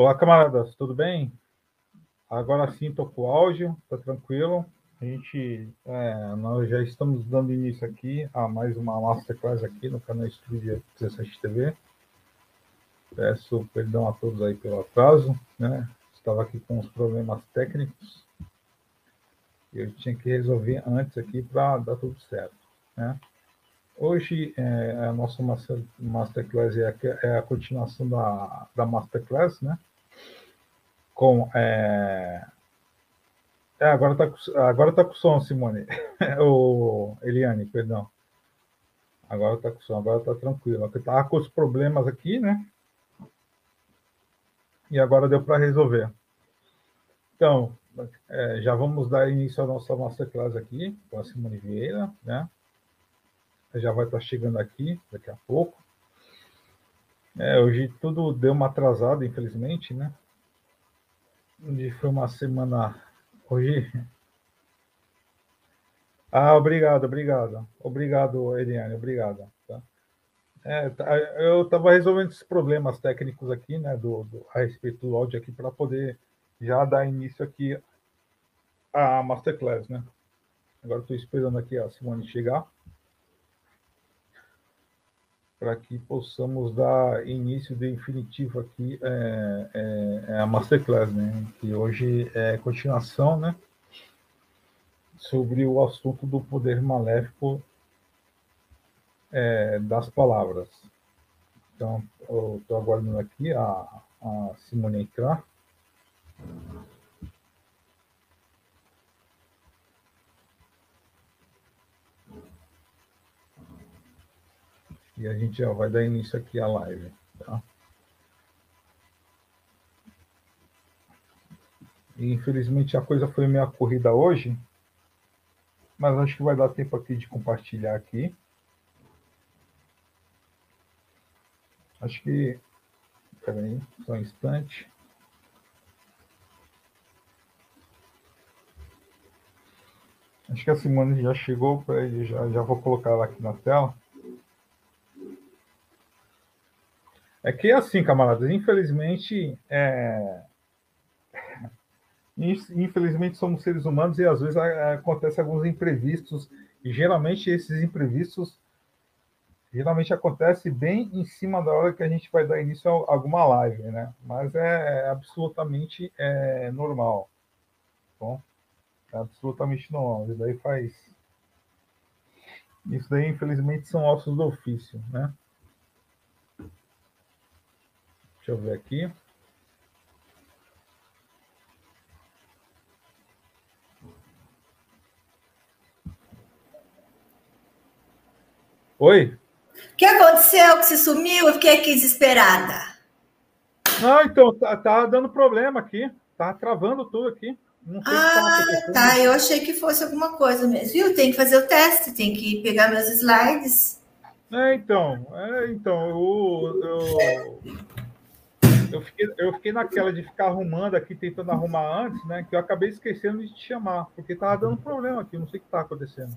Olá, camaradas, tudo bem? Agora sim estou com o áudio, está tranquilo. A gente, é, nós já estamos dando início aqui a mais uma masterclass aqui no canal Estúdio 17 TV. Peço perdão a todos aí pelo atraso, né? Estava aqui com os problemas técnicos. Eu tinha que resolver antes aqui para dar tudo certo, né? Hoje, é, a nossa master, Masterclass é a, é a continuação da, da Masterclass, né? Com, é... É, agora está com, agora tá com som, Simone. o Eliane, perdão. Agora está com som, agora está tranquilo. Estava com os problemas aqui, né? E agora deu para resolver. Então, é, já vamos dar início à nossa Masterclass aqui, com a Simone Vieira, né? já vai estar chegando aqui daqui a pouco. É, hoje tudo deu uma atrasada, infelizmente, né? Hoje foi uma semana. Hoje. Ah, obrigado, obrigado. Obrigado, Eliane, obrigado. Tá? É, tá, eu estava resolvendo esses problemas técnicos aqui, né, do, do, a respeito do áudio aqui, para poder já dar início aqui à Masterclass, né? Agora estou esperando aqui a Simone chegar para que possamos dar início definitivo aqui é, é, é, a Masterclass, né? que hoje é continuação né? sobre o assunto do poder maléfico é, das palavras. Então, eu estou aguardando aqui a, a Simone entrar. E a gente já vai dar início aqui à live. Tá? E, infelizmente a coisa foi meio corrida hoje, mas acho que vai dar tempo aqui de compartilhar aqui. Acho que. Espera aí, só um instante. Acho que a Simone já chegou, já, já vou colocar ela aqui na tela. É que assim, camaradas, infelizmente, é... infelizmente somos seres humanos e às vezes acontecem alguns imprevistos e geralmente esses imprevistos geralmente acontece bem em cima da hora que a gente vai dar início a alguma live, né? Mas é absolutamente é, normal, bom? É absolutamente normal. Isso daí faz, isso daí infelizmente são ossos do ofício, né? Deixa eu ver aqui. Oi? O que aconteceu que você sumiu? Eu fiquei aqui desesperada. Não, então, tá, tá dando problema aqui. Tá travando tudo aqui. ah, tá, tá. Eu achei que fosse alguma coisa mesmo. Viu? Tem que fazer o teste, tem que pegar meus slides. É, então, é, então, eu, eu, eu fiquei, eu fiquei naquela de ficar arrumando aqui, tentando arrumar antes, né? Que eu acabei esquecendo de te chamar, porque tava dando problema aqui, não sei o que tá acontecendo.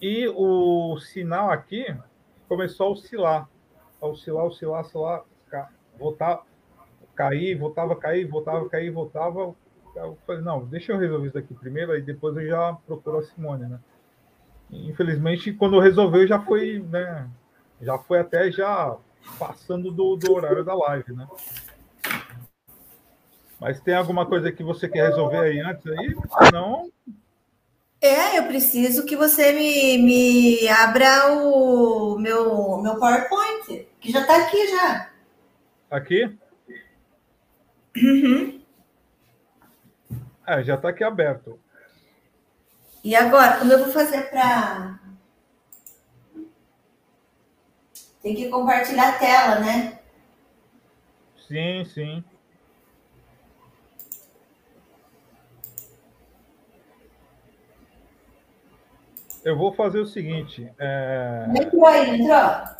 E o sinal aqui começou a oscilar. A oscilar, oscilar, oscilar, voltar, cair, voltava cair, voltava cair, voltava. Eu falei, não, deixa eu resolver isso daqui primeiro, aí depois eu já procuro a Simone, né? Infelizmente, quando eu resolveu, já foi, né? Já foi até já passando do, do horário da live, né? Mas tem alguma coisa que você quer resolver aí antes aí? Não. É, eu preciso que você me, me abra o meu, meu PowerPoint, que já está aqui já. Aqui? Uhum. É, já está aqui aberto. E agora, como eu vou fazer para Tem que compartilhar a tela, né? Sim, sim. Eu vou fazer o seguinte. É... Entrou aí, entrou?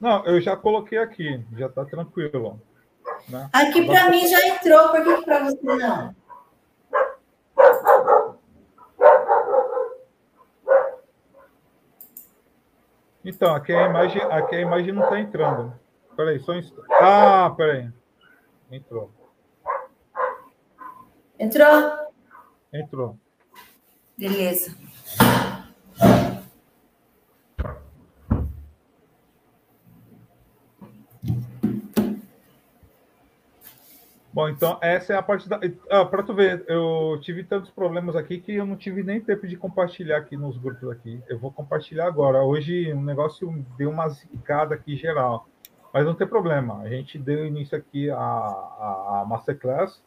Não, eu já coloquei aqui, já está tranquilo. Né? Aqui para mim já entrou, por que para você não? Então, aqui a imagem, aqui a imagem não está entrando. Peraí, só um instante. Ah, peraí. Entrou. Entrou? Entrou. Beleza. Bom, então essa é a parte da. Ah, para tu ver, eu tive tantos problemas aqui que eu não tive nem tempo de compartilhar aqui nos grupos aqui. Eu vou compartilhar agora. Hoje o negócio deu uma zicada aqui geral, mas não tem problema. A gente deu início aqui à, à, à masterclass.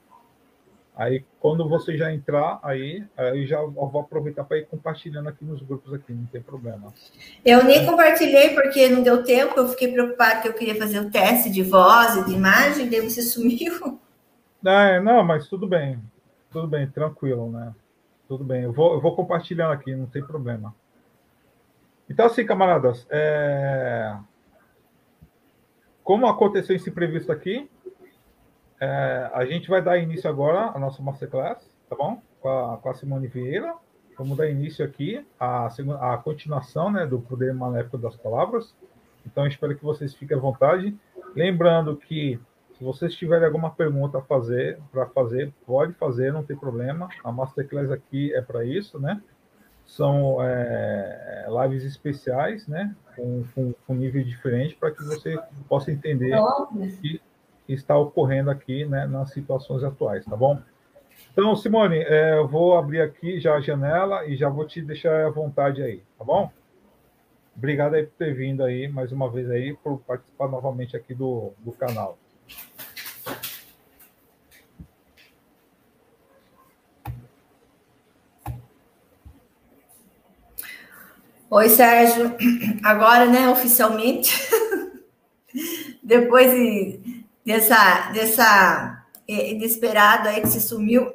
Aí quando você já entrar, aí, aí já vou aproveitar para ir compartilhando aqui nos grupos aqui, não tem problema. Eu nem compartilhei porque não deu tempo, eu fiquei preocupado que eu queria fazer o teste de voz e de imagem, daí você sumiu. É, não, mas tudo bem. Tudo bem, tranquilo, né? Tudo bem. Eu vou, eu vou compartilhando aqui, não tem problema. Então, assim, camaradas, é... como aconteceu esse previsto aqui, é... a gente vai dar início agora à nossa masterclass, tá bom? Com a, com a Simone Vieira. Vamos dar início aqui à, à continuação né, do Poder Maléfico das Palavras. Então, espero que vocês fiquem à vontade. Lembrando que se vocês tiverem alguma pergunta a fazer, para fazer, pode fazer, não tem problema. A Masterclass aqui é para isso, né? São é, lives especiais, né? Com, com, com nível diferente, para que você possa entender o que está ocorrendo aqui né, nas situações atuais, tá bom? Então, Simone, é, eu vou abrir aqui já a janela e já vou te deixar à vontade aí, tá bom? Obrigado aí por ter vindo aí mais uma vez aí, por participar novamente aqui do, do canal. Oi, Sérgio. Agora, né, oficialmente, depois de, dessa, dessa é, inesperado aí que se sumiu,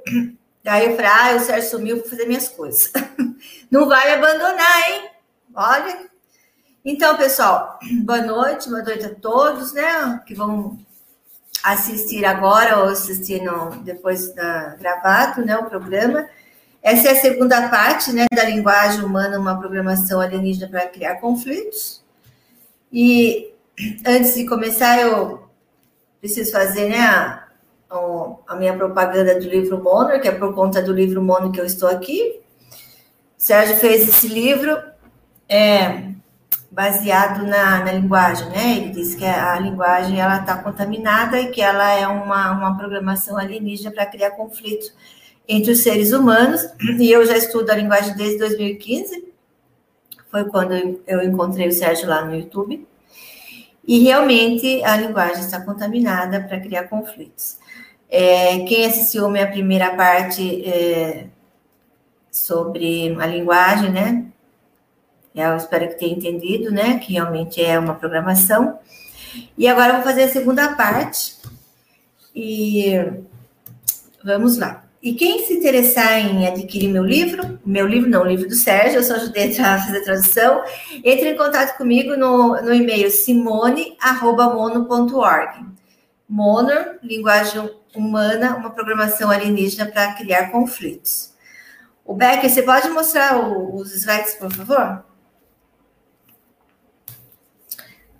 daí eu falei, ah, o Sérgio sumiu, vou fazer minhas coisas. Não vai abandonar, hein? Olha. Então, pessoal, boa noite, boa noite a todos, né, que vão assistir agora ou assistir no, depois da gravado, né, o programa. Essa é a segunda parte né, da linguagem humana, uma programação alienígena para criar conflitos. E antes de começar, eu preciso fazer né, a, a minha propaganda do livro Mono, que é por conta do livro Mono que eu estou aqui. Sérgio fez esse livro é, baseado na, na linguagem, né? Ele disse que a linguagem ela está contaminada e que ela é uma, uma programação alienígena para criar conflitos entre os seres humanos, e eu já estudo a linguagem desde 2015, foi quando eu encontrei o Sérgio lá no YouTube, e realmente a linguagem está contaminada para criar conflitos. É, quem assistiu a minha primeira parte é, sobre a linguagem, né? Eu espero que tenha entendido, né? Que realmente é uma programação. E agora eu vou fazer a segunda parte. E vamos lá. E quem se interessar em adquirir meu livro, meu livro não, o livro do Sérgio, eu só ajudei a fazer a tradução, entre em contato comigo no, no e-mail simone.mono.org. Mono, linguagem humana, uma programação alienígena para criar conflitos. O Becker, você pode mostrar os slides, por favor?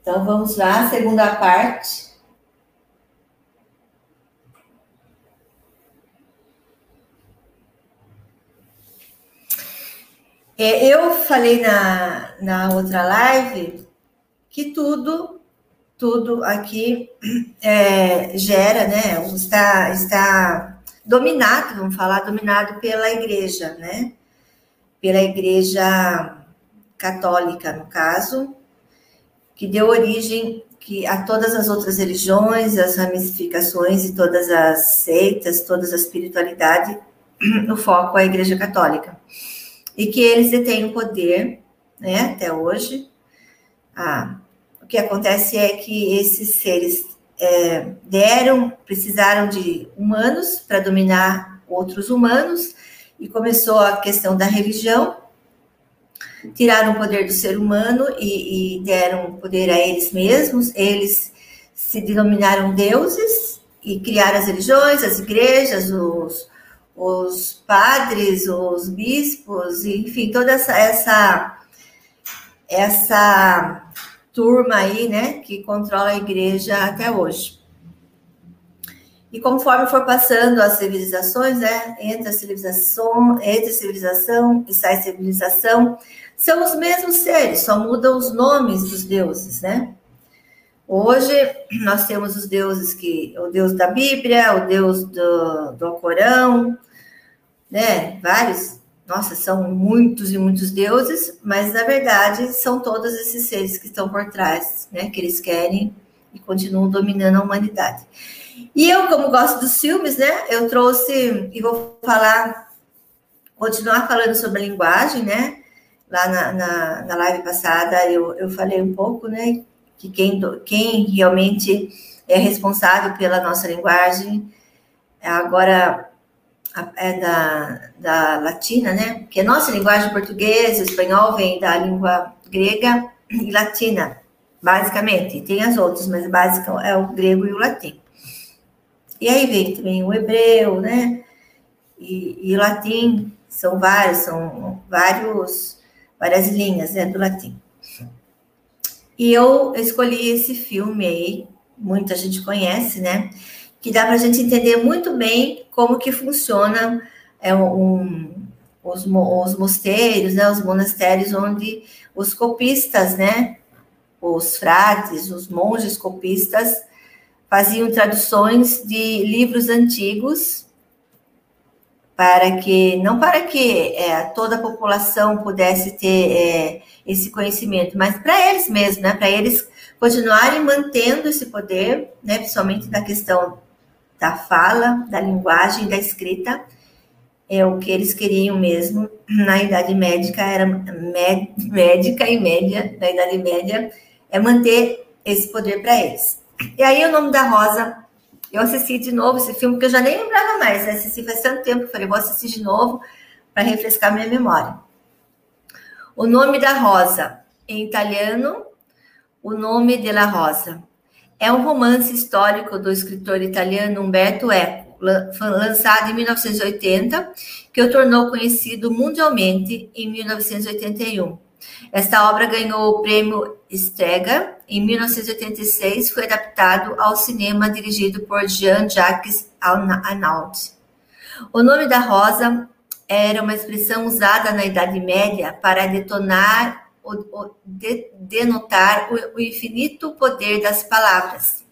Então, vamos lá, segunda parte. É, eu falei na, na outra live que tudo, tudo aqui é, gera, né? Está, está dominado, vamos falar, dominado pela igreja, né? Pela igreja católica, no caso, que deu origem que a todas as outras religiões, as ramificações e todas as seitas, todas as espiritualidades, o foco é a igreja católica e que eles detêm o poder, né, até hoje. Ah, o que acontece é que esses seres é, deram, precisaram de humanos para dominar outros humanos, e começou a questão da religião, tiraram o poder do ser humano e, e deram poder a eles mesmos, eles se denominaram deuses e criaram as religiões, as igrejas, os, os padres, os bispos, enfim, toda essa, essa, essa turma aí, né, que controla a igreja até hoje. E conforme for passando as civilizações, né, entre a civilização, entre civilização e sai civilização, são os mesmos seres, só mudam os nomes dos deuses, né? Hoje nós temos os deuses que o Deus da Bíblia, o Deus do, do Corão, né? Vários, nossa, são muitos e muitos deuses, mas na verdade são todos esses seres que estão por trás, né? Que eles querem e continuam dominando a humanidade. E eu, como gosto dos filmes, né? Eu trouxe e vou falar, continuar falando sobre a linguagem, né? Lá na, na, na live passada eu, eu falei um pouco, né? Que quem, quem realmente é responsável pela nossa linguagem agora é da, da latina, né? Porque a nossa linguagem portuguesa, espanhol vem da língua grega e latina, basicamente. Tem as outras, mas básica é o grego e o latim. E aí vem também o hebreu, né? E, e o latim são vários, são vários, várias linhas né, do latim. E eu escolhi esse filme aí, muita gente conhece, né? Que dá para a gente entender muito bem como que funciona é, um, os, os mosteiros, né? Os monastérios onde os copistas, né? Os frades, os monges copistas faziam traduções de livros antigos para que não para que é, toda a população pudesse ter é, esse conhecimento, mas para eles mesmos, né, para eles continuarem mantendo esse poder, né, principalmente na questão da fala, da linguagem, da escrita, é o que eles queriam mesmo na Idade Médica era médica e média na Idade Média é manter esse poder para eles. E aí, o nome da Rosa, eu assisti de novo esse filme, que eu já nem lembrava mais, né? assisti faz tanto tempo, falei, vou assistir de novo para refrescar minha memória. O nome da Rosa, em italiano, o nome della Rosa. É um romance histórico do escritor italiano Umberto Eco, lançado em 1980, que o tornou conhecido mundialmente em 1981. Esta obra ganhou o prêmio Strega em 1986, foi adaptado ao cinema dirigido por Jean-Jacques Arnaud. O nome da rosa era uma expressão usada na Idade Média para detonar de, denotar o, o infinito poder das palavras.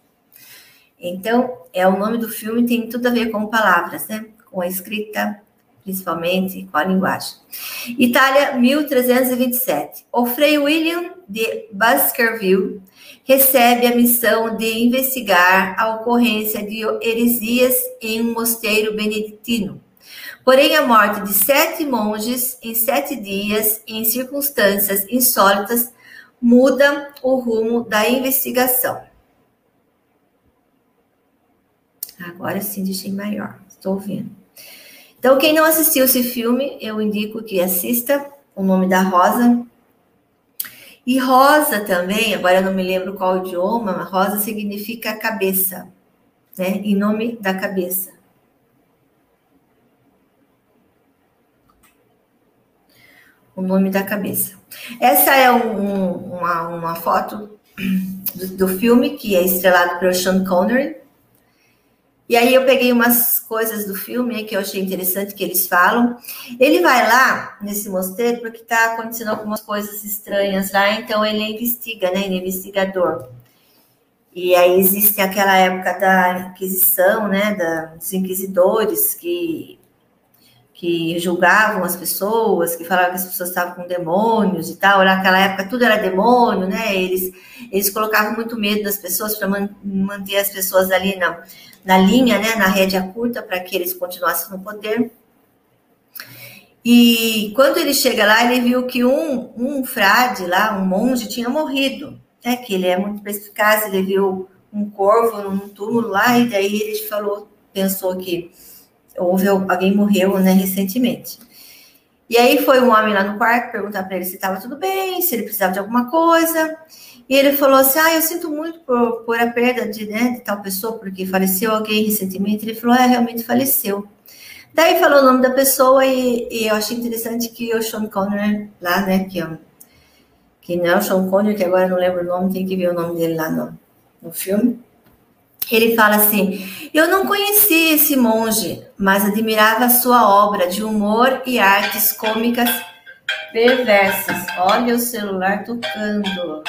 Então, é o nome do filme tem tudo a ver com palavras, né? Com a escrita, principalmente com a linguagem. Itália, 1327. O Frei William de Baskerville recebe a missão de investigar a ocorrência de heresias em um mosteiro beneditino. Porém, a morte de sete monges em sete dias, em circunstâncias insólitas, muda o rumo da investigação. Agora sim, deixei maior. Estou ouvindo. Então, quem não assistiu esse filme, eu indico que assista O Nome da Rosa. E rosa também, agora eu não me lembro qual idioma, mas rosa significa cabeça, né? Em nome da cabeça. O nome da cabeça. Essa é um, uma, uma foto do, do filme que é estrelado pelo Sean Connery. E aí eu peguei umas coisas do filme que eu achei interessante que eles falam. Ele vai lá nesse mosteiro porque está acontecendo algumas coisas estranhas lá, então ele investiga, né? Ele é investigador. E aí existe aquela época da Inquisição, né? Da, dos inquisidores que que julgavam as pessoas, que falavam que as pessoas estavam com demônios e tal. Naquela época tudo era demônio, né? Eles, eles colocavam muito medo das pessoas para man, manter as pessoas ali na, na linha, né? Na rédea curta, para que eles continuassem no poder. E quando ele chega lá, ele viu que um, um frade lá, um monge, tinha morrido. Né? Que ele é muito perspicaz, ele viu um corvo num túmulo lá, e daí ele falou, pensou que houve alguém morreu, né, recentemente. E aí foi um homem lá no quarto perguntar para ele se estava tudo bem, se ele precisava de alguma coisa. E ele falou assim: Ah, eu sinto muito por, por a perda de, né, de tal pessoa, porque faleceu alguém recentemente. Ele falou: É, realmente faleceu. Daí falou o nome da pessoa e, e eu achei interessante que o Sean Connery, lá, né, que, é, que não é o Sean Connery, que agora não lembro o nome, tem que ver o nome dele lá no, no filme. Ele fala assim: Eu não conhecia esse monge, mas admirava sua obra de humor e artes cômicas perversas. Olha o celular tocando.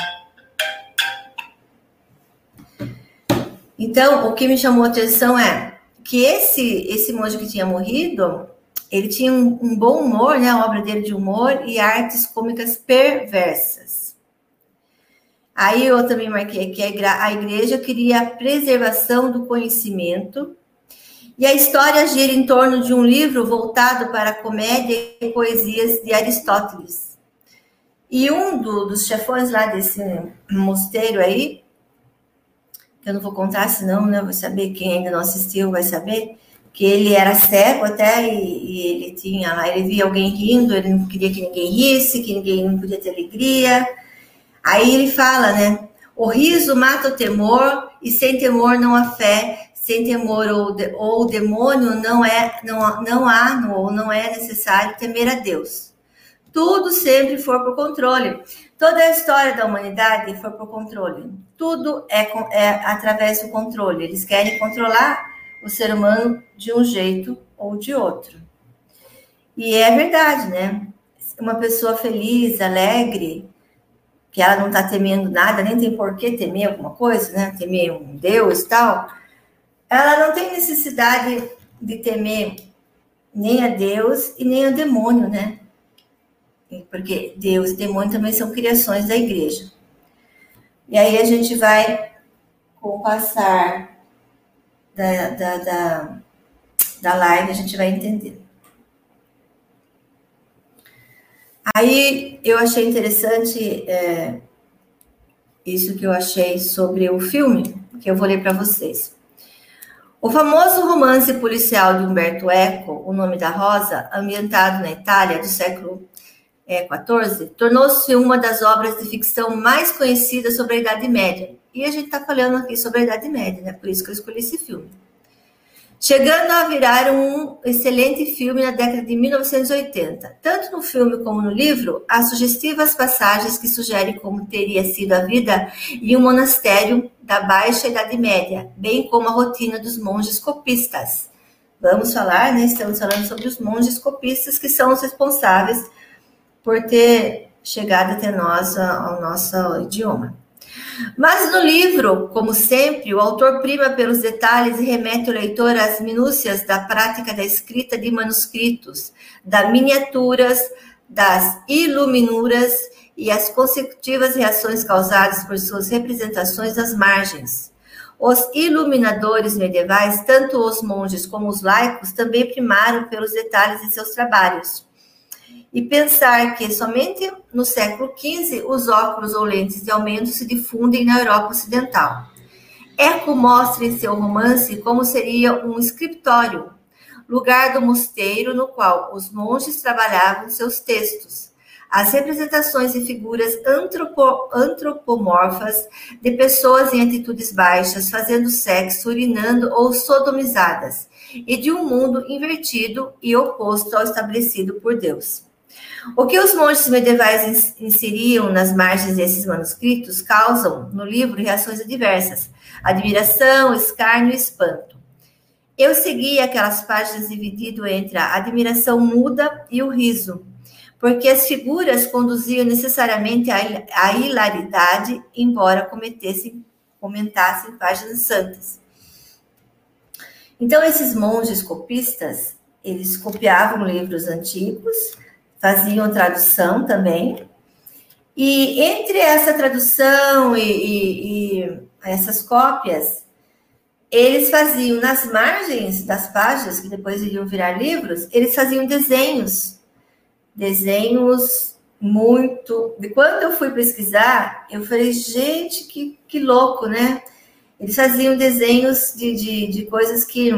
Então, o que me chamou a atenção é que esse esse monge que tinha morrido, ele tinha um, um bom humor, né? A obra dele de humor e artes cômicas perversas. Aí eu também marquei que a igreja queria a preservação do conhecimento. E a história gira em torno de um livro voltado para a comédia e poesias de Aristóteles. E um do, dos chefões lá desse mosteiro aí, que eu não vou contar, senão né, vou saber quem ainda não assistiu vai saber, que ele era cego até e, e ele tinha lá, ele via alguém rindo, ele não queria que ninguém risse, que ninguém não podia ter alegria. Aí ele fala, né? O riso mata o temor e sem temor não há fé, sem temor ou, de, ou o demônio não é não, não há ou não é necessário temer a Deus. Tudo sempre for por controle. Toda a história da humanidade foi por controle. Tudo é, é através do controle. Eles querem controlar o ser humano de um jeito ou de outro. E é verdade, né? Uma pessoa feliz, alegre, que ela não está temendo nada, nem tem por que temer alguma coisa, né? Temer um Deus e tal. Ela não tem necessidade de temer nem a Deus e nem o demônio, né? Porque Deus e demônio também são criações da igreja. E aí a gente vai, com o passar da, da, da, da live, a gente vai entender. Aí eu achei interessante é, isso que eu achei sobre o filme, que eu vou ler para vocês. O famoso romance policial de Umberto Eco, O Nome da Rosa, ambientado na Itália do século XIV, é, tornou-se uma das obras de ficção mais conhecidas sobre a Idade Média. E a gente está falando aqui sobre a Idade Média, né? Por isso que eu escolhi esse filme chegando a virar um excelente filme na década de 1980. Tanto no filme como no livro, há sugestivas passagens que sugerem como teria sido a vida em um monastério da Baixa Idade Média, bem como a rotina dos monges copistas. Vamos falar, né? Estamos falando sobre os monges copistas que são os responsáveis por ter chegado até nós ao nosso idioma. Mas no livro, como sempre, o autor prima pelos detalhes e remete o leitor às minúcias da prática da escrita de manuscritos, das miniaturas, das iluminuras e as consecutivas reações causadas por suas representações das margens. Os iluminadores medievais, tanto os monges como os laicos, também primaram pelos detalhes de seus trabalhos e pensar que somente no século XV os óculos ou lentes de aumento se difundem na Europa Ocidental. Eco mostra em seu romance como seria um escritório, lugar do mosteiro no qual os monges trabalhavam seus textos. As representações de figuras antropo, antropomorfas de pessoas em atitudes baixas, fazendo sexo, urinando ou sodomizadas, e de um mundo invertido e oposto ao estabelecido por Deus. O que os monges medievais inseriam nas margens desses manuscritos causam, no livro, reações adversas: admiração, escárnio e espanto. Eu segui aquelas páginas dividido entre a admiração muda e o riso, porque as figuras conduziam necessariamente à hilaridade, embora cometessem, comentassem páginas santas. Então, esses monges copistas, eles copiavam livros antigos, faziam tradução também. E entre essa tradução e, e, e essas cópias, eles faziam nas margens das páginas, que depois iriam virar livros, eles faziam desenhos. Desenhos muito. De quando eu fui pesquisar, eu falei, gente, que, que louco, né? Eles faziam desenhos de, de, de coisas que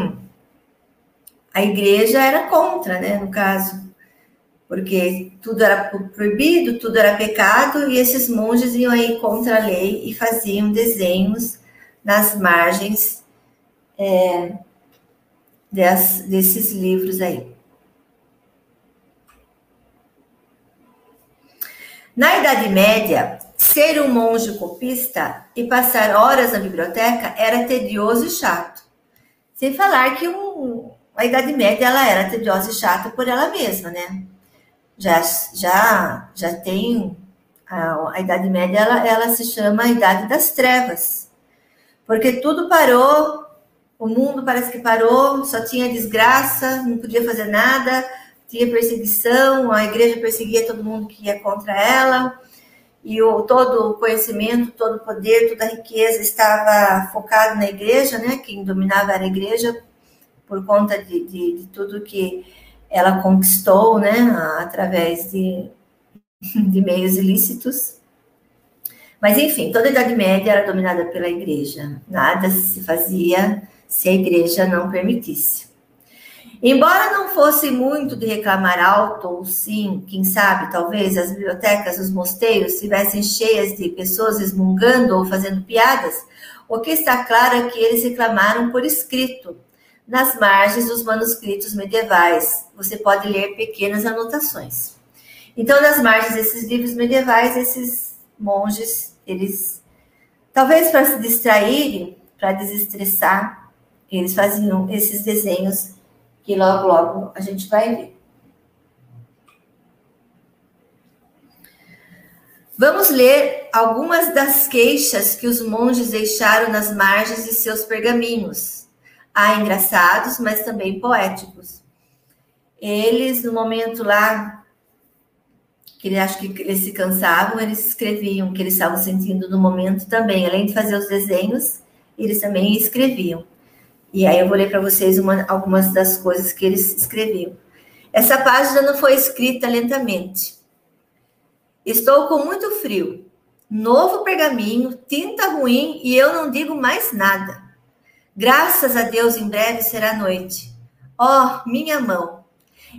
a igreja era contra, né? No caso porque tudo era proibido, tudo era pecado, e esses monges iam aí contra a lei e faziam desenhos nas margens é, des, desses livros aí. Na Idade Média, ser um monge copista e passar horas na biblioteca era tedioso e chato. Sem falar que um, a Idade Média ela era tediosa e chata por ela mesma, né? Já, já, já tem a, a Idade Média, ela, ela se chama a Idade das Trevas, porque tudo parou, o mundo parece que parou, só tinha desgraça, não podia fazer nada, tinha perseguição, a igreja perseguia todo mundo que ia contra ela, e o, todo o conhecimento, todo o poder, toda a riqueza estava focado na igreja, né? Quem dominava era a igreja, por conta de, de, de tudo que ela conquistou, né? Através de, de meios ilícitos. Mas, enfim, toda a Idade Média era dominada pela igreja. Nada se fazia se a igreja não permitisse. Embora não fosse muito de reclamar alto, ou sim, quem sabe, talvez as bibliotecas, os mosteiros estivessem cheias de pessoas resmungando ou fazendo piadas, o que está claro é que eles reclamaram por escrito, nas margens dos manuscritos medievais. Você pode ler pequenas anotações. Então, nas margens desses livros medievais, esses monges, eles, talvez para se distraírem, para desestressar, eles faziam esses desenhos que logo, logo a gente vai ver. Vamos ler algumas das queixas que os monges deixaram nas margens de seus pergaminhos. Há engraçados, mas também poéticos. Eles, no momento lá que ele acho que eles se cansavam, eles escreviam o que eles estavam sentindo no momento também. Além de fazer os desenhos, eles também escreviam. E aí eu vou ler para vocês uma, algumas das coisas que eles escreviam. Essa página não foi escrita lentamente. Estou com muito frio. Novo pergaminho, tinta ruim e eu não digo mais nada. Graças a Deus, em breve será noite. Oh, minha mão,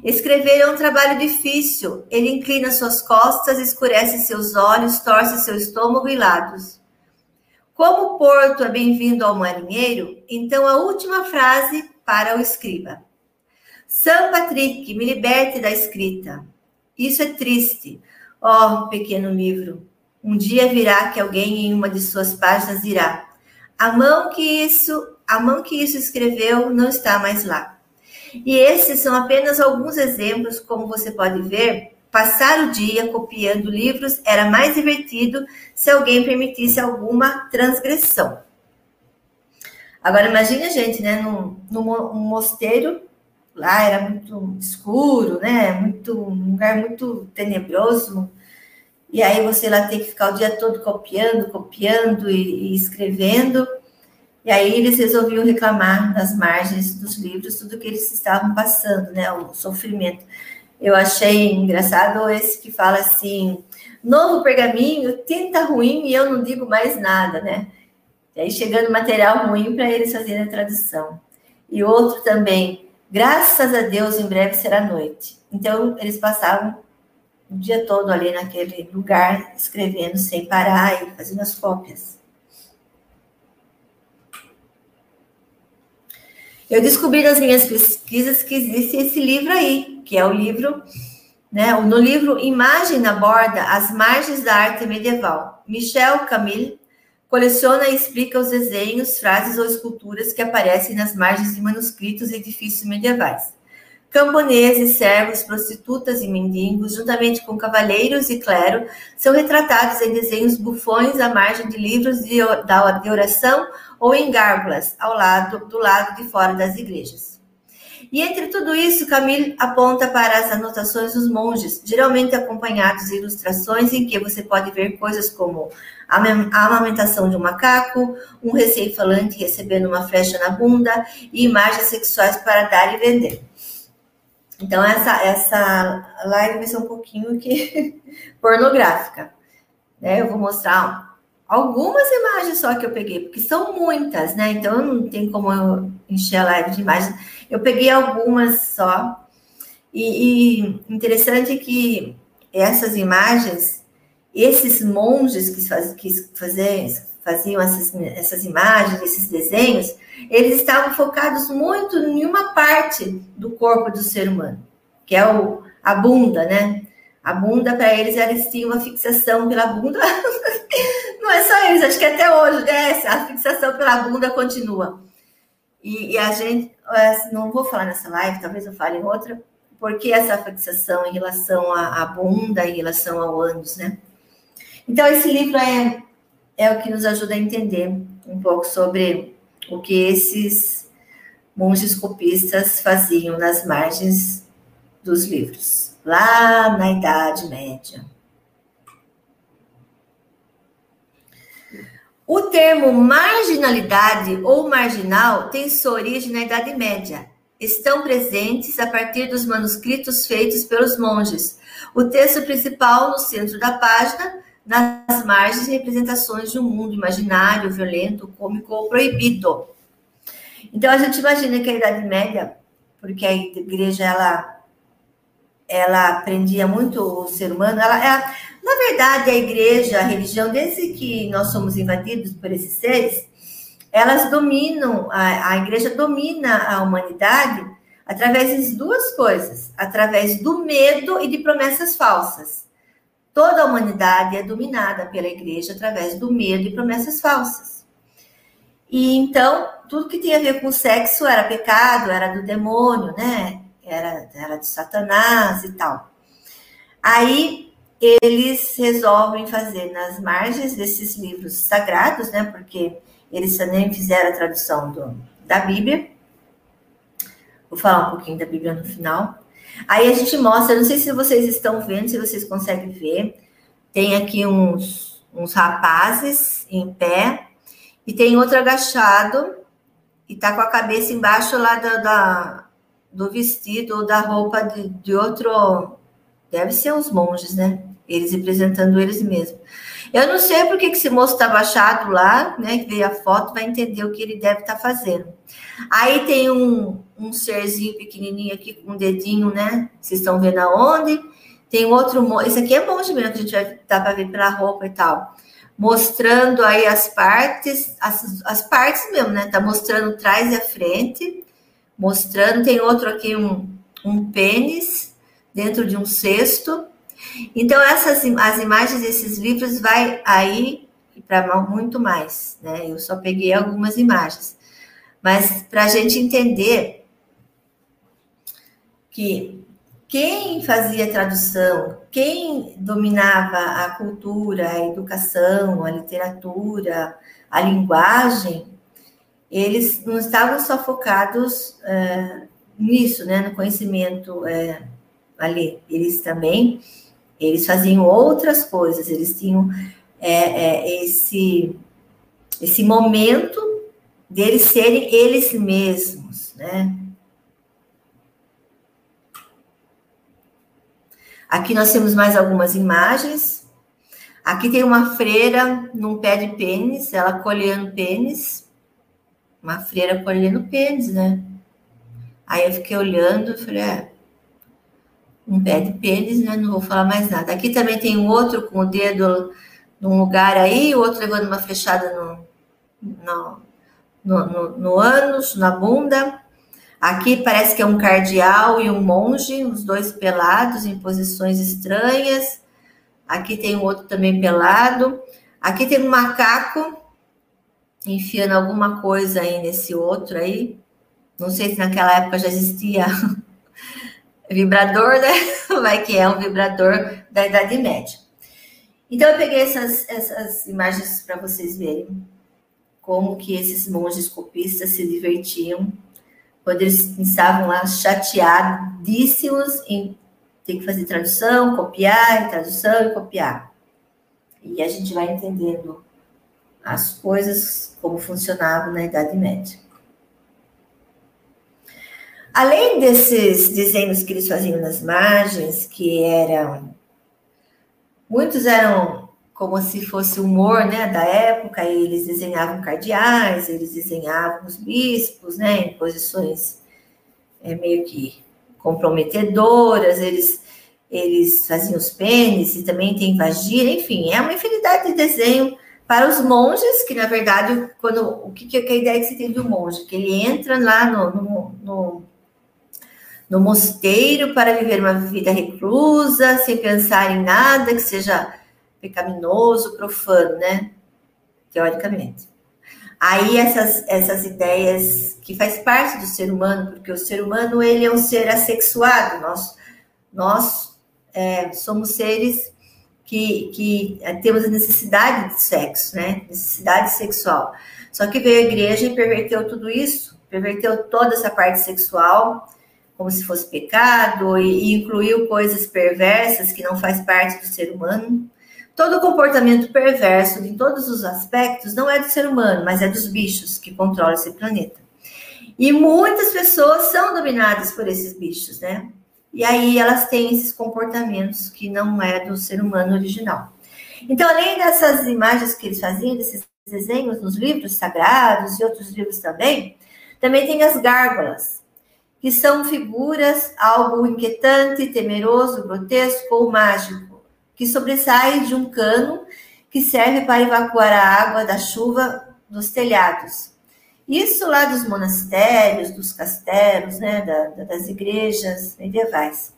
Escrever é um trabalho difícil. Ele inclina suas costas, escurece seus olhos, torce seu estômago e lados. Como o porto é bem-vindo ao marinheiro, então a última frase para o escriba. São Patrick, me liberte da escrita. Isso é triste. Oh, pequeno livro, um dia virá que alguém em uma de suas páginas dirá: a mão que isso, a mão que isso escreveu não está mais lá. E esses são apenas alguns exemplos, como você pode ver, passar o dia copiando livros era mais divertido se alguém permitisse alguma transgressão. Agora imagine a gente, né, num, num mosteiro, lá era muito escuro, né, muito, um lugar muito tenebroso, e aí você lá tem que ficar o dia todo copiando, copiando e, e escrevendo, e aí eles resolviam reclamar nas margens dos livros tudo que eles estavam passando, né? O sofrimento. Eu achei engraçado esse que fala assim: novo pergaminho, tinta ruim e eu não digo mais nada, né? E aí chegando material ruim para eles fazerem a tradução. E outro também, graças a Deus, em breve será noite. Então eles passavam o dia todo ali naquele lugar escrevendo sem parar e fazendo as cópias. Eu descobri nas minhas pesquisas que existe esse livro aí, que é o livro, né? No livro Imagem na Borda, As Margens da Arte Medieval. Michel Camille coleciona e explica os desenhos, frases ou esculturas que aparecem nas margens de manuscritos e edifícios medievais. Camponeses, servos, prostitutas e mendigos, juntamente com cavaleiros e clero, são retratados em desenhos bufões à margem de livros de, de oração ou em gárgulas ao lado do lado de fora das igrejas. E entre tudo isso, Camille aponta para as anotações dos monges, geralmente acompanhados de ilustrações em que você pode ver coisas como a amamentação de um macaco, um recém-falante recebendo uma flecha na bunda e imagens sexuais para dar e vender. Então, essa, essa live vai ser um pouquinho que pornográfica. Né? Eu vou mostrar algumas imagens só que eu peguei, porque são muitas, né? Então não tem como eu encher a live de imagens. Eu peguei algumas só. E, e interessante que essas imagens, esses monges que, faz, que faziam, essas, essas imagens, esses desenhos, eles estavam focados muito em uma parte do corpo do ser humano, que é o, a bunda, né? A bunda, para eles, eles tinham uma fixação pela bunda só isso, acho que até hoje, né? A fixação pela bunda continua. E, e, a gente, não vou falar nessa live, talvez eu fale em outra, porque essa fixação em relação à, à bunda, em relação ao ânus, né? Então, esse livro é, é o que nos ajuda a entender um pouco sobre o que esses monges copistas faziam nas margens dos livros, lá na Idade Média. O termo marginalidade ou marginal tem sua origem na Idade Média. Estão presentes a partir dos manuscritos feitos pelos monges. O texto principal no centro da página, nas margens, representações de um mundo imaginário, violento, cômico ou proibido. Então a gente imagina que a Idade Média, porque a igreja ela ela prendia muito o ser humano, ela, ela na verdade, a igreja, a religião, desde que nós somos invadidos por esses seres, elas dominam, a, a igreja domina a humanidade através de duas coisas: através do medo e de promessas falsas. Toda a humanidade é dominada pela igreja através do medo e promessas falsas. E então, tudo que tem a ver com sexo era pecado, era do demônio, né? Era, era de Satanás e tal. Aí eles resolvem fazer nas margens desses livros sagrados, né? Porque eles também fizeram a tradução do, da Bíblia. Vou falar um pouquinho da Bíblia no final. Aí a gente mostra, não sei se vocês estão vendo, se vocês conseguem ver. Tem aqui uns, uns rapazes em pé e tem outro agachado e tá com a cabeça embaixo lá da, da do vestido ou da roupa de, de outro. Deve ser os monges, né? eles representando eles mesmos. Eu não sei por que esse moço está baixado lá, né? Que veio a foto, vai entender o que ele deve estar tá fazendo. Aí tem um, um serzinho pequenininho aqui com um dedinho, né? Vocês estão vendo aonde? Tem outro, esse aqui é monge mesmo, que a gente vai dar para ver pela roupa e tal. Mostrando aí as partes, as, as partes mesmo, né? Tá mostrando trás e a frente. Mostrando, tem outro aqui, um, um pênis dentro de um cesto então, essas as imagens desses livros vai aí para muito mais, né? Eu só peguei algumas imagens. Mas para a gente entender que quem fazia tradução, quem dominava a cultura, a educação, a literatura, a linguagem, eles não estavam só focados é, nisso, né, no conhecimento é, ali, eles também eles faziam outras coisas, eles tinham é, é, esse, esse momento deles serem eles mesmos, né? Aqui nós temos mais algumas imagens. Aqui tem uma freira num pé de pênis, ela colhendo pênis. Uma freira colhendo pênis, né? Aí eu fiquei olhando e falei, é, um pé de pênis, né? Não vou falar mais nada. Aqui também tem um outro com o dedo num lugar aí, o outro levando uma flechada no, no, no, no, no ânus, na bunda. Aqui parece que é um cardeal e um monge, os dois pelados em posições estranhas. Aqui tem um outro também pelado. Aqui tem um macaco enfiando alguma coisa aí nesse outro aí. Não sei se naquela época já existia vibrador, né? Vai que é um vibrador da Idade Média. Então, eu peguei essas, essas imagens para vocês verem como que esses monges copistas se divertiam quando eles estavam lá chateadíssimos em ter que fazer tradução, copiar, tradução e copiar. E a gente vai entendendo as coisas como funcionavam na Idade Média. Além desses desenhos que eles faziam nas margens, que eram. Muitos eram como se fosse humor né, da época, eles desenhavam cardeais, eles desenhavam os bispos, né, em posições é, meio que comprometedoras, eles, eles faziam os pênis e também tem vagina, enfim, é uma infinidade de desenho para os monges, que na verdade, quando o que, que é a ideia que se tem um monge? Que ele entra lá no, no, no no mosteiro para viver uma vida reclusa, sem pensar em nada que seja pecaminoso, profano, né? teoricamente. Aí essas, essas ideias que faz parte do ser humano, porque o ser humano ele é um ser assexuado, nós, nós é, somos seres que, que é, temos a necessidade de sexo, né? Necessidade sexual. Só que veio a igreja e perverteu tudo isso, perverteu toda essa parte sexual, como se fosse pecado, e, incluiu coisas perversas que não faz parte do ser humano. Todo comportamento perverso, em todos os aspectos, não é do ser humano, mas é dos bichos que controlam esse planeta. E muitas pessoas são dominadas por esses bichos, né? E aí elas têm esses comportamentos que não é do ser humano original. Então, além dessas imagens que eles faziam, desses desenhos nos livros sagrados e outros livros também, também tem as gárgulas, que são figuras algo inquietante, temeroso, grotesco ou mágico, que sobressai de um cano que serve para evacuar a água da chuva dos telhados. Isso lá dos monastérios, dos castelos, né, da, das igrejas medievais.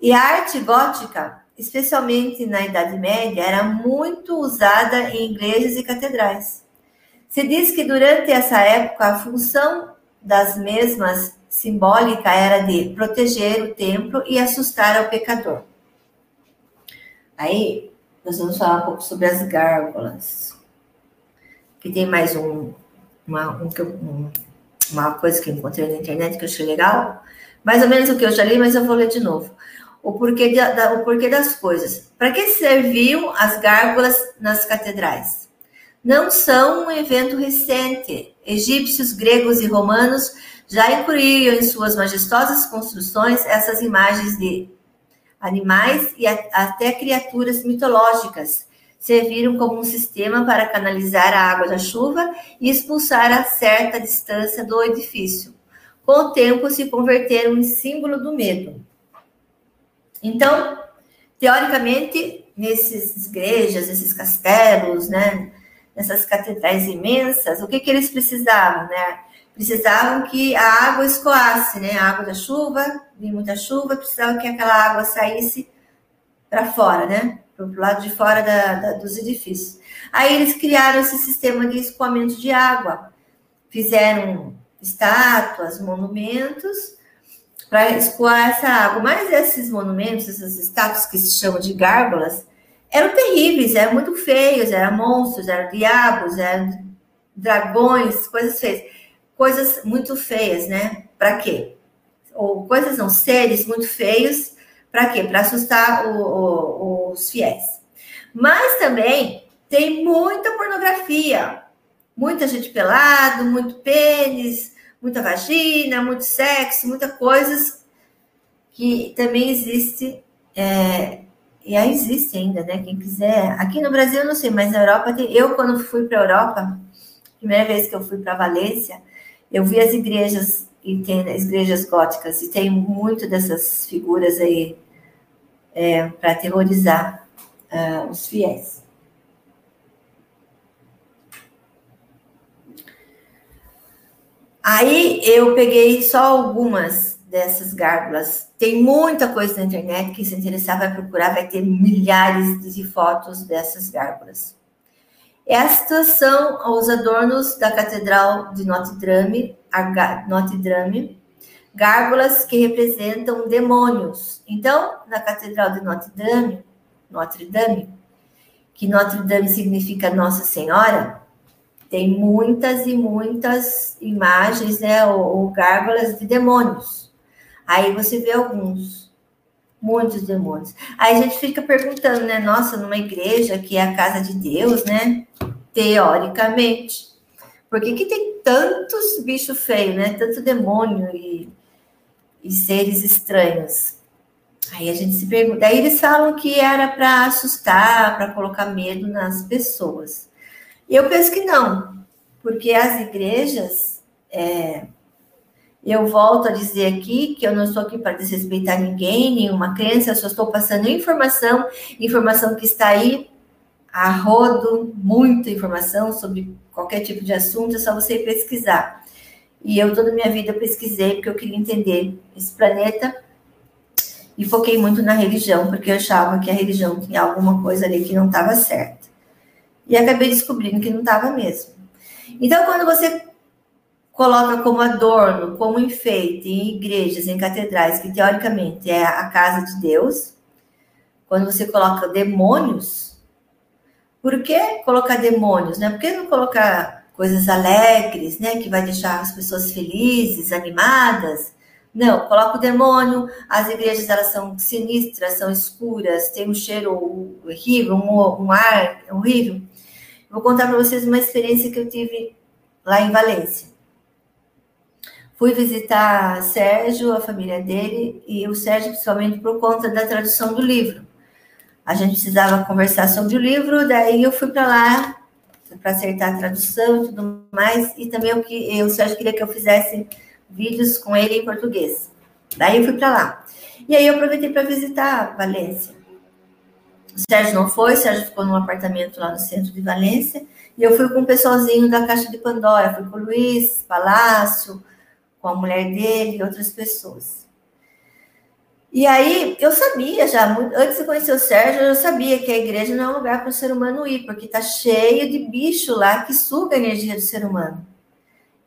E a arte gótica, especialmente na Idade Média, era muito usada em igrejas e catedrais. Se diz que durante essa época a função das mesmas simbólica era de proteger o templo e assustar o pecador. Aí nós vamos falar um pouco sobre as gárgulas, que tem mais um, uma, um, uma coisa que eu encontrei na internet que eu achei legal, mais ou menos o que eu já li, mas eu vou ler de novo. O porquê, da, o porquê das coisas. Para que serviam as gárgulas nas catedrais? Não são um evento recente. Egípcios, gregos e romanos já incluíam em suas majestosas construções essas imagens de animais e até criaturas mitológicas, serviram como um sistema para canalizar a água da chuva e expulsar a certa distância do edifício. Com o tempo, se converteram em símbolo do medo. Então, teoricamente, nesses igrejas, esses castelos, né, nessas catedrais imensas, o que, que eles precisavam, né? Precisavam que a água escoasse, né? A água da chuva, vinha muita chuva, precisava que aquela água saísse para fora, né? para o lado de fora da, da, dos edifícios. Aí eles criaram esse sistema de escoamento de água, fizeram estátuas, monumentos para escoar essa água. Mas esses monumentos, essas estátuas que se chamam de gárgulas, eram terríveis, eram muito feios, eram monstros, eram diabos, eram dragões, coisas feias. Coisas muito feias, né? Para quê? Ou coisas não, seres muito feios para quê? Para assustar o, o, os fiéis. Mas também tem muita pornografia, muita gente pelado, muito pênis, muita vagina, muito sexo, muita coisas que também existe é, e aí existe ainda, né? Quem quiser. Aqui no Brasil eu não sei, mas na Europa tem. Eu quando fui para a Europa, primeira vez que eu fui para Valência, eu vi as igrejas e tem as igrejas góticas e tem muito dessas figuras aí é, para aterrorizar uh, os fiéis. Aí eu peguei só algumas dessas gárgulas. Tem muita coisa na internet, quem se interessar vai procurar, vai ter milhares de fotos dessas gárgulas. Estas são os adornos da Catedral de Notre Dame, Notre Dame gárgulas que representam demônios. Então, na Catedral de Notre Dame, Notre Dame, que Notre Dame significa Nossa Senhora, tem muitas e muitas imagens, né, ou, ou gárgulas de demônios. Aí você vê alguns, muitos demônios. Aí a gente fica perguntando, né, nossa, numa igreja que é a casa de Deus, né, teoricamente, por que, que tem tantos bichos feios, né, tanto demônio e e seres estranhos. Aí a gente se pergunta, aí eles falam que era para assustar, para colocar medo nas pessoas. Eu penso que não, porque as igrejas, é, eu volto a dizer aqui que eu não estou aqui para desrespeitar ninguém, nenhuma crença, eu só estou passando informação, informação que está aí a rodo, muita informação sobre qualquer tipo de assunto, é só você pesquisar. E eu toda a minha vida pesquisei porque eu queria entender esse planeta e foquei muito na religião, porque eu achava que a religião tinha alguma coisa ali que não estava certa. E acabei descobrindo que não estava mesmo. Então, quando você coloca como adorno, como enfeite em igrejas, em catedrais, que teoricamente é a casa de Deus, quando você coloca demônios, por que colocar demônios, né? Por que não colocar coisas alegres, né? Que vai deixar as pessoas felizes, animadas? Não, coloca o demônio, as igrejas elas são sinistras, são escuras, tem um cheiro horrível, um, um ar horrível. Vou contar para vocês uma experiência que eu tive lá em Valência. Fui visitar Sérgio, a família dele, e o Sérgio, principalmente por conta da tradução do livro. A gente precisava conversar sobre o livro, daí eu fui para lá para acertar a tradução e tudo mais, e também o que o Sérgio queria que eu fizesse vídeos com ele em português. Daí eu fui para lá. E aí eu aproveitei para visitar Valência. O Sérgio não foi, o Sérgio ficou num apartamento lá no centro de Valência, e eu fui com o pessoalzinho da Caixa de Pandora, fui com o Luiz Palácio, com a mulher dele e outras pessoas. E aí, eu sabia já, antes de conhecer o Sérgio, eu sabia que a igreja não é um lugar para o ser humano ir, porque está cheio de bicho lá que suga a energia do ser humano.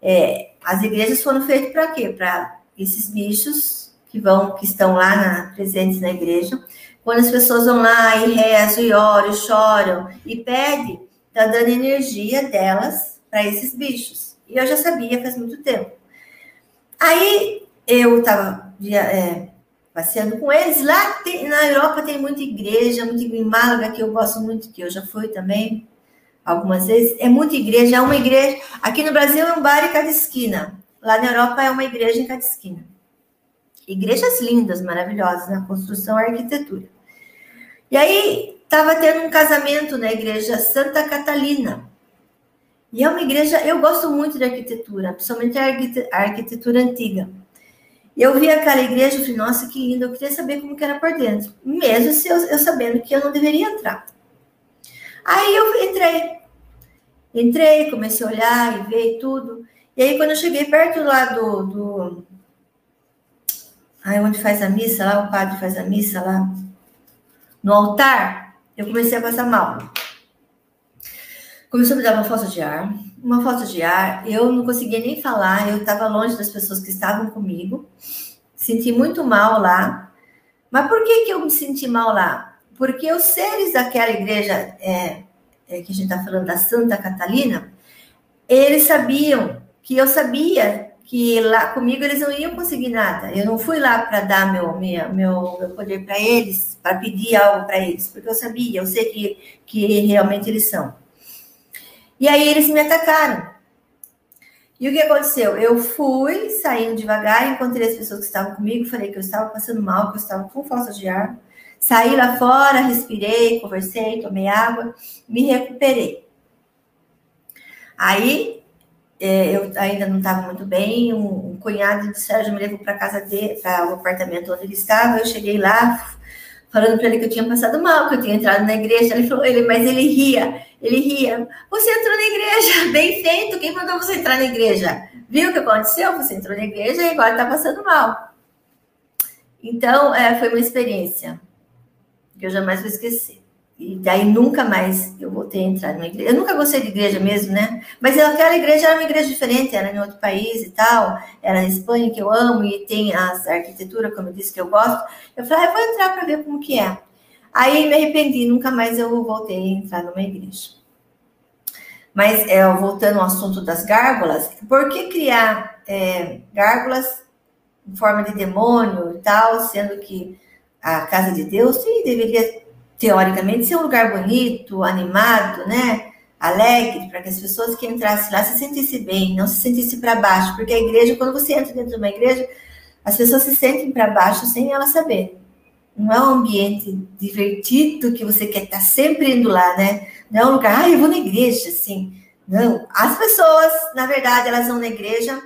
É, as igrejas foram feitas para quê? Para esses bichos que vão, que estão lá na, presentes na igreja. Quando as pessoas vão lá e rezam, e oram, choram, e pedem, está dando energia delas para esses bichos. E eu já sabia faz muito tempo. Aí eu estava é, passeando com eles. Lá tem, na Europa tem muita igreja, muita igreja, em Málaga, que eu gosto muito, que eu já fui também algumas vezes. É muita igreja, é uma igreja. Aqui no Brasil é um bar em cada esquina. Lá na Europa é uma igreja em cada esquina. Igrejas lindas, maravilhosas, na construção e arquitetura. E aí estava tendo um casamento na igreja Santa Catalina. E é uma igreja, eu gosto muito de arquitetura, principalmente a arquitetura antiga. Eu vi aquela igreja e falei, nossa, que linda, eu queria saber como que era por dentro. Mesmo se eu, eu sabendo que eu não deveria entrar. Aí eu entrei. Entrei, comecei a olhar e ver tudo. E aí, quando eu cheguei perto lá do. do... Aí, onde faz a missa, lá o padre faz a missa lá, no altar, eu comecei a passar mal começou a me dar uma falta de ar, uma falta de ar. Eu não conseguia nem falar, eu estava longe das pessoas que estavam comigo. Senti muito mal lá. Mas por que, que eu me senti mal lá? Porque os seres daquela igreja, é, é, que a gente está falando da Santa Catalina, eles sabiam que eu sabia que lá comigo eles não iam conseguir nada. Eu não fui lá para dar meu, meu, meu, meu poder para eles, para pedir algo para eles, porque eu sabia, eu sei que, que realmente eles são. E aí eles me atacaram. E o que aconteceu? Eu fui saindo devagar, encontrei as pessoas que estavam comigo, falei que eu estava passando mal, que eu estava com falta de ar. Saí lá fora, respirei, conversei, tomei água, me recuperei. Aí é, eu ainda não estava muito bem, um, cunhado do Sérgio me levou para casa dele, para o apartamento onde ele estava. Eu cheguei lá, falando para ele que eu tinha passado mal, que eu tinha entrado na igreja. Ele falou, ele, mas ele ria, ele ria. Você entrou na igreja, bem feito. Quem mandou você entrar na igreja? Viu o que aconteceu? Você entrou na igreja e agora está passando mal. Então, é, foi uma experiência que eu jamais vou esquecer. E daí nunca mais eu voltei a entrar numa igreja. Eu nunca gostei de igreja mesmo, né? Mas aquela igreja era uma igreja diferente, era em outro país e tal. Era na Espanha, que eu amo, e tem as arquitetura, como eu disse, que eu gosto. Eu falei, ah, eu vou entrar para ver como que é. Aí me arrependi, nunca mais eu voltei a entrar numa igreja. Mas é, voltando ao assunto das gárgulas, por que criar é, gárgulas em forma de demônio e tal, sendo que a casa de Deus sim, deveria teoricamente, ser um lugar bonito, animado, né? Alegre, para que as pessoas que entrassem lá se sentissem bem, não se sentissem para baixo. Porque a igreja, quando você entra dentro de uma igreja, as pessoas se sentem para baixo sem elas saberem. Não é um ambiente divertido que você quer estar sempre indo lá, né? Não é um lugar, ah, eu vou na igreja, assim. Não. As pessoas, na verdade, elas vão na igreja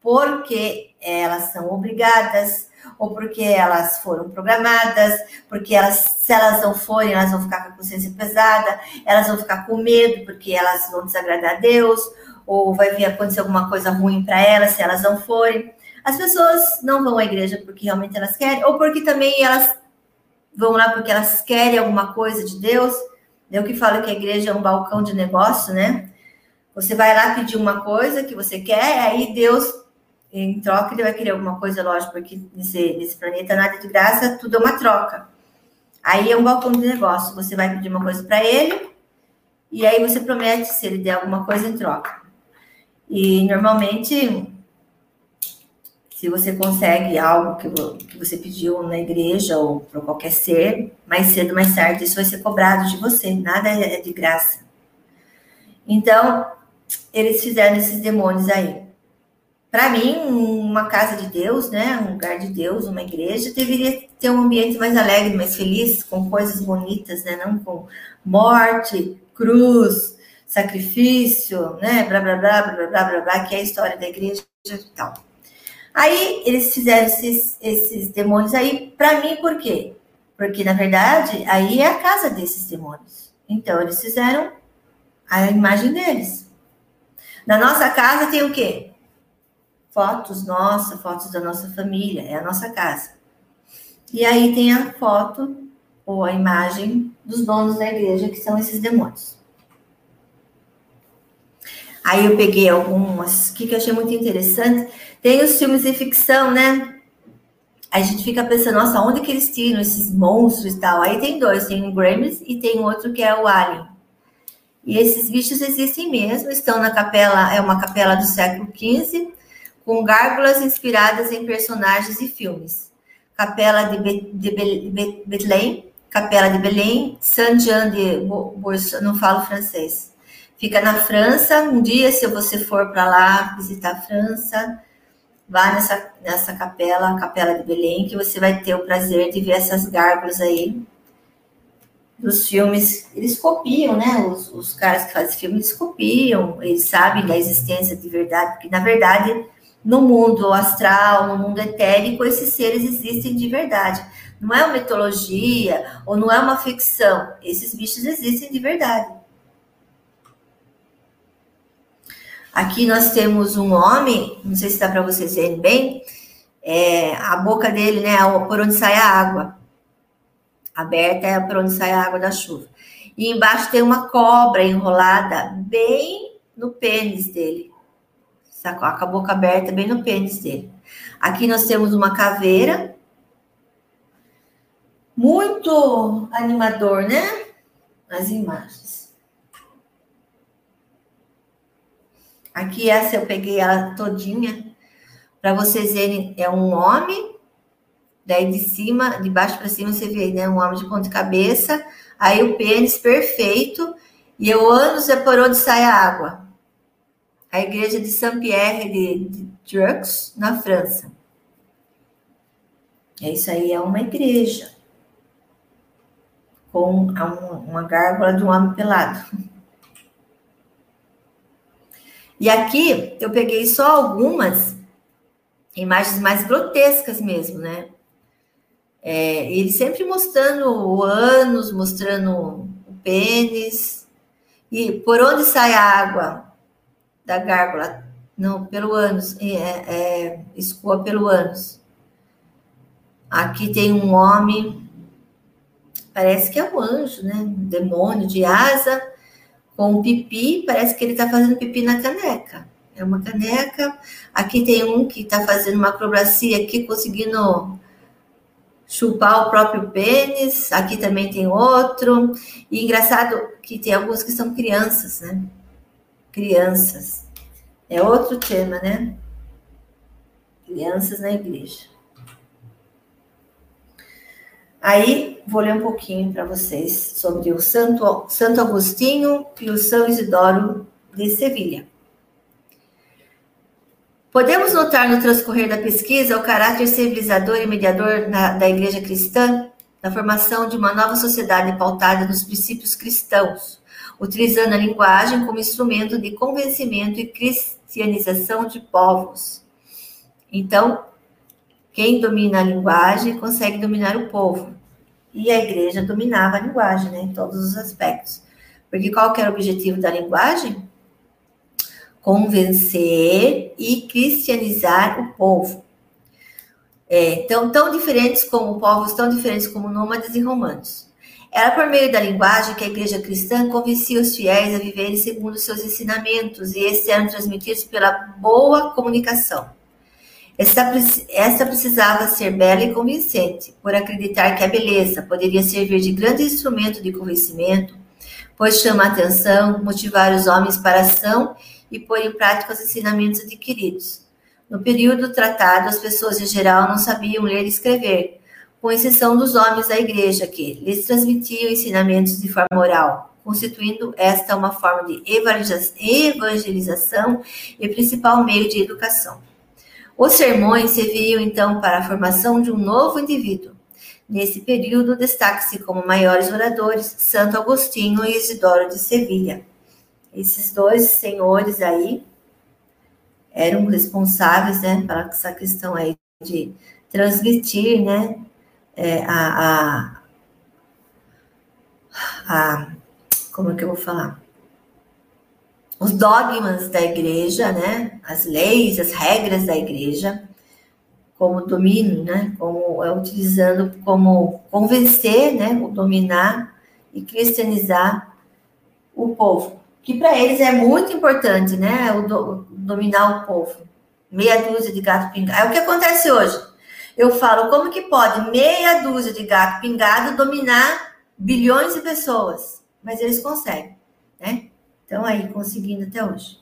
porque elas são obrigadas, ou porque elas foram programadas, porque elas, se elas não forem, elas vão ficar com a consciência pesada, elas vão ficar com medo, porque elas vão desagradar a Deus, ou vai vir acontecer alguma coisa ruim para elas se elas não forem. As pessoas não vão à igreja porque realmente elas querem, ou porque também elas vão lá porque elas querem alguma coisa de Deus, Eu que falo que a igreja é um balcão de negócio, né? Você vai lá pedir uma coisa que você quer, aí Deus, em troca, ele vai querer alguma coisa, lógico, porque nesse, nesse planeta nada de graça, tudo é uma troca. Aí é um balcão de negócio. Você vai pedir uma coisa para ele, e aí você promete se ele der alguma coisa em troca. E normalmente se você consegue algo que, você pediu na igreja ou para qualquer ser, mais cedo, mais tarde, isso vai ser cobrado de você, nada é de graça. Então, eles fizeram esses demônios aí. Para mim, uma casa de Deus, né, um lugar de Deus, uma igreja, deveria ter um ambiente mais alegre, mais feliz, com coisas bonitas, né, não com morte, cruz, sacrifício, né, blá blá blá blá blá blá, blá que é a história da igreja e tal. Aí eles fizeram esses, esses demônios aí para mim, por quê? Porque na verdade aí é a casa desses demônios. Então eles fizeram a imagem deles. Na nossa casa tem o quê? Fotos nossas, fotos da nossa família, é a nossa casa. E aí tem a foto ou a imagem dos donos da igreja, que são esses demônios. Aí eu peguei algumas que, que eu achei muito interessante. Tem os filmes de ficção, né? A gente fica pensando, nossa, onde que eles tiram esses monstros e tal? Aí tem dois, tem o Gremlins e tem outro que é o Alien. E esses bichos existem mesmo, estão na capela, é uma capela do século XV, com gárgulas inspiradas em personagens e filmes. Capela de, Be de Be Belém, Capela de Belém, Saint-Jean de Bourse, não falo francês. Fica na França. Um dia, se você for para lá visitar a França, vá nessa, nessa capela, a Capela de Belém, que você vai ter o prazer de ver essas gárgulas aí dos filmes. Eles copiam, né? Os, os caras que fazem filme, eles copiam, eles sabem da existência de verdade, porque na verdade, no mundo astral, no mundo etérico, esses seres existem de verdade. Não é uma mitologia ou não é uma ficção. Esses bichos existem de verdade. Aqui nós temos um homem, não sei se dá para vocês verem bem, é, a boca dele, né, por onde sai a água. Aberta é por onde sai a água da chuva. E embaixo tem uma cobra enrolada bem no pênis dele. Sacou? Com a boca aberta bem no pênis dele. Aqui nós temos uma caveira. Muito animador, né? As imagens. Aqui essa eu peguei ela todinha para vocês verem, é um homem, daí de cima, de baixo para cima você vê, né, um homem de ponta cabeça, aí o pênis perfeito e o ânus é por onde sai a água. A igreja de Saint-Pierre de, de Dreux, na França. É isso aí, é uma igreja com uma, uma gárgula de um homem pelado. E aqui eu peguei só algumas imagens mais grotescas mesmo, né? É, ele sempre mostrando o ânus, mostrando o pênis. E por onde sai a água da gárgula? Não, pelo ânus, é, é, escoa pelo ânus. Aqui tem um homem, parece que é um anjo, né? Um demônio de asa, com o pipi, parece que ele está fazendo pipi na caneca. É uma caneca. Aqui tem um que está fazendo uma acrobacia aqui, conseguindo chupar o próprio pênis. Aqui também tem outro. E engraçado que tem alguns que são crianças, né? Crianças. É outro tema, né? Crianças na igreja. Aí, vou ler um pouquinho para vocês sobre o Santo, Santo Agostinho e o São Isidoro de Sevilha. Podemos notar no transcorrer da pesquisa o caráter civilizador e mediador na, da Igreja cristã na formação de uma nova sociedade pautada nos princípios cristãos, utilizando a linguagem como instrumento de convencimento e cristianização de povos. Então, quem domina a linguagem consegue dominar o povo. E a igreja dominava a linguagem, né, em todos os aspectos. Porque qual que era o objetivo da linguagem? Convencer e cristianizar o povo. É, então, tão diferentes como povos, tão diferentes como nômades e romanos. Era por meio da linguagem que a igreja cristã convencia os fiéis a viverem segundo seus ensinamentos, e esses eram transmitidos pela boa comunicação. Esta, esta precisava ser bela e convincente, por acreditar que a beleza poderia servir de grande instrumento de convencimento, pois chama a atenção, motivar os homens para a ação e pôr em prática os ensinamentos adquiridos. No período tratado, as pessoas em geral não sabiam ler e escrever, com exceção dos homens da igreja, que lhes transmitiam ensinamentos de forma oral, constituindo esta uma forma de evangelização e principal meio de educação. Os sermões serviam então para a formação de um novo indivíduo. Nesse período, destaca-se como maiores oradores Santo Agostinho e Isidoro de Sevilha. Esses dois senhores aí eram responsáveis, né, para essa questão aí de transmitir, né, é, a, a, a, como é que eu vou falar? Os dogmas da igreja, né? As leis, as regras da igreja, como domínio, né? Como é utilizando como convencer, né? O dominar e cristianizar o povo, que para eles é muito importante, né? O, do, o dominar o povo. Meia dúzia de gato pingado. É o que acontece hoje. Eu falo, como que pode meia dúzia de gato pingado dominar bilhões de pessoas? Mas eles conseguem, né? Estão aí conseguindo até hoje.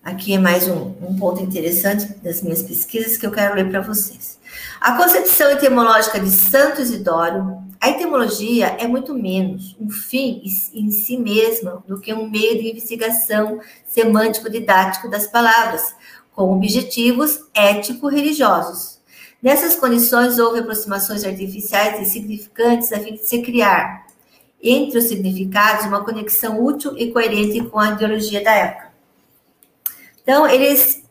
Aqui é mais um, um, ponto interessante das minhas pesquisas que eu quero ler para vocês. A concepção etimológica de Santo Isidoro, a etimologia é muito menos um fim em si mesma do que um meio de investigação semântico-didático das palavras, com objetivos ético-religiosos. Nessas condições, houve aproximações artificiais e significantes a fim de se criar, entre os significados, uma conexão útil e coerente com a ideologia da época. Então, eles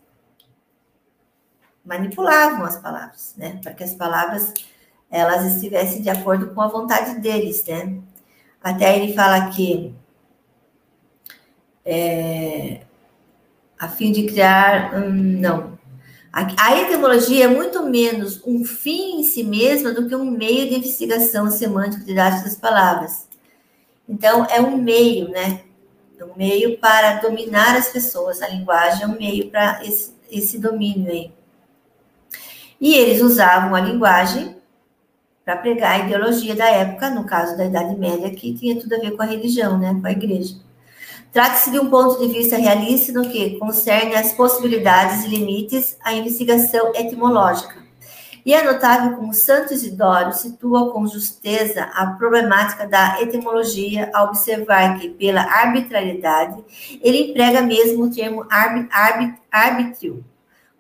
manipulavam as palavras, né, para que as palavras elas estivessem de acordo com a vontade deles, né. Até ele fala que é, a fim de criar, hum, não, a, etimologia é muito menos um fim em si mesma do que um meio de investigação semântica didática das palavras. Então, é um meio, né? É um meio para dominar as pessoas. A linguagem é um meio para esse, esse domínio aí. E eles usavam a linguagem para pregar a ideologia da época, no caso da Idade Média, que tinha tudo a ver com a religião, né? Com a igreja. Trata-se de um ponto de vista realista no que concerne as possibilidades e limites à investigação etimológica. E é notável como Santo Isidoro situa com justeza a problemática da etimologia ao observar que, pela arbitrariedade, ele emprega mesmo o termo arbítrio,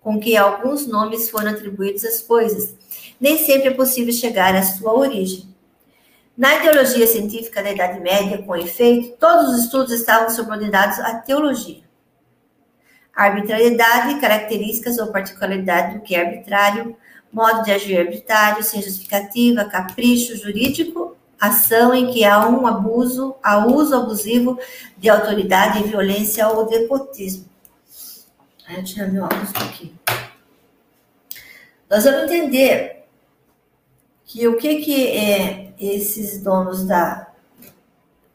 com que alguns nomes foram atribuídos às coisas. Nem sempre é possível chegar à sua origem. Na ideologia científica da Idade Média, com efeito, todos os estudos estavam subordinados à teologia. arbitrariedade, características ou particularidade do que é arbitrário, modo de agir arbitrário, sem justificativa, capricho jurídico, ação em que há um abuso, há uso abusivo de autoridade, violência ou despotismo. Aí eu tirar meu óculos aqui. Nós vamos entender que o que, que é esses donos da.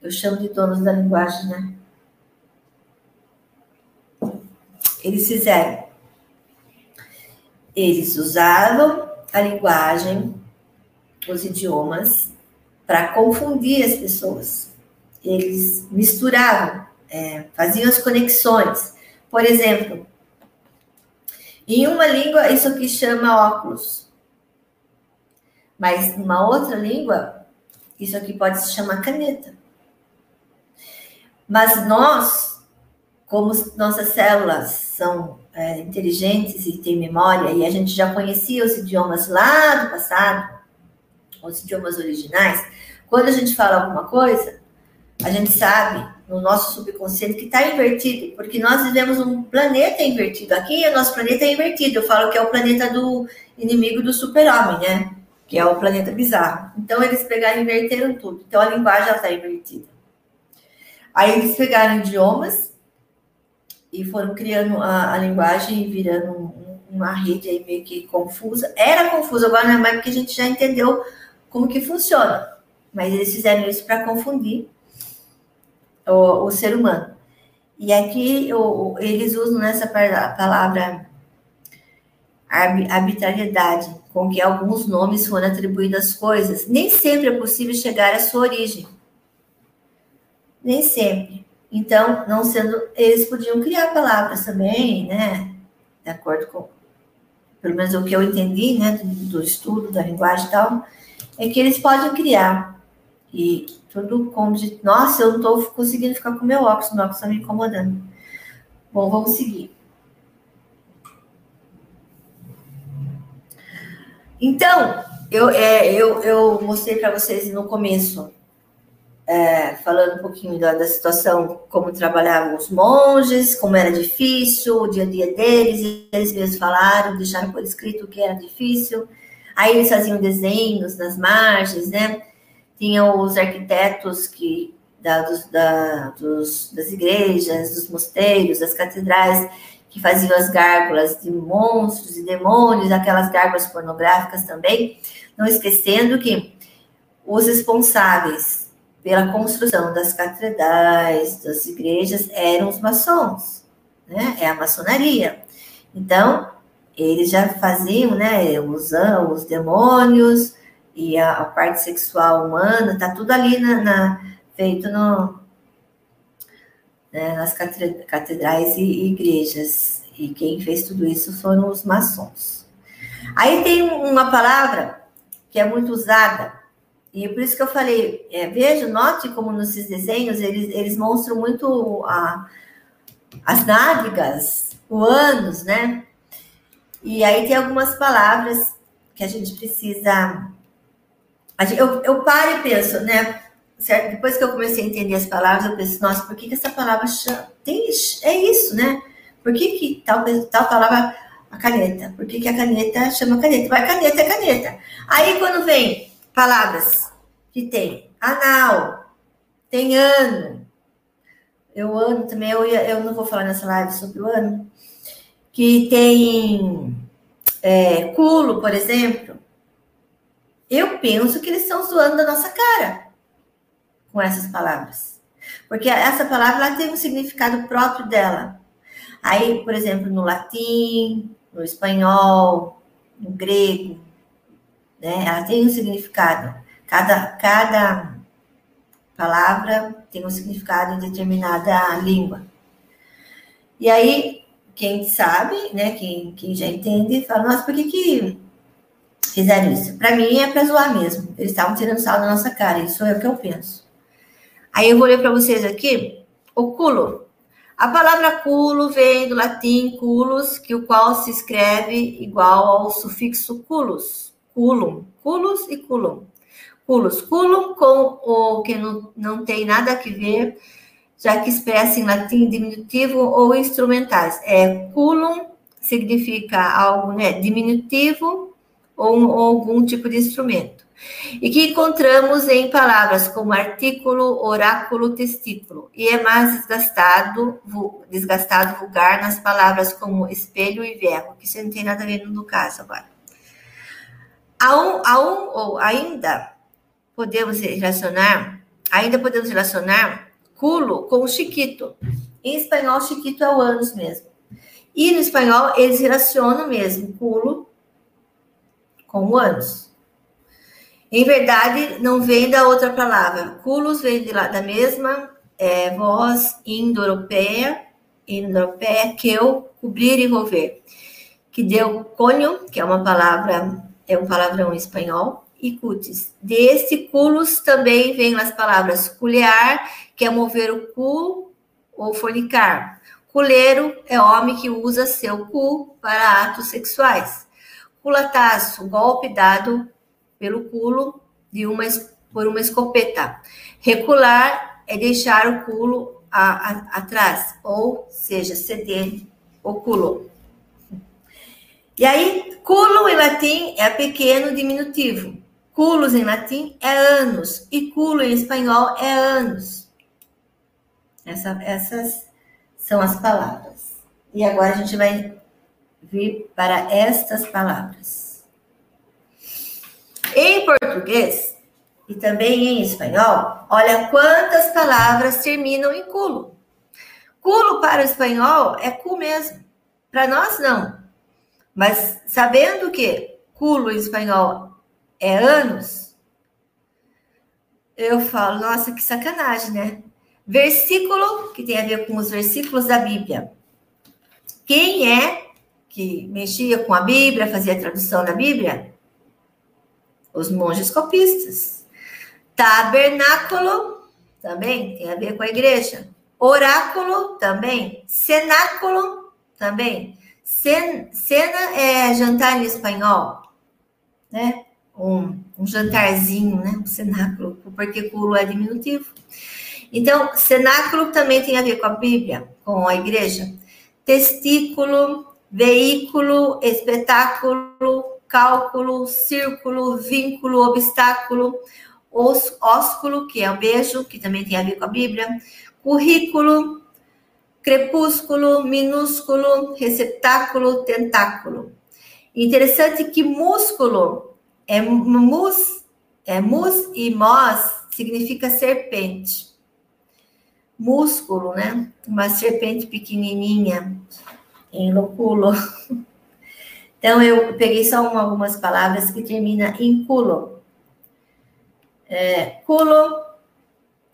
Eu chamo de donos da linguagem, né? Eles fizeram. Eles usavam a linguagem, os idiomas, para confundir as pessoas. Eles misturavam, é, faziam as conexões. Por exemplo, em uma língua, isso aqui chama óculos. Mas numa outra língua, isso aqui pode se chamar caneta. Mas nós, como nossas células são é, inteligentes e têm memória, e a gente já conhecia os idiomas lá do passado, os idiomas originais, quando a gente fala alguma coisa, a gente sabe no nosso subconsciente que está invertido, porque nós vivemos um planeta invertido. Aqui o nosso planeta é invertido. Eu falo que é o planeta do inimigo do super-homem, né? Que é o planeta bizarro. Então, eles pegaram e inverteram tudo. Então, a linguagem está invertida. Aí, eles pegaram idiomas e foram criando a, a linguagem e virando um, uma rede aí meio que confusa. Era confusa, agora não é mais porque a gente já entendeu como que funciona. Mas eles fizeram isso para confundir o, o, ser humano. E aqui o, eles usam nessa palavra arbitrariedade, com que alguns nomes foram atribuídos às coisas. Nem sempre é possível chegar à sua origem. Nem sempre. Então, não sendo, eles podiam criar palavras também, né? De acordo com, pelo menos o que eu entendi, né, do, do estudo da linguagem e tal, é que eles podem criar. E tudo como de, nossa, eu não estou conseguindo ficar com meu óculos, meu óculos está me incomodando. Bom, vamos seguir. Então, eu, é, eu, eu mostrei para vocês no começo, é, falando um pouquinho da, da, situação, como trabalhavam os monges, como era difícil o dia a dia deles, e eles mesmos falaram, deixaram por escrito que era difícil. Aí eles faziam desenhos nas margens, né? Tinham os arquitetos que da, dos, da, dos, das igrejas, dos mosteiros, das catedrais, que faziam as gárgulas de monstros e demônios, aquelas gárgulas pornográficas também, não esquecendo que os responsáveis pela construção das catedrais, das igrejas, eram os maçons, né? É a maçonaria. Então, eles já faziam, né? Os, os demônios e a, a parte sexual humana, tá tudo ali na, na feito no, né, nas catedrais e igrejas. E quem fez tudo isso foram os maçons. Aí tem uma palavra que é muito usada, e por isso que eu falei, é, veja, note como nesses desenhos eles, eles mostram muito a, as nádegas, o ânus, né? E aí tem algumas palavras que a gente precisa. Eu, eu paro e penso, né? Certo? Depois que eu comecei a entender as palavras, eu pensei, nossa, por que, que essa palavra chama... tem é isso, né? Por que, que tal, tal palavra a caneta? Por que, que a caneta chama caneta? Mas caneta é caneta. Aí quando vem palavras que tem anal, tem ano, eu ano também, eu, eu não vou falar nessa live sobre o ano, que tem é, culo, por exemplo, eu penso que eles estão zoando da nossa cara com essas palavras. Porque essa palavra ela tem um significado próprio dela. Aí, por exemplo, no latim, no espanhol, no grego, né? Ela tem um significado. Cada, cada palavra tem um significado em determinada língua. E aí, quem sabe, né, quem, quem já entende, fala, nossa, por que que fizeram isso? Para mim é para zoar mesmo. Eles estavam tirando sal da nossa cara, isso é o que eu penso. Aí eu vou ler para vocês aqui o culo. A palavra culo vem do latim culus, que o qual se escreve igual ao sufixo culus, culum, culus e culum. Culus, culum com o que não, não tem nada a ver, já que expressa em latim diminutivo ou instrumentais. É culum significa algo né, diminutivo ou, ou algum tipo de instrumento e que encontramos em palavras como artículo, oráculo, testículo, e é mais desgastado, desgastado vulgar nas palavras como espelho e verbo, que isso não tem nada a ver no caso agora. A um, a um, ou ainda podemos relacionar, ainda podemos relacionar culo com chiquito. Em espanhol, chiquito é o ânus mesmo. E no espanhol, eles relacionam mesmo culo com o ânus. Em verdade, não vem da outra palavra. Culos vem de lá, da mesma é, voz indo-europeia, indo-europeia, que eu cobrir e envolver. Que deu conho, que é uma palavra, é um palavrão em espanhol, e cutis. Deste culos também vem as palavras culear, que é mover o cu ou fornicar. Culeiro é homem que usa seu cu para atos sexuais. Culataço, golpe dado pelo culo de uma, por uma escopeta. Recular é deixar o culo a, a, atrás, ou seja, ceder o culo. E aí, culo em latim é pequeno diminutivo. Culos em latim é anos e culo em espanhol é anos. Essa, essas são as palavras. E agora a gente vai vir para estas palavras. Em português e também em espanhol, olha quantas palavras terminam em culo. Culo para o espanhol é cu mesmo. Para nós, não. Mas sabendo que culo em espanhol é anos, eu falo, nossa, que sacanagem, né? Versículo, que tem a ver com os versículos da Bíblia. Quem é que mexia com a Bíblia, fazia a tradução da Bíblia? Os monges copistas. Tabernáculo também tem a ver com a igreja. Oráculo também. Cenáculo também. Cena, é jantar em espanhol, né? Um, um jantarzinho, né? Um cenáculo, porque culo é diminutivo. Então, cenáculo também tem a ver com a Bíblia, com a igreja. Testículo, veículo, espetáculo, cálculo, círculo, vínculo, obstáculo, os, ósculo, que é o beijo, que também tem a ver com a Bíblia, currículo, crepúsculo, minúsculo, receptáculo, tentáculo. Interessante que músculo é mus, é mus e mós significa serpente. Músculo, né? Uma serpente pequenininha em loculo. Então eu peguei só uma, algumas palavras que termina em culo. É, culo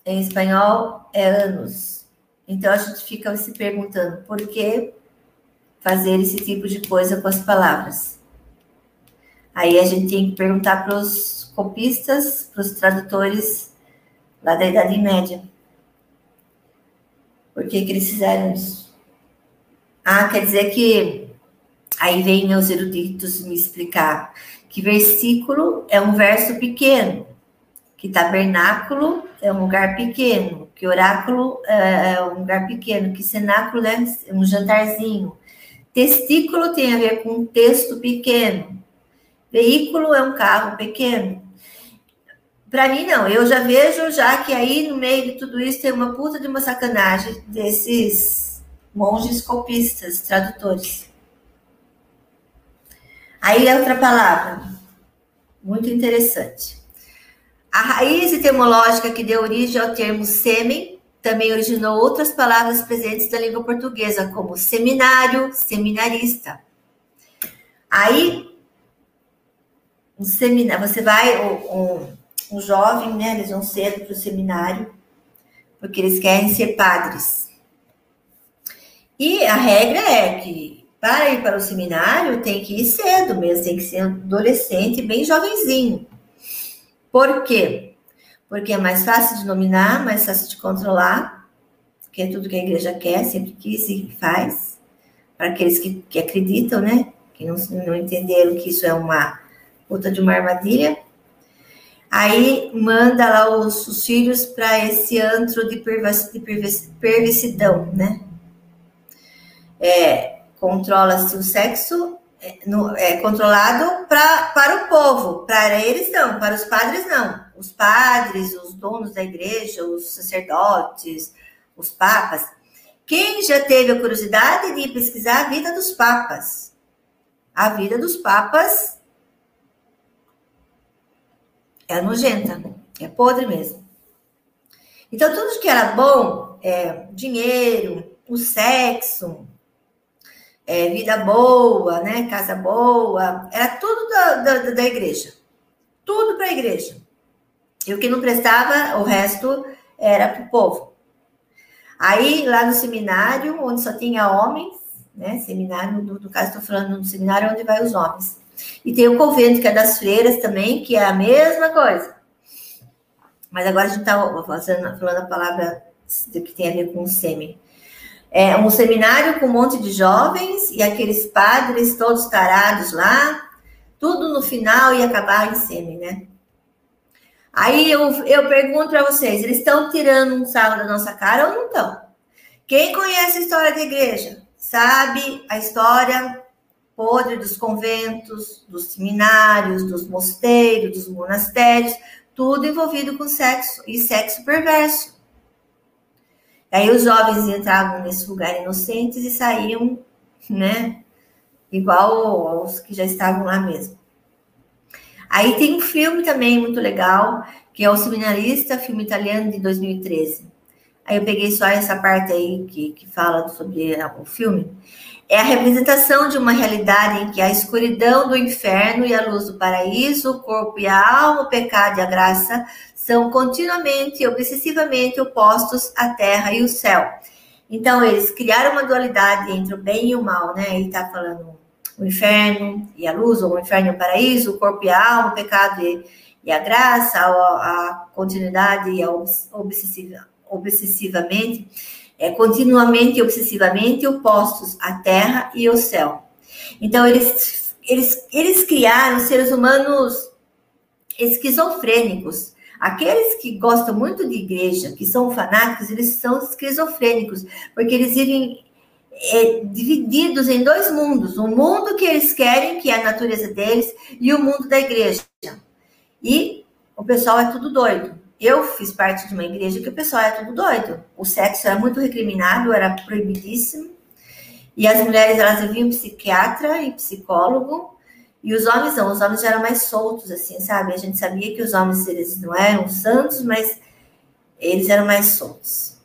em espanhol é anos. Então a gente fica se perguntando por que fazer esse tipo de coisa com as palavras. Aí a gente tem que perguntar para os copistas, para os tradutores lá da Idade Média. Por que, que eles fizeram isso? Ah, quer dizer que aí vem meus eruditos me explicar que versículo é um verso pequeno, que tabernáculo é um lugar pequeno, que oráculo é, é um lugar pequeno, que cenáculo é um jantarzinho. Testículo tem a ver com um texto pequeno. Veículo é um carro pequeno. Para mim, não. Eu já vejo já que aí no meio de tudo isso tem uma puta de uma sacanagem desses monges copistas, tradutores. Aí é outra palavra, muito interessante. A raiz etimológica que deu origem ao termo sêmen também originou outras palavras presentes na língua portuguesa, como seminário, seminarista. Aí, um seminário, você vai, um, um jovem, né, eles vão cedo para o seminário, porque eles querem ser padres. E a regra é que para ir para o seminário tem que ir cedo mesmo, tem que ser adolescente, bem jovenzinho. Por quê? Porque é mais fácil de dominar, mais fácil de controlar, que é tudo que a igreja quer, sempre quis e faz, para aqueles que, que acreditam, né? Que não, não entenderam que isso é uma puta de uma armadilha. Aí manda lá os, os filhos para esse antro de, pervas, de né? É, Controla-se o sexo é, no, é, controlado pra, para o povo, para eles não, para os padres não. Os padres, os donos da igreja, os sacerdotes, os papas. Quem já teve a curiosidade de pesquisar a vida dos papas? A vida dos papas é nojenta, é podre mesmo. Então, tudo que era bom, é, dinheiro, o sexo, é, vida boa, né? Casa boa, era tudo da, da, da igreja. Tudo para a igreja. E o que não prestava, o resto era para o povo. Aí, lá no seminário, onde só tinha homens, né? Seminário, no, no caso, estou falando no seminário onde vai os homens. E tem o convento, que é das freiras também, que é a mesma coisa. Mas agora a gente está falando a palavra que tem a ver com o semi é, um seminário com um monte de jovens e aqueles padres todos tarados lá, tudo no final ia acabar em semi, né? Aí eu, eu pergunto para vocês, eles estão tirando um sarro da nossa cara ou não estão? Quem conhece a história da igreja sabe a história podre dos conventos, dos seminários, dos mosteiros, dos monastérios, tudo envolvido com sexo e sexo perverso. Aí os jovens entravam nesse lugar inocentes e saíam, né, igual aos que já estavam lá mesmo. Aí tem um filme também muito legal, que é O Seminarista, filme italiano de 2013. Aí eu peguei só essa parte aí que, que fala sobre o filme. É a representação de uma realidade em que a escuridão do inferno e a luz do paraíso, o corpo e a alma, o pecado e a graça são continuamente e obsessivamente opostos à terra e o céu. Então, eles criaram uma dualidade entre o bem e o mal, né? Ele está falando o inferno e a luz, ou o inferno e o paraíso, o corpo e a alma, o pecado e, e a graça, a, a continuidade e a obsessiva, obsessivamente, é, continuamente e obsessivamente opostos à terra e ao céu. Então, eles, eles, eles criaram seres humanos esquizofrênicos, Aqueles que gostam muito de igreja, que são fanáticos, eles são esquizofrênicos, porque eles vivem é, divididos em dois mundos: o mundo que eles querem, que é a natureza deles, e o mundo da igreja. E o pessoal é tudo doido. Eu fiz parte de uma igreja que o pessoal é tudo doido. O sexo era muito recriminado, era proibidíssimo. E as mulheres elas viviam psiquiatra e psicólogo e os homens não, os homens eram mais soltos, assim, sabe? A gente sabia que os homens, eles não eram santos, mas eles eram mais soltos.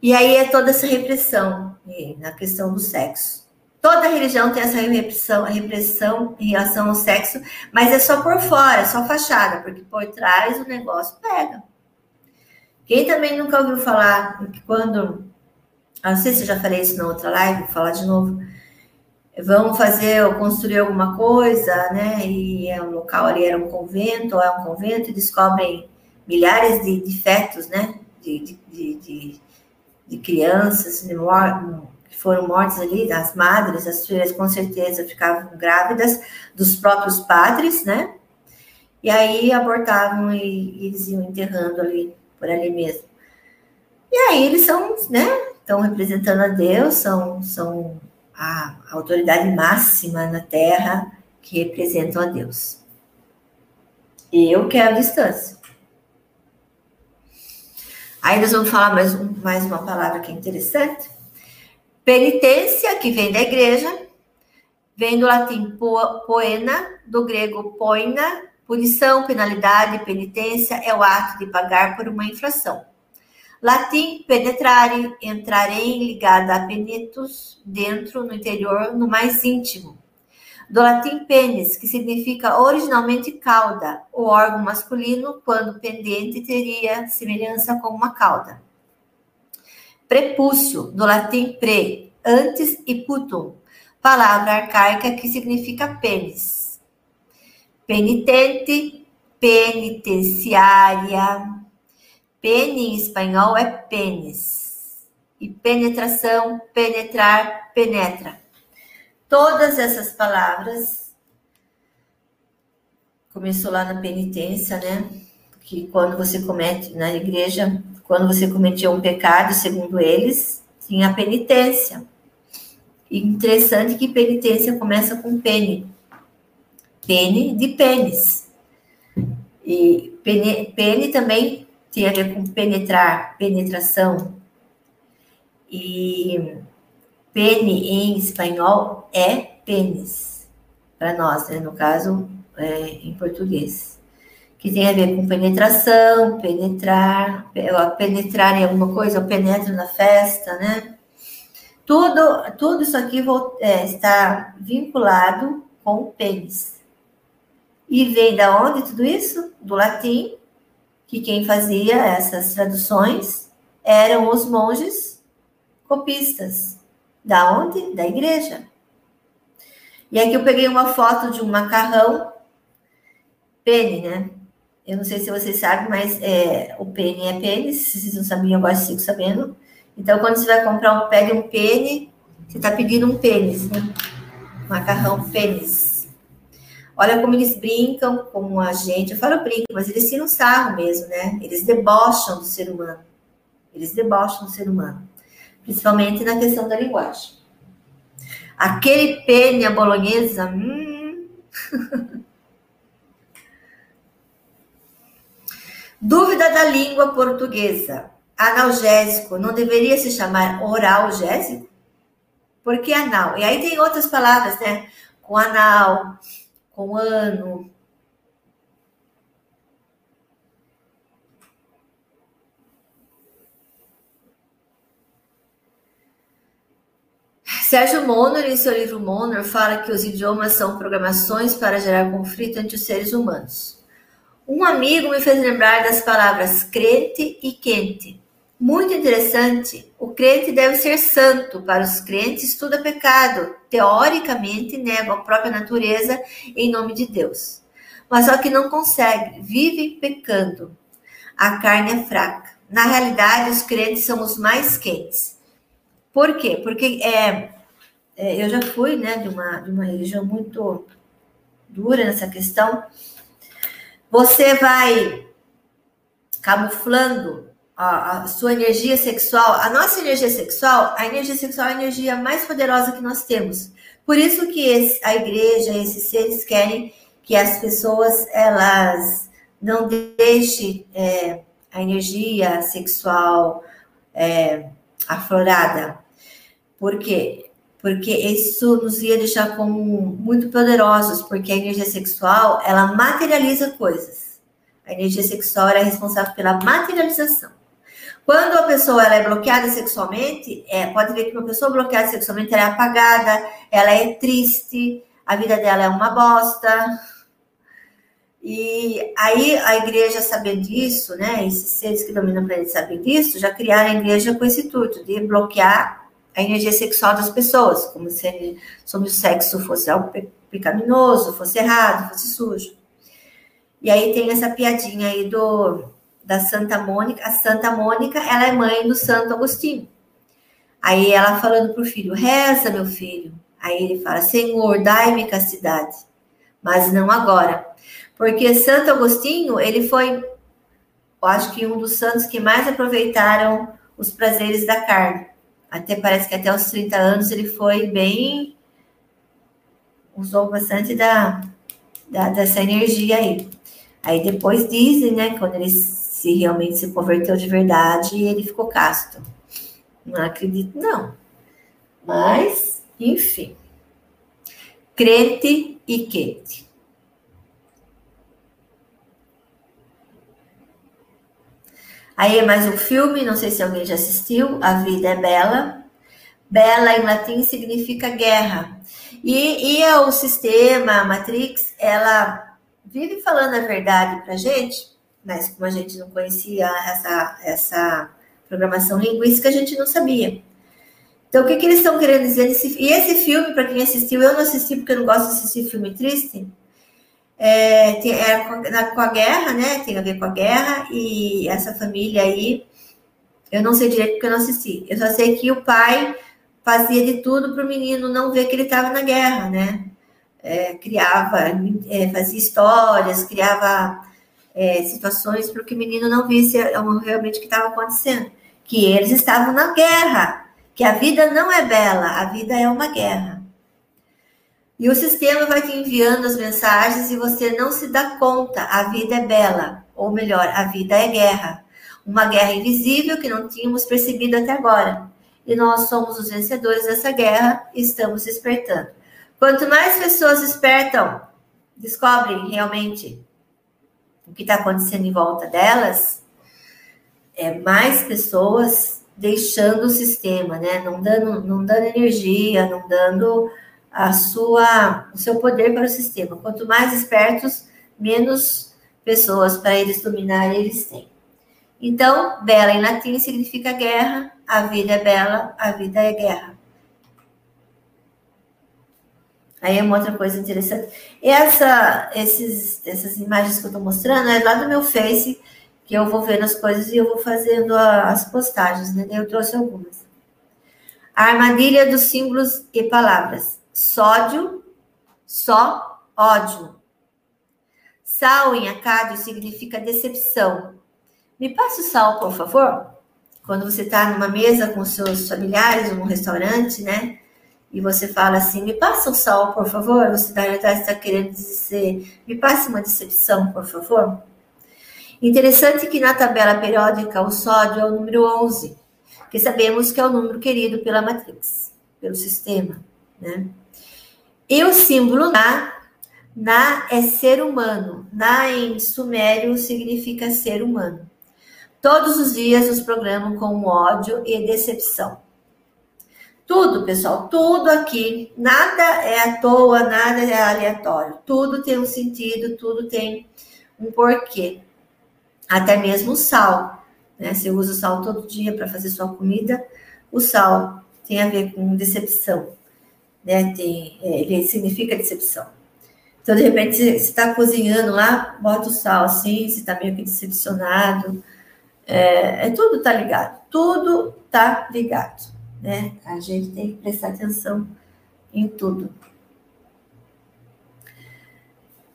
E aí é toda essa repressão na questão do sexo. Toda religião tem essa repressão, repressão em relação ao sexo, mas é só por fora, é só fachada, porque por trás o negócio pega. Quem também nunca ouviu falar que quando. Não sei se eu já falei isso na outra live, vou falar de novo vão fazer ou construir alguma coisa, né? E é um local ali era um convento, ou é um convento, e descobrem milhares de, de fetos, né? De, de, de, de crianças que foram mortas ali, as madres, as filhas com certeza ficavam grávidas dos próprios padres, né? E aí abortavam e, e eles iam enterrando ali, por ali mesmo. E aí eles são, né? Estão representando a Deus, são, são a autoridade máxima na Terra que representam a Deus. Eu quero a distância. Aí nós vamos falar mais, um, mais uma palavra que é interessante. Penitência, que vem da igreja, vem do latim poena, do grego poina, punição, penalidade, penitência é o ato de pagar por uma infração. Latim, penetrare, entrarem, ligada a penetus, dentro, no interior, no mais íntimo. Do latim pênis, que significa originalmente cauda, o órgão masculino, quando pendente, teria semelhança com uma cauda. Prepúcio, do latim pre, antes e putum, palavra arcaica que significa pênis. Penitente, penitenciária, Pene em espanhol é pênis. E penetração, penetrar, penetra. Todas essas palavras começou lá na penitência, né? Que quando você comete na igreja, quando você cometia um pecado, segundo eles, tinha penitência. Interessante que penitência começa com pene. Pene de pênis. E pene, pene também tem a ver com penetrar, penetração. E pene em espanhol é pênis, para nós, né? no caso, é, em português. Que tem a ver com penetração, penetrar, penetrar em alguma coisa, eu penetro na festa, né? Tudo, tudo isso aqui é, está vinculado com o pênis. E vem da onde tudo isso? Do latim, que quem fazia essas traduções eram os monges copistas. Da onde? Da igreja. E aqui eu peguei uma foto de um macarrão pene, né? Eu não sei se vocês sabem, mas é, o pene é pênis. Se vocês não sabiam, agora sigo sabendo. Então, quando você vai comprar um, pede um pene, você está pedindo um pênis, né? Macarrão pênis. Olha como eles brincam com a gente. Eu falo brinco, mas eles tiram sarro mesmo, né? Eles debocham do ser humano. Eles debocham do ser humano. Principalmente na questão da linguagem. Aquele pene a bolonhesa. Hum. Dúvida da língua portuguesa. Analgésico não deveria se chamar oralgésico? Por que anal? E aí tem outras palavras, né? Com anal, com ano. Sérgio Monor, em seu livro Monor, fala que os idiomas são programações para gerar conflito entre os seres humanos. Um amigo me fez lembrar das palavras crente e quente. Muito interessante. O crente deve ser santo. Para os crentes, tudo é pecado. Teoricamente, negam a própria natureza em nome de Deus. Mas só que não consegue, vivem pecando. A carne é fraca. Na realidade, os crentes são os mais quentes. Por quê? Porque é, é, eu já fui né, de, uma, de uma religião muito dura nessa questão. Você vai camuflando a, a, sua energia sexual. A nossa energia sexual, a energia sexual é a energia mais poderosa que nós temos. Por isso que esse, a igreja, esses seres querem que as pessoas elas não deixem é, a energia sexual é, aflorada. Por quê? Porque isso nos ia deixar como muito poderosos, porque a energia sexual, ela materializa coisas. A energia sexual é responsável pela materialização. Quando a pessoa ela é bloqueada sexualmente, é, pode ver que uma pessoa bloqueada sexualmente é apagada, ela é triste, a vida dela é uma bosta. E aí a igreja, sabendo disso, né, esses seres que dominam o planeta sabem disso, já criaram a igreja com esse intuito de bloquear a energia sexual das pessoas, como se, sobre o sexo fosse algo pecaminoso, fosse errado, fosse sujo. E aí tem essa piadinha aí do da Santa Mônica. A Santa Mônica, ela é mãe do Santo Agostinho. Aí ela falando pro filho, reza, meu filho. Aí ele fala, Senhor, dai-me castidade. Mas não agora. Porque Santo Agostinho, ele foi, eu acho que um dos santos que mais aproveitaram os prazeres da carne. Até parece que até os 30 anos ele foi bem. usou bastante da, da dessa energia aí. Aí depois dizem, né, quando ele se realmente se converteu de verdade, ele ficou casto. Não acredito, não. Mas, enfim. Crente e quente. Aí é mais um filme, não sei se alguém já assistiu, A Vida é Bela. Bela em latim significa guerra. E, e o sistema, a Matrix, ela vive falando a verdade para gente, mas como a gente não conhecia essa, essa programação linguística, a gente não sabia. Então, o que, que eles estão querendo dizer? Nesse, e esse filme, para quem assistiu, eu não assisti porque eu não gosto de assistir filme triste, é, tem, é com, a, guerra, né? Tem a ver com a guerra e essa família aí, eu não sei direito porque eu não assisti. Eu só sei que o pai fazia de tudo para o menino não ver que ele estava na guerra, né? É, criava, é, fazia histórias, criava é, situações para que o menino não visse realmente o que estava acontecendo. Que eles estavam na guerra, que a vida não é bela, a vida é uma guerra. E o sistema vai te enviando as mensagens e você não se dá conta. A vida é bela, ou melhor, a vida é guerra. Uma guerra invisível que não tínhamos percebido até agora. E nós somos os vencedores dessa guerra e estamos despertando. Quanto mais pessoas despertam, descobrem realmente o que está acontecendo em volta delas, é mais pessoas deixando o sistema, né? Não dando, não dando energia, não dando a sua, o seu poder para o sistema. Quanto mais espertos, menos pessoas para eles dominarem eles têm. Então, bela em latim significa guerra, a vida é bela, a vida é guerra. Aí é uma outra coisa interessante. Essa, esses, essas imagens que eu estou mostrando é lá do meu Face, que eu vou vendo as coisas e eu vou fazendo a, as postagens, né? Eu trouxe algumas. A armadilha dos símbolos e palavras sódio, só, ódio. Sal em acádio significa decepção. Me passe o sal, por favor. Quando você está numa mesa com seus familiares, num restaurante, né? E você fala assim, me passa o sal, por favor. Você na realidade está querendo dizer, me passe uma decepção, por favor. Interessante que na tabela periódica o sódio é o número 11, que sabemos que é o número querido pela Matrix. pelo sistema, né? E o símbolo Na, Na é ser humano. Na em sumério significa ser humano. Todos os dias nos programam com ódio e decepção. Tudo, pessoal, tudo aqui, nada é à toa, nada é aleatório. Tudo tem um sentido, tudo tem um porquê. Até mesmo o sal, né? Você usa o sal todo dia para fazer sua comida, o sal tem a ver com decepção, né? Tem, é, ele significa decepção. Então, de repente, você está cozinhando lá, bota o sal assim, você está meio que decepcionado. É, é tudo tá ligado, tudo tá ligado né? A gente tem que prestar atenção em tudo.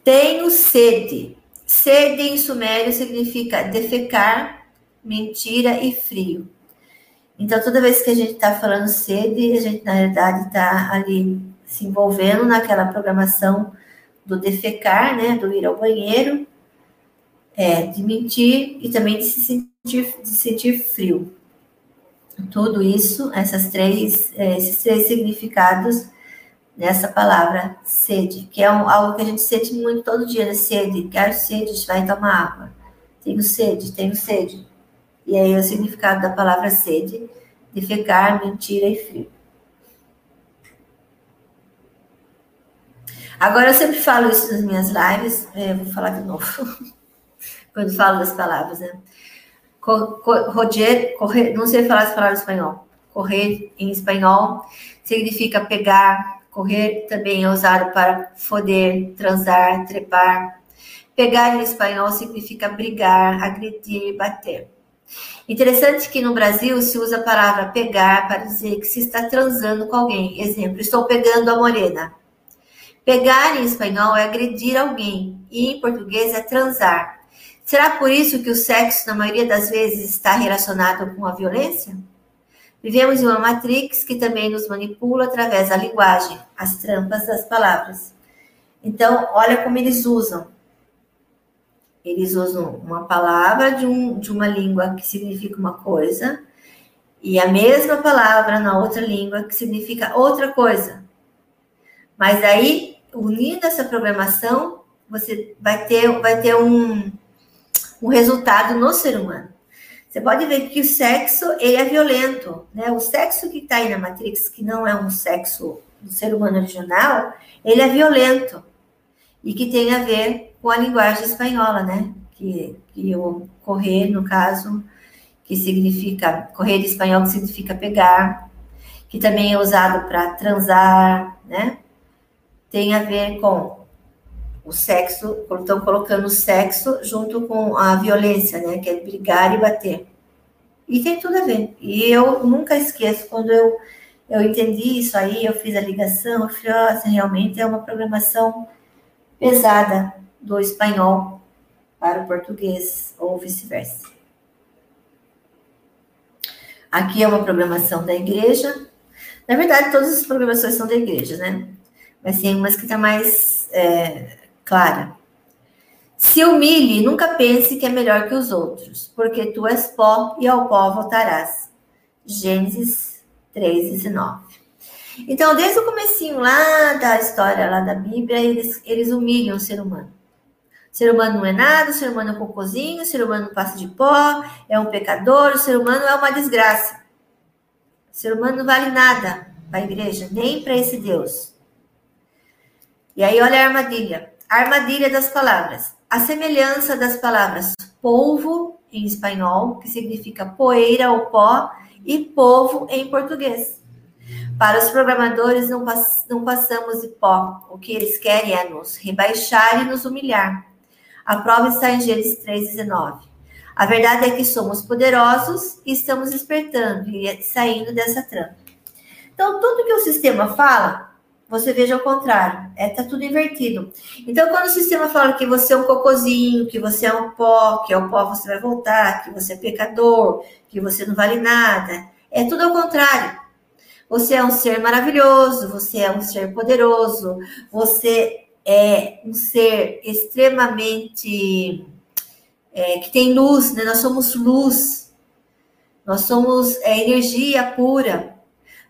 Tenho sede. Sede em sumério significa defecar, mentira e frio. Então, toda vez que a gente está falando sede, a gente, na verdade, está ali se envolvendo naquela programação do defecar, né? Do ir ao banheiro, é, de mentir e também de se sentir, de sentir frio tudo isso, essas três, é, esses três significados nessa palavra sede, que é um, algo que a gente sente muito todo dia, né? Sede, quero sede, vai tomar água. Tenho sede, tenho sede. E aí o significado da palavra sede, defecar, mentira e frio. Agora eu sempre falo isso nas minhas lives, é, vou falar de novo, quando falo das palavras, né? Roger, correr, não sei falar essa palavra em espanhol. Correr em espanhol significa pegar. Correr também é usado para foder, transar, trepar. Pegar em espanhol significa brigar, agredir, bater. Interessante que no Brasil se usa a palavra pegar para dizer que se está transando com alguém. Exemplo, estou pegando a morena. Pegar em espanhol é agredir alguém e em português é transar. Será por isso que o sexo, na maioria das vezes, está relacionado com a violência? Vivemos em uma matrix que também nos manipula através da linguagem, as trampas das palavras. Então, olha como eles usam. Eles usam uma palavra de, um, de uma língua que significa uma coisa e a mesma palavra na outra língua que significa outra coisa. Mas aí, unindo essa programação, você vai ter, vai ter um, um resultado no ser humano. Você pode ver que o sexo ele é violento, né? O sexo que está aí na Matrix, que não é um sexo do ser humano original, ele é violento e que tem a ver com a linguagem espanhola, né? Que, que o correr, no caso, que significa correr de espanhol que significa pegar, que também é usado para transar, né? Tem a ver com o sexo, estão colocando o sexo junto com a violência, né? Que é brigar e bater. E tem tudo a ver. E eu nunca esqueço, quando eu, eu entendi isso aí, eu fiz a ligação, eu falei, nossa, realmente é uma programação pesada do espanhol para o português, ou vice-versa. Aqui é uma programação da igreja. Na verdade, todas as programações são da igreja, né? Mas tem umas que está mais é, Clara. Se humilhe, nunca pense que é melhor que os outros, porque tu és pó e ao pó voltarás. Gênesis 3, 19. Então, desde o comecinho lá da história lá da Bíblia, eles, eles humilham o ser humano. O ser humano não é nada, o ser humano é um cocôzinho, o ser humano passa de pó, é um pecador, o ser humano é uma desgraça. O ser humano não vale nada para a igreja, nem para esse Deus. E aí, olha a armadilha. Armadilha das palavras. A semelhança das palavras polvo em espanhol, que significa poeira ou pó, e povo em português. Para os programadores, não, pass não passamos de pó. O que eles querem é nos rebaixar e nos humilhar. A prova está em Gênesis 3,19. A verdade é que somos poderosos e estamos despertando e saindo dessa trampa. Então, tudo que o sistema fala, você veja ao contrário, é tá tudo invertido. Então, quando o sistema fala que você é um cocôzinho, que você é um pó, que é o pó você vai voltar, que você é pecador, que você não vale nada, é tudo ao contrário. Você é um ser maravilhoso, você é um ser poderoso, você é um ser extremamente é, que tem luz, né? Nós somos luz, nós somos é, energia pura.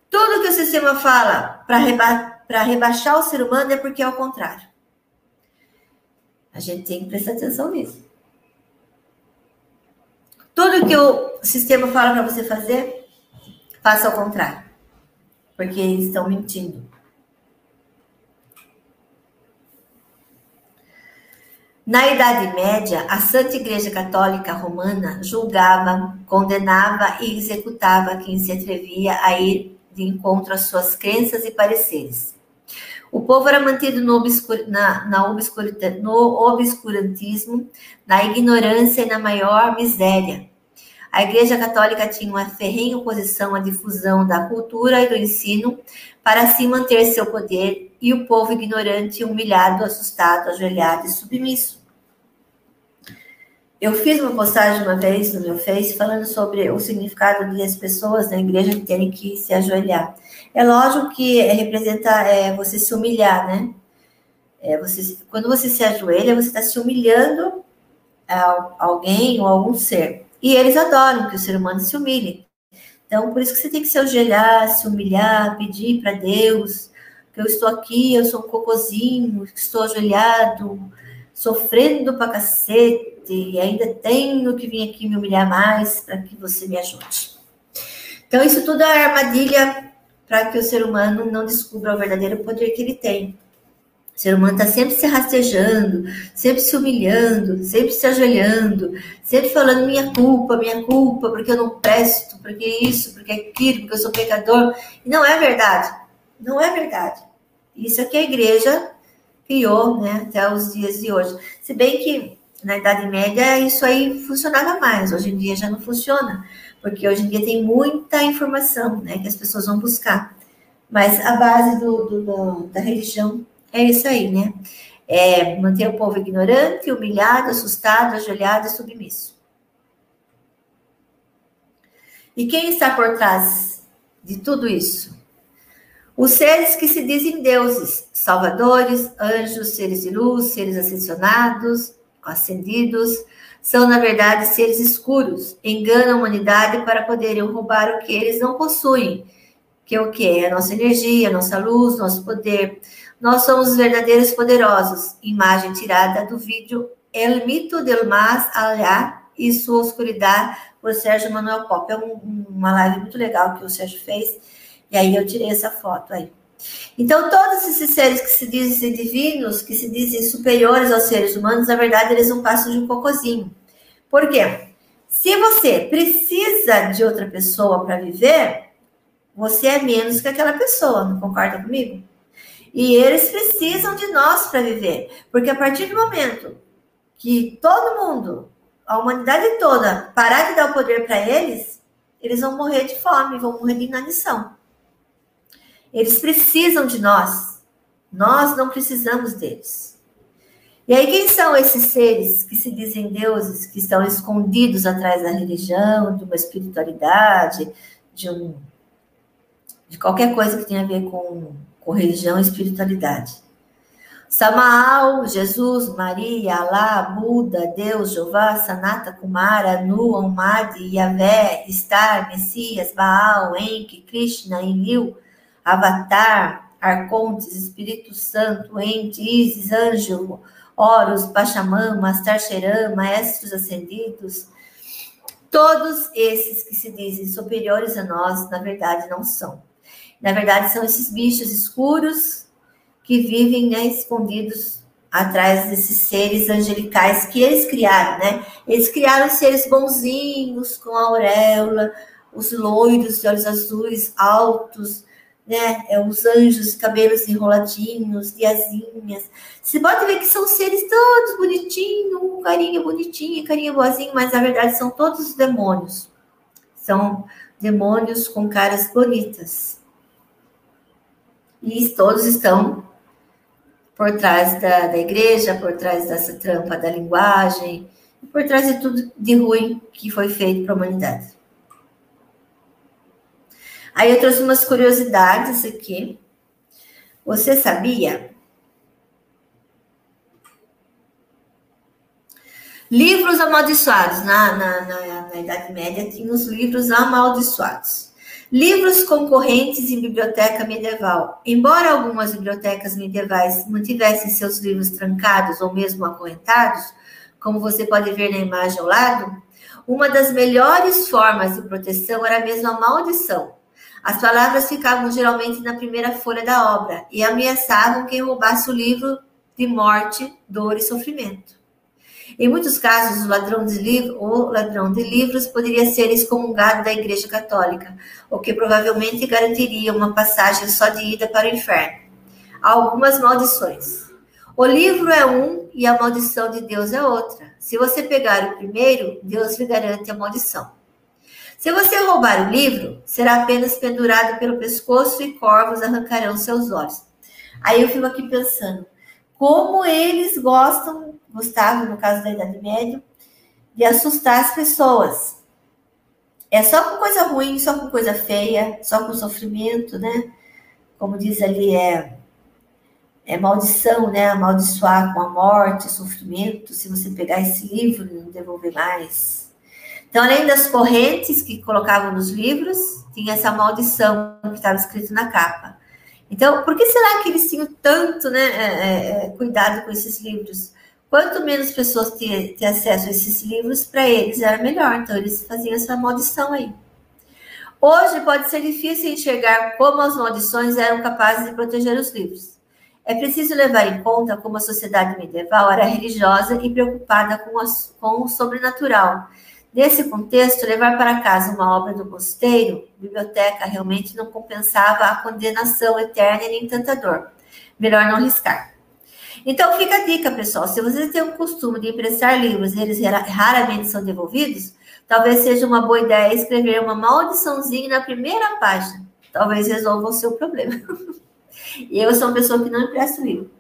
Tudo que o sistema fala para reba rebaixar o ser humano é porque é o contrário. A gente tem que prestar atenção nisso. Tudo que o sistema fala para você fazer, faça ao contrário. Porque eles estão mentindo. Na Idade Média, a Santa Igreja Católica Romana julgava, condenava e executava quem se atrevia a ir de encontro às suas crenças e pareceres. O povo era mantido no, obscur, na, na obscurita, no obscurantismo, na ignorância e na maior miséria. A Igreja Católica tinha uma ferrenha oposição à difusão da cultura e do ensino para assim manter seu poder e o povo ignorante, humilhado, assustado, ajoelhado e submisso. Eu fiz uma postagem uma vez no meu Face falando sobre o significado de as pessoas na igreja terem que se ajoelhar. É lógico que representa é, você se humilhar, né? É, você, quando você se ajoelha, você está se humilhando a alguém ou a algum ser. E eles adoram que o ser humano se humilhe. Então, por isso que você tem que se ajoelhar, se humilhar, pedir para Deus que eu estou aqui, eu sou um cocôzinho, estou ajoelhado, sofrendo pra cacete, e ainda tenho que vir aqui me humilhar mais para que você me ajude. Então, isso tudo é armadilha para que o ser humano não descubra o verdadeiro poder que ele tem. O ser humano está sempre se rastejando, sempre se humilhando, sempre se ajoelhando, sempre falando minha culpa, minha culpa, porque eu não presto, porque isso, porque aquilo, porque eu sou pecador. E não é verdade. Não é verdade. Isso é que a igreja criou né, até os dias de hoje. Se bem que na Idade Média isso aí funcionava mais, hoje em dia já não funciona, porque hoje em dia tem muita informação né, que as pessoas vão buscar. Mas a base do, do, do, da religião é isso aí, né? É manter o povo ignorante, humilhado, assustado, ajoelhado e submisso. E quem está por trás de tudo isso? Os seres que se dizem deuses, salvadores, anjos, seres de luz, seres ascensionados, ascendidos, são, na verdade, seres escuros, enganam a humanidade para poderem roubar o que eles não possuem, que é o que é a nossa energia, a nossa luz, nosso poder. Nós somos os verdadeiros poderosos, imagem tirada do vídeo El Mito del Más Allá e Sua Oscuridade, por Sérgio Manuel Pop. É um, uma live muito legal que o Sérgio fez, e aí eu tirei essa foto aí. Então, todos esses seres que se dizem divinos, que se dizem superiores aos seres humanos, na verdade, eles não passam de um cocôzinho. Por quê? Se você precisa de outra pessoa para viver, você é menos que aquela pessoa, não concorda comigo? E eles precisam de nós para viver, porque a partir do momento que todo mundo, a humanidade toda, parar de dar o poder para eles, eles vão morrer de fome, vão morrer de inanição. Eles precisam de nós. Nós não precisamos deles. E aí, quem são esses seres que se dizem deuses, que estão escondidos atrás da religião, de uma espiritualidade, de, um, de qualquer coisa que tenha a ver com, com religião e espiritualidade? Samaal, Jesus, Maria, Alá, Buda, Deus, Jeová, Sanata, Kumara, Nu, Almadi, Yahvé, Star, Messias, Baal, Enki, Krishna, Enlil, Avatar, Arcontes, Espírito Santo, Ente, Isis, Anjo, Horus, Pachamama, Mastar Maestros Ascendidos, todos esses que se dizem superiores a nós, na verdade não são. Na verdade, são esses bichos escuros que vivem né, escondidos atrás desses seres angelicais que eles criaram, né? Eles criaram seres bonzinhos, com auréola, os loiros de olhos azuis, altos, né? É, os anjos, cabelos enroladinhos, diazinhas. Você pode ver que são seres todos bonitinhos, carinha bonitinha, carinha boazinha, mas na verdade são todos demônios. São demônios com caras bonitas. E todos estão por trás da, da igreja, por trás dessa trampa da linguagem, por trás de tudo de ruim que foi feito para a humanidade. Aí eu trouxe umas curiosidades aqui. Você sabia? Livros amaldiçoados. Na, na, na, na Idade Média tinha os livros amaldiçoados. Livros concorrentes em biblioteca medieval. Embora algumas bibliotecas medievais mantivessem seus livros trancados ou mesmo acorrentados, como você pode ver na imagem ao lado, uma das melhores formas de proteção era mesmo a maldição. As palavras ficavam geralmente na primeira folha da obra e ameaçavam quem roubasse o livro de morte, dor e sofrimento. Em muitos casos, o ladrão de, livro, ladrão de livros poderia ser excomungado da Igreja Católica, o que provavelmente garantiria uma passagem só de ida para o inferno. Algumas maldições. O livro é um e a maldição de Deus é outra. Se você pegar o primeiro, Deus lhe garante a maldição. Se você roubar o livro, será apenas pendurado pelo pescoço e corvos arrancarão seus olhos. Aí eu fico aqui pensando, como eles gostam Gustavo, no caso da Idade Média, de assustar as pessoas. É só com coisa ruim, só com coisa feia, só com sofrimento, né? Como diz ali, é, é maldição, né? Amaldiçoar com a morte, sofrimento, se você pegar esse livro e não devolver mais. Então, além das correntes que colocavam nos livros, tinha essa maldição que estava escrito na capa. Então, por que será que eles tinham tanto né, é, é, cuidado com esses livros? Quanto menos pessoas ter acesso a esses livros, para eles era melhor. Então, eles faziam essa maldição aí. Hoje pode ser difícil enxergar como as maldições eram capazes de proteger os livros. É preciso levar em conta como a sociedade medieval era religiosa e preocupada com, as, com o sobrenatural. Nesse contexto, levar para casa uma obra do mosteiro, biblioteca, realmente não compensava a condenação eterna e nem tanta dor. Melhor não arriscar. Então fica a dica, pessoal. Se você tem o costume de emprestar livros e eles raramente são devolvidos, talvez seja uma boa ideia escrever uma maldiçãozinha na primeira página. Talvez resolva o seu problema. eu sou uma pessoa que não empresta livro.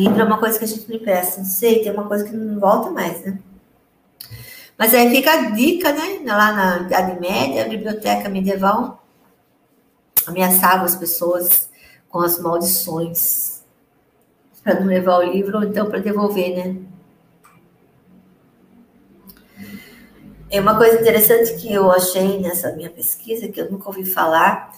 Livro é uma coisa que a gente não empresta, não sei, tem uma coisa que não volta mais, né? Mas aí fica a dica, né? Lá na Idade Média, a biblioteca medieval ameaçava as pessoas com as maldições para não levar o livro ou então para devolver, né? É uma coisa interessante que eu achei nessa minha pesquisa que eu nunca ouvi falar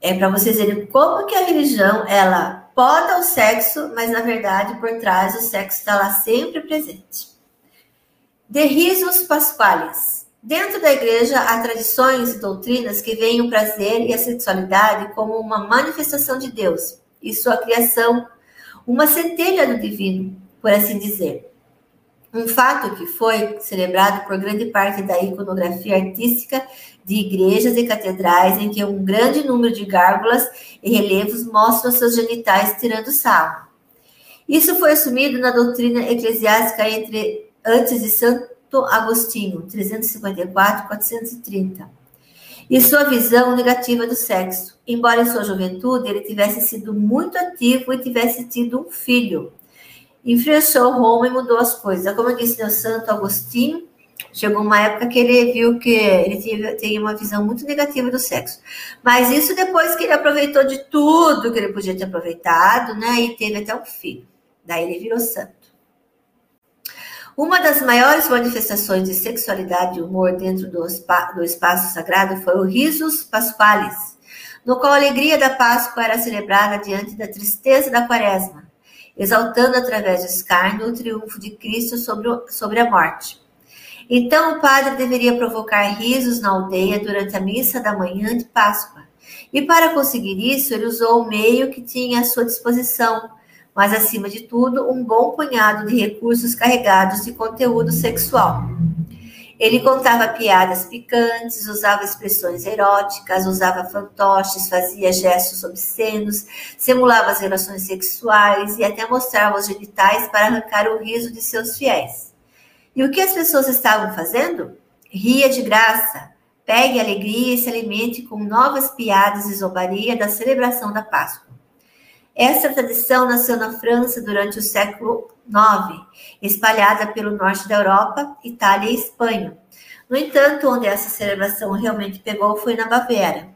é para vocês verem como que a religião ela poda o sexo, mas na verdade por trás o sexo está lá sempre presente. De risos pasquales. Dentro da igreja há tradições e doutrinas que veem o prazer e a sexualidade como uma manifestação de Deus e sua criação, uma centelha do divino, por assim dizer. Um fato que foi celebrado por grande parte da iconografia artística de igrejas e catedrais, em que um grande número de gárgulas e relevos mostram seus genitais tirando sarro. Isso foi assumido na doutrina eclesiástica entre antes de Santo Agostinho, 354, 430. E sua visão negativa do sexo. Embora em sua juventude ele tivesse sido muito ativo e tivesse tido um filho. Influenciou Roma e mudou as coisas. Como eu disse, Santo Agostinho chegou uma época que ele viu que ele tinha, uma visão muito negativa do sexo. Mas isso depois que ele aproveitou de tudo que ele podia ter aproveitado, né? E teve até um filho. Daí ele virou santo. Uma das maiores manifestações de sexualidade e humor dentro do, do espaço sagrado foi o Risos Pasqualis, no qual a alegria da Páscoa era celebrada diante da tristeza da Quaresma, exaltando através do escárnio o triunfo de Cristo sobre, o, sobre a morte. Então o padre deveria provocar risos na aldeia durante a missa da manhã de Páscoa. E para conseguir isso, ele usou o meio que tinha à sua disposição, mas acima de tudo, um bom punhado de recursos carregados de conteúdo sexual. Ele contava piadas picantes, usava expressões eróticas, usava fantoches, fazia gestos obscenos, simulava as relações sexuais e até mostrava os genitais para arrancar o riso de seus fiéis. E o que as pessoas estavam fazendo? Ria de graça, pegue alegria e se alimente com novas piadas e zombaria da celebração da Páscoa. Essa tradição nasceu na França durante o século IX, espalhada pelo norte da Europa, Itália e Espanha. No entanto, onde essa celebração realmente pegou foi na Baviera.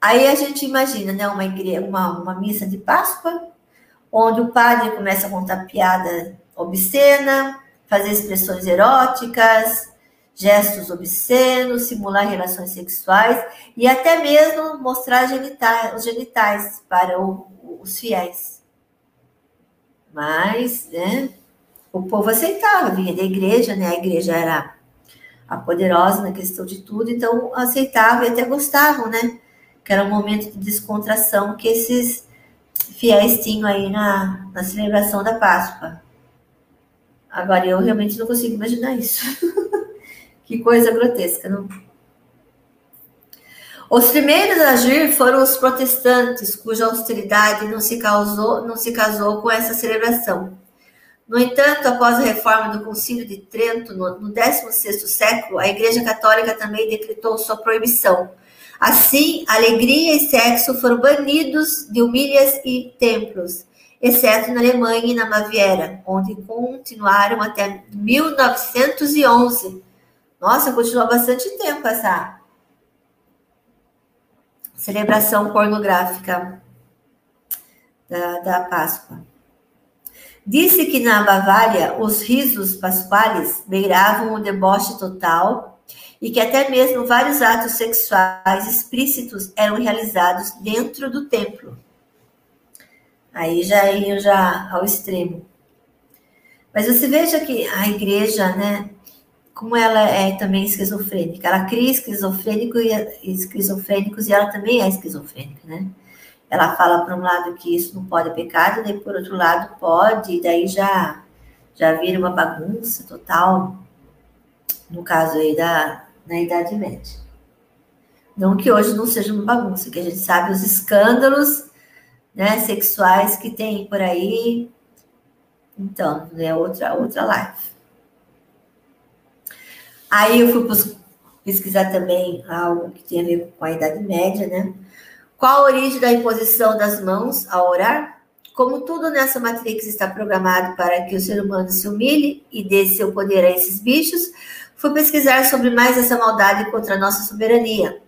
Aí a gente imagina, né, uma, igreja, uma, uma missa de Páscoa, onde o padre começa a contar piada obscena, fazer expressões eróticas, gestos obscenos, simular relações sexuais e até mesmo mostrar genitais, os genitais para o, os fiéis. Mas, né, o povo aceitava, vinha da igreja, né? A igreja era a poderosa na questão de tudo, então aceitavam e até gostavam, né? Que era um momento de descontração que esses fiéis tinham aí na, na celebração da Páscoa. Agora, eu realmente não consigo imaginar isso. que coisa grotesca, não? Os primeiros a agir foram os protestantes, cuja austeridade não se, causou, não se casou com essa celebração. No entanto, após a reforma do Concílio de Trento, no, no 16º século, a Igreja Católica também decretou sua proibição. Assim, alegria e sexo foram banidos de humilhas e templos, exceto na Alemanha e na Baviera, onde continuaram até 1911. Nossa, continuou bastante tempo essa celebração pornográfica da, da Páscoa. Disse que na Bavária os risos pasquales beiravam o deboche total e que até mesmo vários atos sexuais explícitos eram realizados dentro do templo. Aí já iam já ao extremo. Mas você veja que a igreja, né, como ela é também esquizofrênica, ela cria esquizofrênico e, esquizofrênicos e ela também é esquizofrênica, né? ela fala por um lado que isso não pode é pecado, daí por outro lado pode, e daí já, já vira uma bagunça total, no caso aí da na Idade Média. Não que hoje não seja uma bagunça, que a gente sabe os escândalos né, sexuais que tem por aí. Então, é outra, outra live. Aí eu fui pesquisar também algo que tem a ver com a Idade Média, né? Qual a origem da imposição das mãos ao orar? Como tudo nessa matrix está programado para que o ser humano se humilhe e dê seu poder a esses bichos, fui pesquisar sobre mais essa maldade contra a nossa soberania.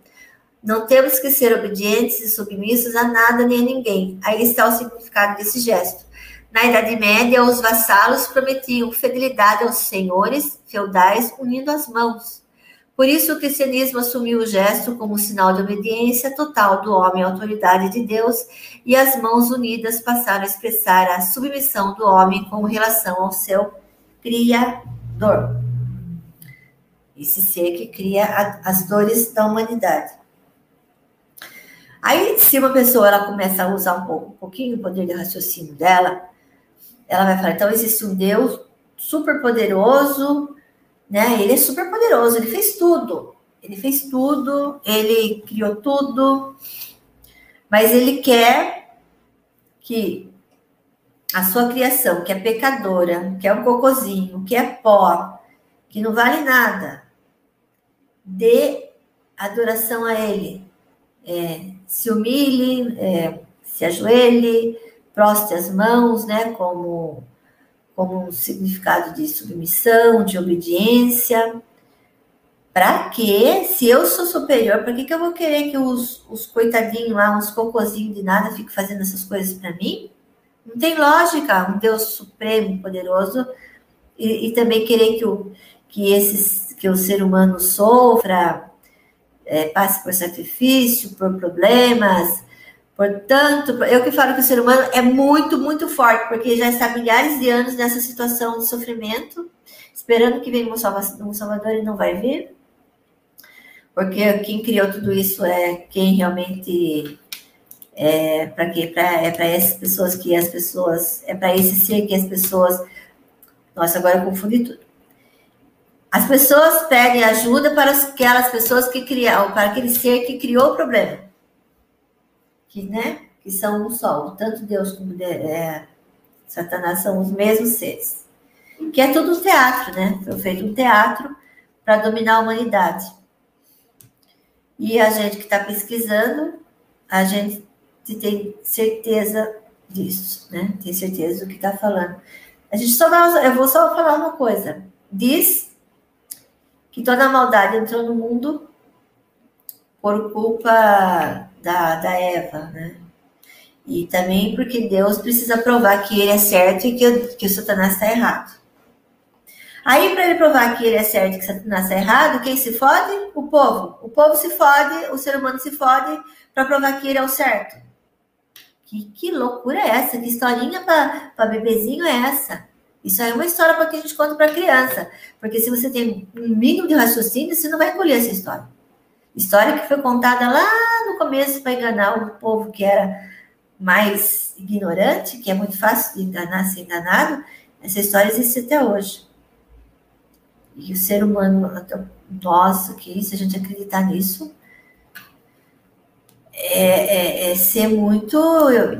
Não temos que ser obedientes e submissos a nada nem a ninguém. Aí está o significado desse gesto. Na Idade Média, os vassalos prometiam fidelidade aos senhores feudais unindo as mãos. Por isso, o cristianismo assumiu o gesto como sinal de obediência total do homem à autoridade de Deus, e as mãos unidas passaram a expressar a submissão do homem com relação ao seu Criador. Esse ser que cria as dores da humanidade. Aí, se uma pessoa ela começa a usar um, pouco, um pouquinho o poder de raciocínio dela, ela vai falar: então existe um Deus super poderoso né? Ele é super poderoso, ele fez tudo. Ele fez tudo, ele criou tudo, mas ele quer que a sua criação, que é pecadora, que é um cocôzinho, que é pó, que não vale nada, dê adoração a ele. É, se humilhe, é, se ajoelhe, proste as mãos, né? Como como um significado de submissão, de obediência. Para quê? Se eu sou superior, para que, que eu vou querer que os, os coitadinhos lá, uns cocôzinhos de nada, fiquem fazendo essas coisas para mim? Não tem lógica um Deus supremo, poderoso, e, e, também querer que o, que, esses, que o ser humano sofra, é, passe por sacrifício, por problemas, Portanto, eu que falo que o ser humano é muito, muito forte, porque já está milhares de anos nessa situação de sofrimento, esperando que venha um Salvador e não vai vir. Porque quem criou tudo isso é quem realmente é para quê? Pra, é para essas pessoas que as pessoas é para esse ser que as pessoas nossa agora eu confundi tudo as pessoas pedem ajuda para aquelas pessoas que criaram para aquele ser que criou o problema que, né, que são um só, tanto Deus como é, Satanás são os mesmos seres. Que é tudo um teatro, né? Foi feito um teatro para dominar a humanidade. E a gente que está pesquisando, a gente tem certeza disso, né? Tem certeza do que está falando. A gente só vai, eu vou só falar uma coisa. Diz que toda a maldade entrou no mundo por culpa da, da Eva, né? E também porque Deus precisa provar que ele é certo e que, que o Satanás está errado. Aí, para ele provar que ele é certo e que Satanás é errado, quem se fode? O povo. O povo se fode, o ser humano se fode para provar que ele é o certo. Que, que loucura é essa? Que historinha para bebezinho é essa? Isso aí é uma história para que a gente conta para criança. Porque se você tem um mínimo de raciocínio, você não vai colher essa história. História que foi contada lá no começo para enganar o povo que era mais ignorante, que é muito fácil de enganar ser enganado. Essa história existe até hoje. E o ser humano, nossa, que se a gente acreditar nisso, é, é, é, ser muito,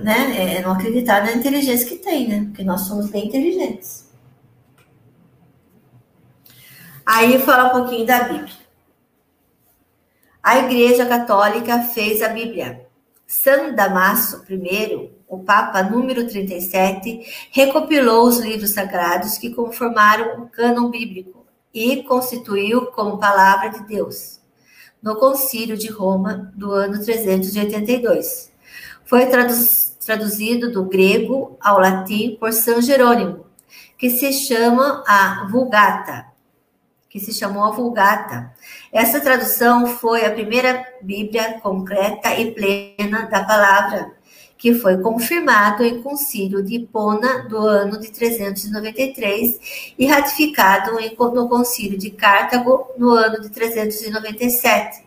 né? É não acreditar na inteligência que tem, né? Porque nós somos bem inteligentes. Aí fala um pouquinho da Bíblia. A Igreja Católica fez a Bíblia. San Damaso I, o Papa número 37, recopilou os livros sagrados que conformaram o cânon bíblico e constituiu como palavra de Deus no Concílio de Roma do ano 382. Foi traduzido do grego ao latim por São Jerônimo, que se chama a Vulgata, que se chamou a Vulgata. Essa tradução foi a primeira Bíblia concreta e plena da palavra que foi confirmado em concílio de Hipona do ano de 393 e ratificado no concílio de Cartago no ano de 397.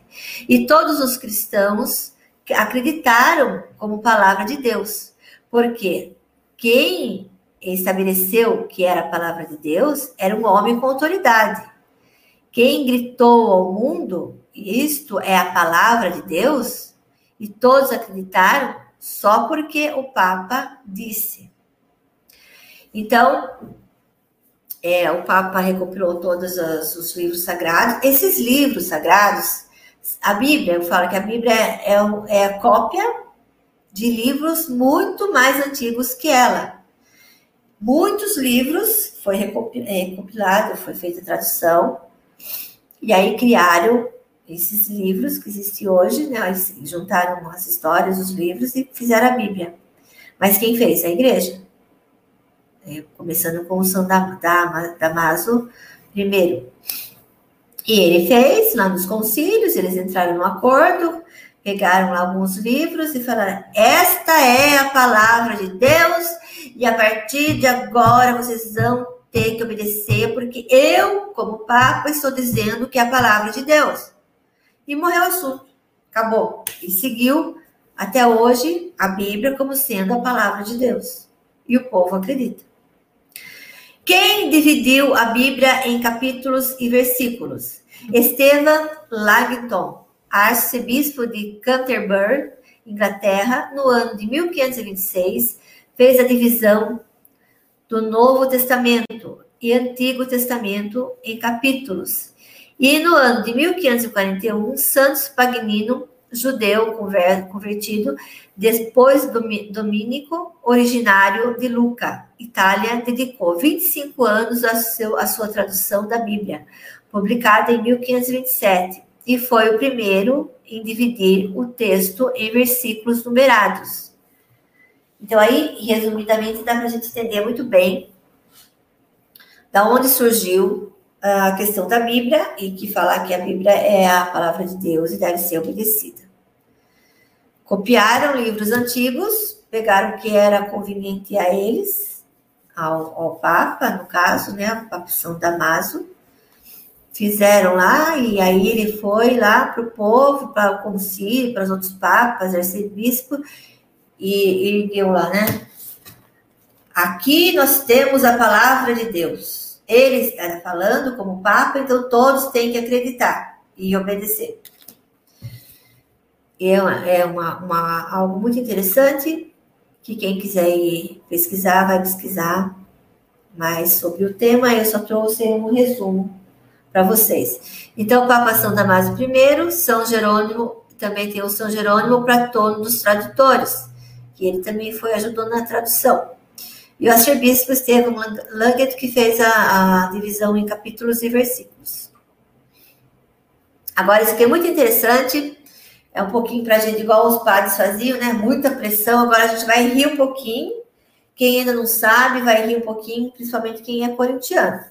E todos os cristãos acreditaram como palavra de Deus, porque quem estabeleceu que era a palavra de Deus era um homem com autoridade. Quem gritou ao mundo, isto é a palavra de Deus, e todos acreditaram, só porque o Papa disse. Então, é, o Papa recopilou todos os, os, livros sagrados. Esses livros sagrados, a Bíblia, eu falo que a Bíblia é, é, é cópia de livros muito mais antigos que ela. Muitos livros foi recopilado, foi feita tradução, e aí criaram esses livros que existem hoje, né? Juntaram as histórias, os livros e fizeram a Bíblia. Mas quem fez? A igreja. É, começando com o São Damaso primeiro. E ele fez lá nos concílios, eles entraram no acordo, pegaram lá alguns livros e falaram: Esta é a palavra de Deus, e a partir de agora vocês vão ter que obedecer, porque eu, como Papa, estou dizendo que é a palavra de Deus e morreu o assunto. Acabou. E seguiu até hoje a Bíblia como sendo a palavra de Deus. E o povo acredita. Quem dividiu a Bíblia em capítulos e versículos? Estevan Langton, arcebispo de Canterbury, Inglaterra, no ano de 1526, fez a divisão do Novo Testamento e Antigo Testamento em capítulos e no ano de 1541, Santos Pagnino, judeu convertido, depois dominico, originário de Luca, Itália, dedicou 25 anos seu, a sua tradução da Bíblia, publicada em 1527, e foi o primeiro em dividir o texto em versículos numerados. Então, aí, resumidamente, dá para a gente entender muito bem da onde surgiu a questão da Bíblia e que falar que a Bíblia é a palavra de Deus e deve ser obedecida. Copiaram livros antigos, pegaram o que era conveniente a eles, ao, ao Papa, no caso, né, o Papa São Damaso, fizeram lá, e aí ele foi lá para o povo, para o concílio, para os outros papas, arcebispo, e, e deu lá, né? Aqui nós temos a palavra de Deus ele está falando como Papa, então todos têm que acreditar e obedecer. É, uma, é uma, uma, algo muito interessante que quem quiser ir pesquisar, vai pesquisar mais sobre o tema. Eu só trouxe um resumo para vocês. Então, Papa São Damaso I, São Jerônimo, também tem o São Jerônimo, Platono dos tradutores, que ele também foi ajudou na tradução. E o arcebispo Estevão Langet, que fez a, a divisão em capítulos e versículos. Agora, isso aqui é muito interessante, é um pouquinho para a gente, igual os padres faziam, né? Muita pressão. Agora a gente vai rir um pouquinho. Quem ainda não sabe, vai rir um pouquinho, principalmente quem é corintiano.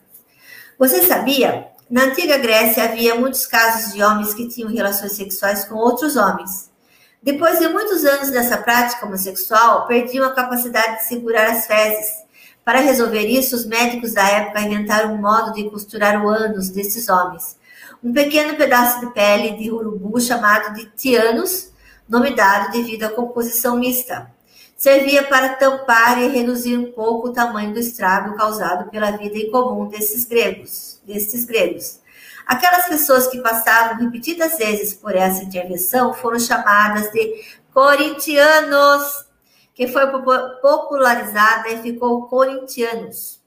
Você sabia? Na antiga Grécia havia muitos casos de homens que tinham relações sexuais com outros homens. Depois de muitos anos dessa prática homossexual, perdiam a capacidade de segurar as fezes. Para resolver isso, os médicos da época inventaram um modo de costurar o ânus desses homens. Um pequeno pedaço de pele de urubu chamado de tianos, nome dado devido à composição mista. Servia para tampar e reduzir um pouco o tamanho do estrago causado pela vida incomum desses gregos, destes gregos. Aquelas pessoas que passavam repetidas vezes por essa intervenção foram chamadas de corintianos, que foi popularizada e ficou corintianos.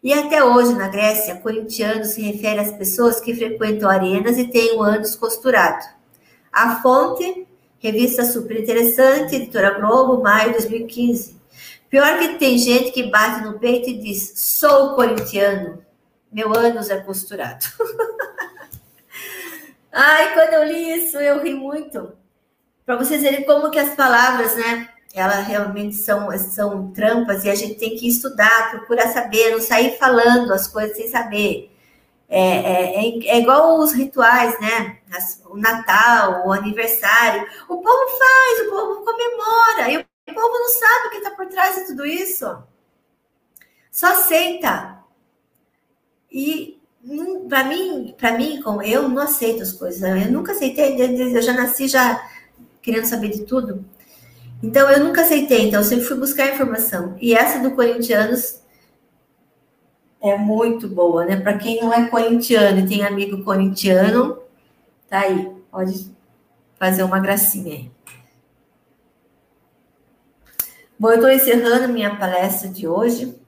E até hoje, na Grécia, corintiano se refere às pessoas que frequentam arenas e têm o ânus costurado. A fonte, revista super interessante, editora Globo, maio de 2015. Pior que tem gente que bate no peito e diz: sou corintiano meu ânus é costurado. Ai, quando eu li isso, eu ri muito. Para vocês verem como que as palavras, né? Elas realmente são, são trampas e a gente tem que estudar, procurar saber, não sair falando as coisas sem saber. É, é, é, é igual os rituais, né? o Natal, o aniversário. O povo faz, o povo comemora, e o povo não sabe o que está por trás de tudo isso. Só aceita. E para mim, para mim, como eu não aceito as coisas. Eu nunca aceitei, eu já nasci já querendo saber de tudo. Então eu nunca aceitei, então eu sempre fui buscar informação. E essa do Corinthians é muito boa, né? Para quem não é corintiano e tem amigo corintiano, tá aí, pode fazer uma gracinha aí. Bom, eu estou encerrando minha palestra de hoje.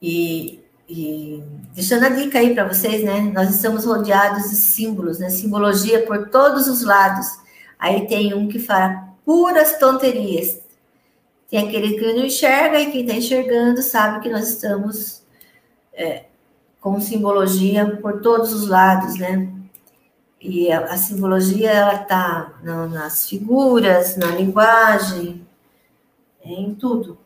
E e deixando a dica aí para vocês, né? Nós estamos rodeados de símbolos, né? Simbologia por todos os lados. Aí tem um que fala puras tonterias. Tem aquele que não enxerga e quem está enxergando sabe que nós estamos é, com simbologia por todos os lados, né? E a, a simbologia ela está nas figuras, na linguagem, em tudo.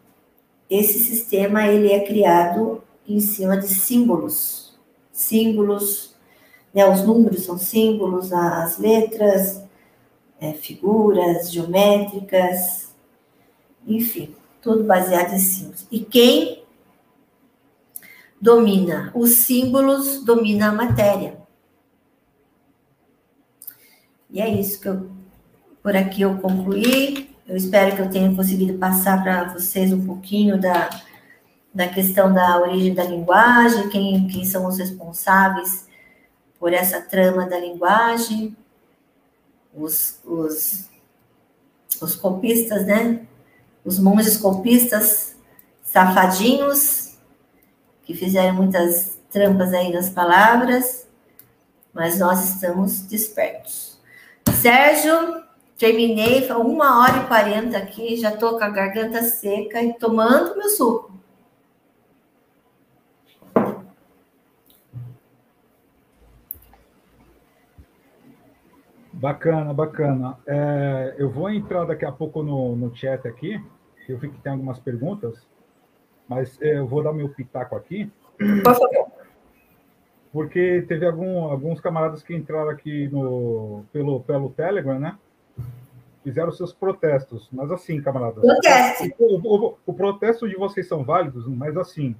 Esse sistema ele é criado em cima de símbolos. Símbolos, né, os números são símbolos, as letras, é, figuras geométricas, enfim, tudo baseado em símbolos. E quem domina os símbolos domina a matéria. E é isso que eu, por aqui eu concluí. Eu espero que eu tenha conseguido passar para vocês um pouquinho da, da questão da origem da linguagem, quem, quem são os responsáveis por essa trama da linguagem, os, os, os copistas, né? Os monges copistas, safadinhos, que fizeram muitas trampas aí nas palavras, mas nós estamos despertos. Sérgio, terminei, uma hora e quarenta aqui, já tô com a garganta seca e tomando meu suco. Bacana, bacana. É, eu vou entrar daqui a pouco no, no chat aqui. Eu vi que tem algumas perguntas, mas é, eu vou dar meu pitaco aqui. Por favor. Porque teve algum, alguns camaradas que entraram aqui no, pelo, pelo Telegram, né? Fizeram seus protestos. Mas assim, camaradas. Protesto. O, o, o, protesto de vocês são válidos, mas assim,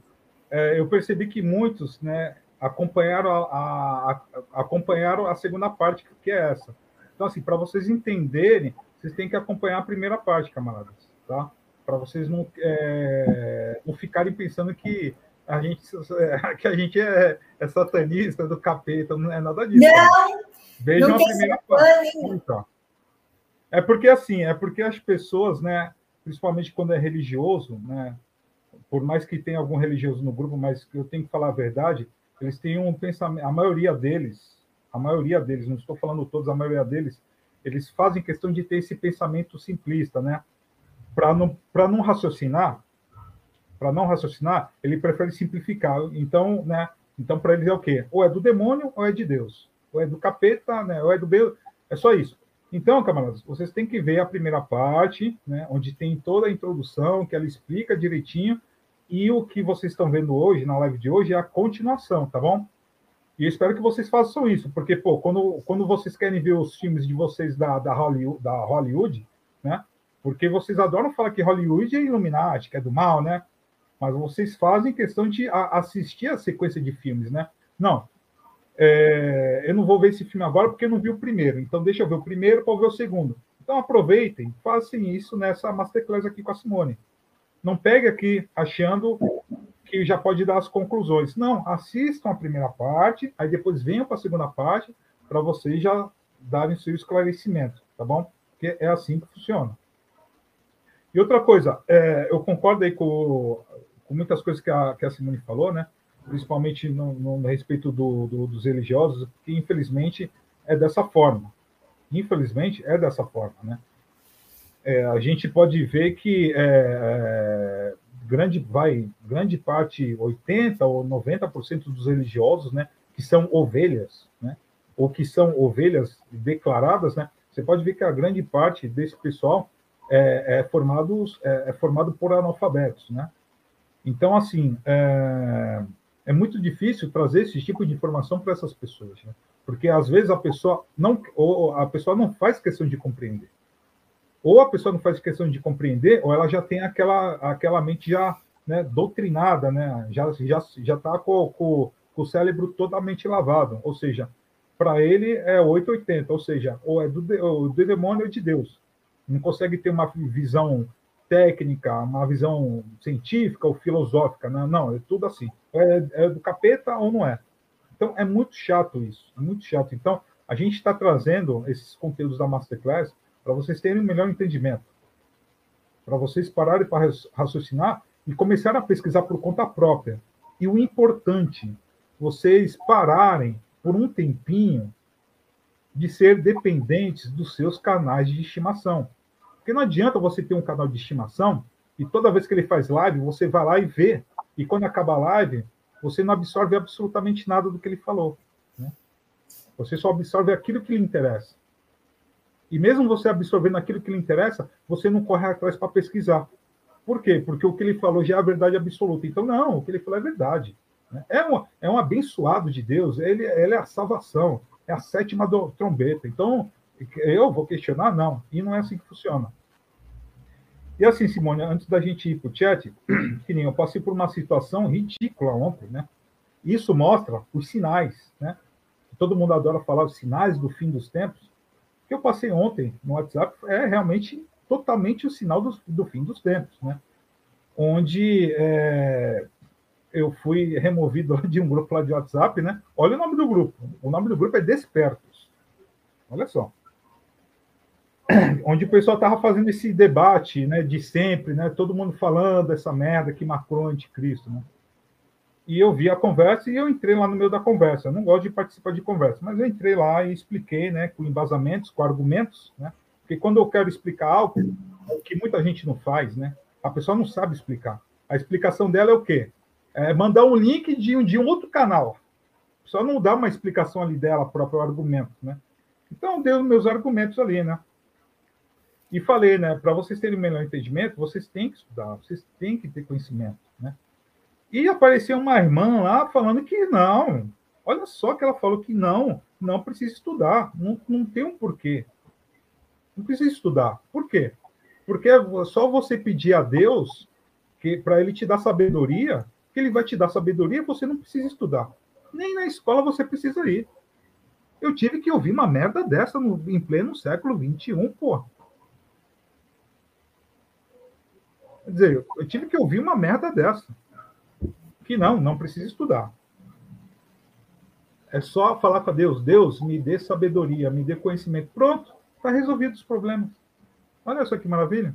é, eu percebi que muitos, né? Acompanharam a, a, a, acompanharam a segunda parte, que é essa então, assim, para vocês entenderem, vocês têm que acompanhar a primeira parte, camaradas, tá? Para vocês não, é, não ficarem pensando que a gente, que a gente é, é, satanista do capeta, não é nada disso. Não! Vejam não a primeira parte. Então, é porque assim, é porque as pessoas, né, principalmente quando é religioso, né, por mais que tenha algum religioso no grupo, mas eu tenho que falar a verdade, eles têm um pensamento, a maioria deles, a maioria deles, não estou falando todos, a maioria deles, eles fazem questão de ter esse pensamento simplista, né? Para não, não raciocinar, para não raciocinar, ele prefere simplificar. Então, né? Então, para eles é o quê? Ou é do demônio ou é de Deus. Ou é do capeta, né? Ou é do B. É só isso. Então, camaradas, vocês têm que ver a primeira parte, né? Onde tem toda a introdução, que ela explica direitinho, E o que vocês estão vendo hoje, na live de hoje, é a continuação, tá bom? E eu espero que vocês façam isso, porque, pô, quando, quando vocês querem ver os filmes de vocês da, da, Hollywood, da Hollywood, né? Porque vocês adoram falar que Hollywood é Illuminati, que é do mal, né? Mas vocês fazem questão de assistir a sequência de filmes, né? Não, é, eu não vou ver esse filme agora porque eu não vi o primeiro. Então, deixa eu ver o primeiro para ver o segundo. Então, aproveitem, façam isso nessa Masterclass aqui com a Simone. Não pegue aqui achando que já pode dar as conclusões. Não, assistam a primeira parte, aí depois venham para a segunda parte, para vocês já darem seu esclarecimento, tá bom? Porque é assim que funciona. E outra coisa, é, eu concordo aí com, com muitas coisas que a, que a Simone falou, né? principalmente no, no respeito do, do, dos religiosos, que infelizmente é dessa forma. Infelizmente é dessa forma, né? É, a gente pode ver que é, é grande vai grande parte, 80 ou 90% dos religiosos, né, que são ovelhas, né, ou que são ovelhas declaradas, né? Você pode ver que a grande parte desse pessoal é, é formado é, é formado por analfabetos, né? Então, assim, é, é muito difícil trazer esse tipo de informação para essas pessoas, né? porque às vezes a pessoa não ou a pessoa não faz questão de compreender, ou a pessoa não faz questão de compreender, ou ela já tem aquela aquela mente já né, doutrinada, né? Já já já está com, com, com, o cérebro totalmente lavado, ou seja, para ele é 880, ou seja, ou é do, do demônio ou de Deus. Não consegue ter uma visão técnica, uma visão científica ou filosófica, não, não é tudo assim é, é do capeta ou não é. Então, é muito chato isso, é muito chato. Então, a gente está trazendo esses conteúdos da Masterclass para vocês terem um melhor entendimento, para vocês pararem para raciocinar e começarem a pesquisar por conta própria. E o importante, vocês pararem por um tempinho de ser dependentes dos seus canais de estimação. Porque não adianta você ter um canal de estimação e toda vez que ele faz live, você vai lá e vê e quando acaba a live, você não absorve absolutamente nada do que ele falou. Né? Você só absorve aquilo que lhe interessa. E mesmo você absorvendo aquilo que lhe interessa, você não corre atrás para pesquisar. Por quê? Porque o que ele falou já é a verdade absoluta. Então, não, o que ele falou é verdade. Né? É, um, é um abençoado de Deus, ele, ele é a salvação, é a sétima do trombeta. Então, eu vou questionar? Não. E não é assim que funciona. E assim, Simone, antes da gente ir para o chat, que nem eu passei por uma situação ridícula ontem, né? Isso mostra os sinais, né? Todo mundo adora falar os sinais do fim dos tempos. Que eu passei ontem no WhatsApp é realmente totalmente o sinal do, do fim dos tempos, né? Onde é, eu fui removido de um grupo lá de WhatsApp, né? Olha o nome do grupo. O nome do grupo é Despertos. Olha só onde o pessoal estava fazendo esse debate né, de sempre, né, todo mundo falando essa merda que Macron é anticristo. Né? E eu vi a conversa e eu entrei lá no meio da conversa. Eu não gosto de participar de conversa, mas eu entrei lá e expliquei né, com embasamentos, com argumentos, né? porque quando eu quero explicar algo, o que muita gente não faz, né? a pessoa não sabe explicar. A explicação dela é o quê? É mandar um link de um, de um outro canal. Só não dá uma explicação ali dela, próprio argumento. Né? Então, dei os meus argumentos ali, né? E falei, né, para vocês terem melhor entendimento, vocês têm que estudar, vocês têm que ter conhecimento? E apareceu uma irmã lá falando que não. Olha só que ela falou que não, não precisa estudar, não, não tem um porquê. Não precisa estudar. Por quê? Porque é só você pedir a Deus que para ele te dar sabedoria, que ele vai te dar sabedoria, você não precisa estudar. Nem na escola você precisa ir. Eu tive que ouvir uma merda dessa no, em pleno século XXI, pô. Quer dizer, eu tive que ouvir uma merda dessa. Que não, não precisa estudar. É só falar com Deus. Deus, me dê sabedoria, me dê conhecimento. Pronto, está resolvido os problemas. Olha só que maravilha.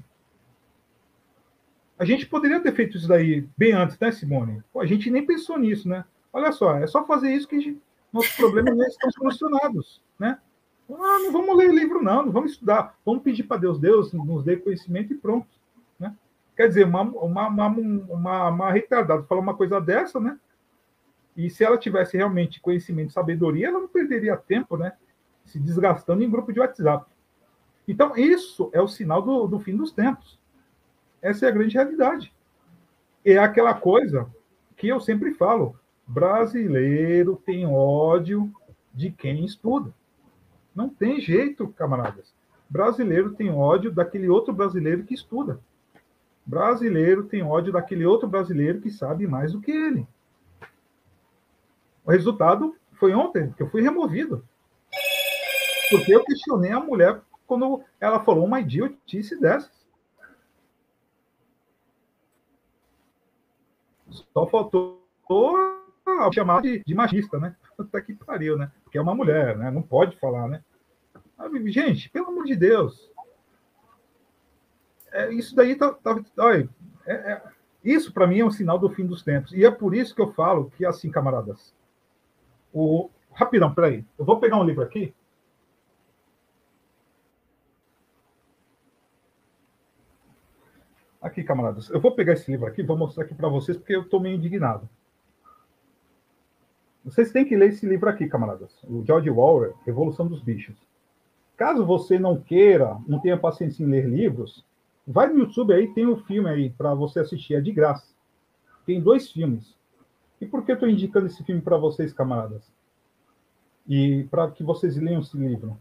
A gente poderia ter feito isso daí bem antes, né, Simone? Pô, a gente nem pensou nisso, né? Olha só, é só fazer isso que gente, nossos problemas já estão solucionados, né? Ah, não vamos ler livro, não, não vamos estudar. Vamos pedir para Deus, Deus nos dê conhecimento e pronto. Quer dizer, uma, uma, uma, uma, uma retardada falar uma coisa dessa, né? E se ela tivesse realmente conhecimento e sabedoria, ela não perderia tempo, né? Se desgastando em grupo de WhatsApp. Então, isso é o sinal do, do fim dos tempos. Essa é a grande realidade. é aquela coisa que eu sempre falo: brasileiro tem ódio de quem estuda. Não tem jeito, camaradas. Brasileiro tem ódio daquele outro brasileiro que estuda. Brasileiro tem ódio daquele outro brasileiro que sabe mais do que ele. O resultado foi ontem que eu fui removido. Porque eu questionei a mulher quando ela falou uma idiotice dessas. Só faltou chamar de, de machista, né? Até que pariu, né? Porque é uma mulher, né? Não pode falar, né? Gente, pelo amor de Deus. É, isso daí tá. tá olha, é, é, isso para mim é um sinal do fim dos tempos. E é por isso que eu falo que, assim, camaradas. O, rapidão, peraí. Eu vou pegar um livro aqui. Aqui, camaradas. Eu vou pegar esse livro aqui, vou mostrar aqui para vocês, porque eu estou meio indignado. Vocês têm que ler esse livro aqui, camaradas. O George Orwell, Revolução dos Bichos. Caso você não queira, não tenha paciência em ler livros, vai no YouTube aí, tem um filme aí para você assistir, é de graça. Tem dois filmes. E por que eu estou indicando esse filme para vocês, camaradas? E para que vocês leiam esse livro?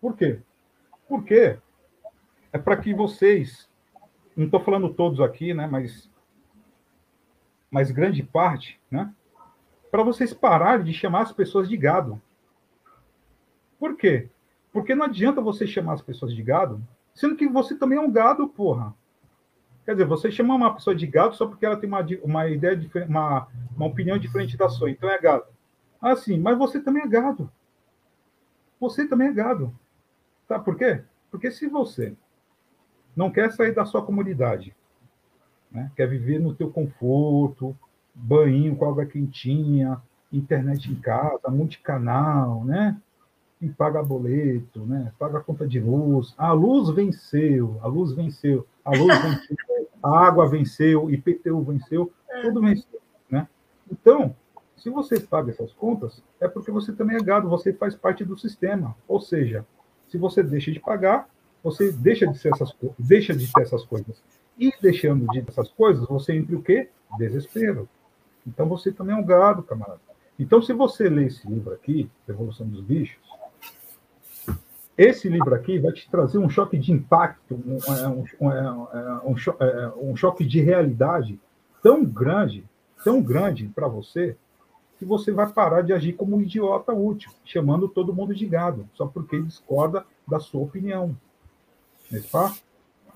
Por quê? Porque é para que vocês, não estou falando todos aqui, né, mas, mas grande parte, né, para vocês pararem de chamar as pessoas de gado. Por quê? Porque não adianta você chamar as pessoas de gado, sendo que você também é um gado, porra. Quer dizer, você chama uma pessoa de gado só porque ela tem uma, uma ideia uma, uma opinião diferente da sua, então é gado. Ah, sim, mas você também é gado. Você também é gado. Sabe por quê? Porque se você não quer sair da sua comunidade, né? quer viver no teu conforto, banho com água quentinha, internet em casa, multicanal, né? E paga boleto, né? Paga a conta de luz. A luz venceu, a luz venceu, a luz venceu, a água venceu, IPTU venceu, tudo venceu, né? Então, se você paga essas contas, é porque você também é gado, você faz parte do sistema. Ou seja, se você deixa de pagar, você deixa de ser essas, deixa de ter essas coisas. E deixando de ter essas coisas, você entra o quê? Desespero. Então você também é um gado, camarada. Então, se você ler esse livro aqui, Revolução dos Bichos, esse livro aqui vai te trazer um choque de impacto, um, é, um, é, um, um, um choque de realidade tão grande, tão grande para você, que você vai parar de agir como um idiota útil, chamando todo mundo de gado, só porque discorda da sua opinião. É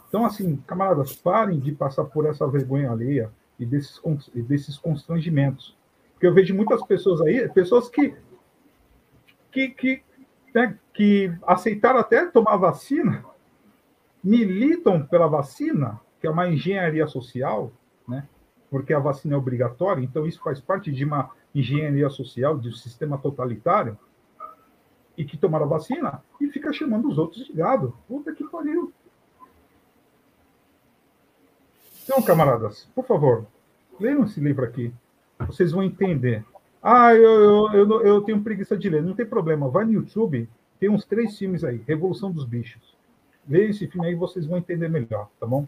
Então, assim, camaradas, parem de passar por essa vergonha alheia e desses, desses constrangimentos. Porque eu vejo muitas pessoas aí, pessoas que, que, que, que aceitaram até tomar vacina, militam pela vacina, que é uma engenharia social, né? porque a vacina é obrigatória, então isso faz parte de uma engenharia social, de um sistema totalitário, e que tomaram a vacina e fica chamando os outros de gado. Puta que pariu. Então, camaradas, por favor, leiam esse livro aqui. Vocês vão entender. Ah, eu, eu, eu, eu, tenho preguiça de ler. Não tem problema. Vai no YouTube, tem uns três filmes aí. Revolução dos Bichos. Leia esse filme aí vocês vão entender melhor, tá bom?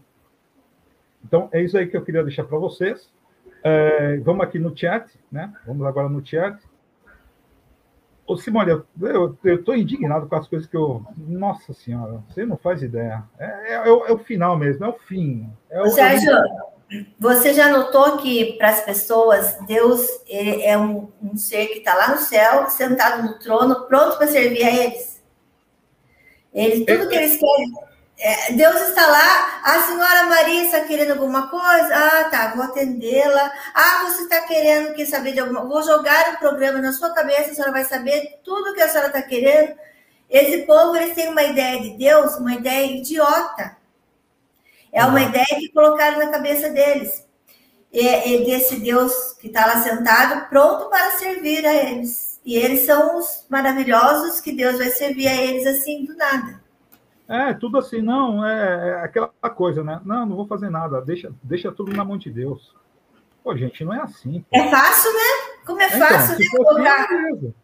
Então, é isso aí que eu queria deixar para vocês. É, vamos aqui no chat, né? Vamos agora no chat. Ô, Simone, eu estou indignado com as coisas que eu. Nossa Senhora, você não faz ideia. É, é, é, o, é o, final mesmo, é o fim. É o, Sérgio, você já notou que para as pessoas, Deus é um, um ser que está lá no céu, sentado no trono, pronto para servir a eles? Eles, tudo que eles querem é, Deus está lá, a senhora Maria está querendo alguma coisa? Ah, tá, vou atendê-la. Ah, você está querendo que saber de alguma Vou jogar um programa na sua cabeça, a senhora vai saber tudo que a senhora está querendo. Esse povo, eles têm uma ideia de Deus, uma ideia idiota. É uma ideia que colocaram na cabeça deles. E, e desse Deus que está lá sentado, pronto para servir a eles. E eles são os maravilhosos que Deus vai servir a eles assim do nada. É, tudo assim, não, é, é, aquela coisa, né? Não, não vou fazer nada, deixa, deixa tudo na mão de Deus. Pô, gente, não é assim. Pô. É fácil, né? Como é, é fácil então, de colocar. Assim, é, moleza.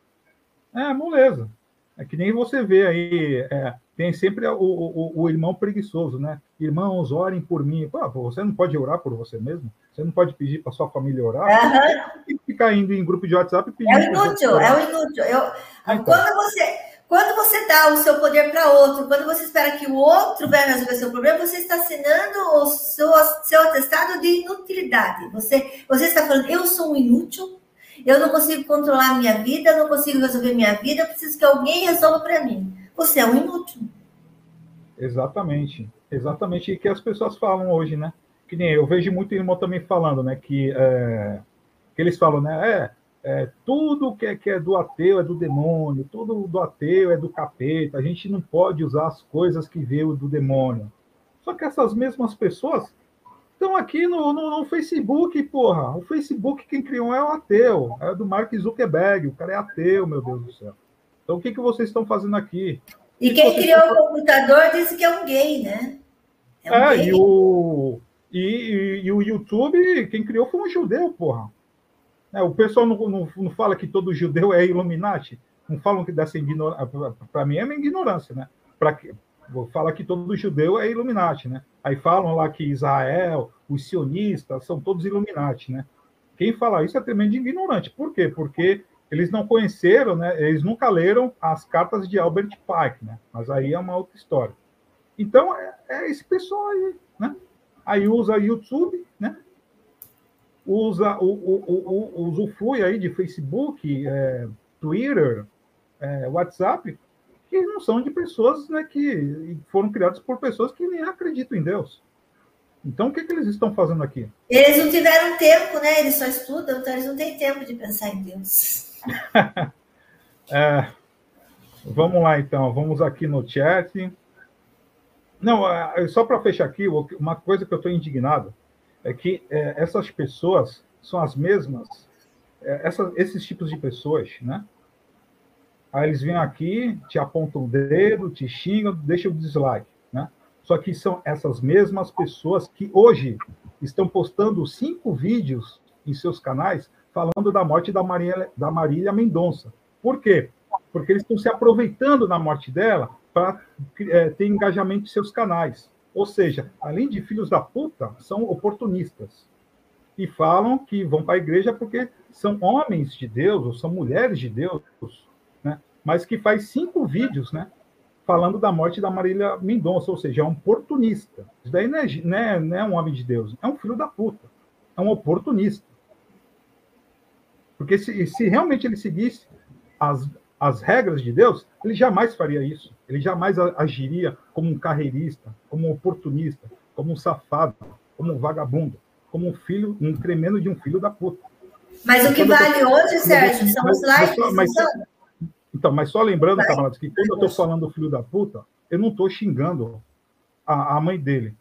É, moleza. É que nem você vê aí, é, tem sempre o, o, o, irmão preguiçoso, né? Irmãos, orem por mim. Pô, você não pode orar por você mesmo? Você não pode pedir para sua família orar? Uhum. E ficar indo em grupo de WhatsApp pedindo. É o inútil, é o inútil. Eu, então. Quando você. Quando você dá o seu poder para outro, quando você espera que o outro venha resolver seu problema, você está assinando o seu, seu atestado de inutilidade. Você, você está falando, eu sou um inútil, eu não consigo controlar a minha vida, não consigo resolver minha vida, preciso que alguém resolva para mim. Você é um inútil. Exatamente, exatamente. E que as pessoas falam hoje, né? Que nem eu vejo muito irmão também falando, né? Que, é, que eles falam, né? É, é, tudo que é, que é do ateu é do demônio, tudo do ateu é do capeta, a gente não pode usar as coisas que veio do demônio. Só que essas mesmas pessoas estão aqui no, no, no, Facebook, porra. O Facebook quem criou é o ateu, é do Mark Zuckerberg, o cara é ateu, meu Deus do céu. Então, o que, que vocês estão fazendo aqui? E quem criou estão... o computador disse que é um gay, né? É, um é gay. E, o, e, e, e, o YouTube, quem criou foi um judeu, porra. É, o pessoal não, não, não, fala que todo judeu é Illuminati. Não falam que dessa ignorância. Para mim é uma ignorância, né? Para fala que todo judeu é Illuminati, né? Aí falam lá que Israel, os sionistas, são todos Illuminati, né? Quem fala isso é tremendo ignorante. Por quê? Porque eles não conheceram, né? Eles nunca leram as cartas de Albert Pike, né? Mas aí é uma outra história. Então é, é esse pessoal aí, né? Aí usa YouTube, né? Usa o, o, o, usufrui aí de Facebook, é, Twitter, é, WhatsApp, que não são de pessoas, né? Que foram criadas por pessoas que nem acreditam em Deus. Então, o que, que eles estão fazendo aqui? Eles não tiveram tempo, né? Eles só estudam, então eles não têm tempo de pensar em Deus. é, vamos lá, então. Vamos aqui no chat. Não, é, só para fechar aqui, uma coisa que eu estou indignado é que é, essas pessoas são as mesmas, é, essa, esses tipos de pessoas, né? Aí eles vêm aqui, te apontam o dedo, te xingam, deixam o dislike, né? Só que são essas mesmas pessoas que hoje estão postando cinco vídeos em seus canais falando da morte da Marília, da Marília Mendonça. Por quê? Porque eles estão se aproveitando da morte dela para é, ter engajamento em seus canais. Ou seja, além de filhos da puta, são oportunistas. E falam que vão para a igreja porque são homens de Deus, ou são mulheres de Deus, né? mas que faz cinco vídeos né? falando da morte da Marília Mendonça, ou seja, é um oportunista. Isso daí não é, não, é, não é um homem de Deus, é um filho da puta, é um oportunista. Porque se, se realmente ele seguisse as, as regras de Deus, ele jamais faria isso. Ele jamais agiria como um carreirista, como um oportunista, como um safado, como um vagabundo, como um filho, um tremendo de um filho da puta. Mas o que vale tô, hoje, Sérgio, são os likes. Mas, então, mas só lembrando, camaradas, que quando eu estou falando filho da puta, eu não estou xingando a, a mãe dele.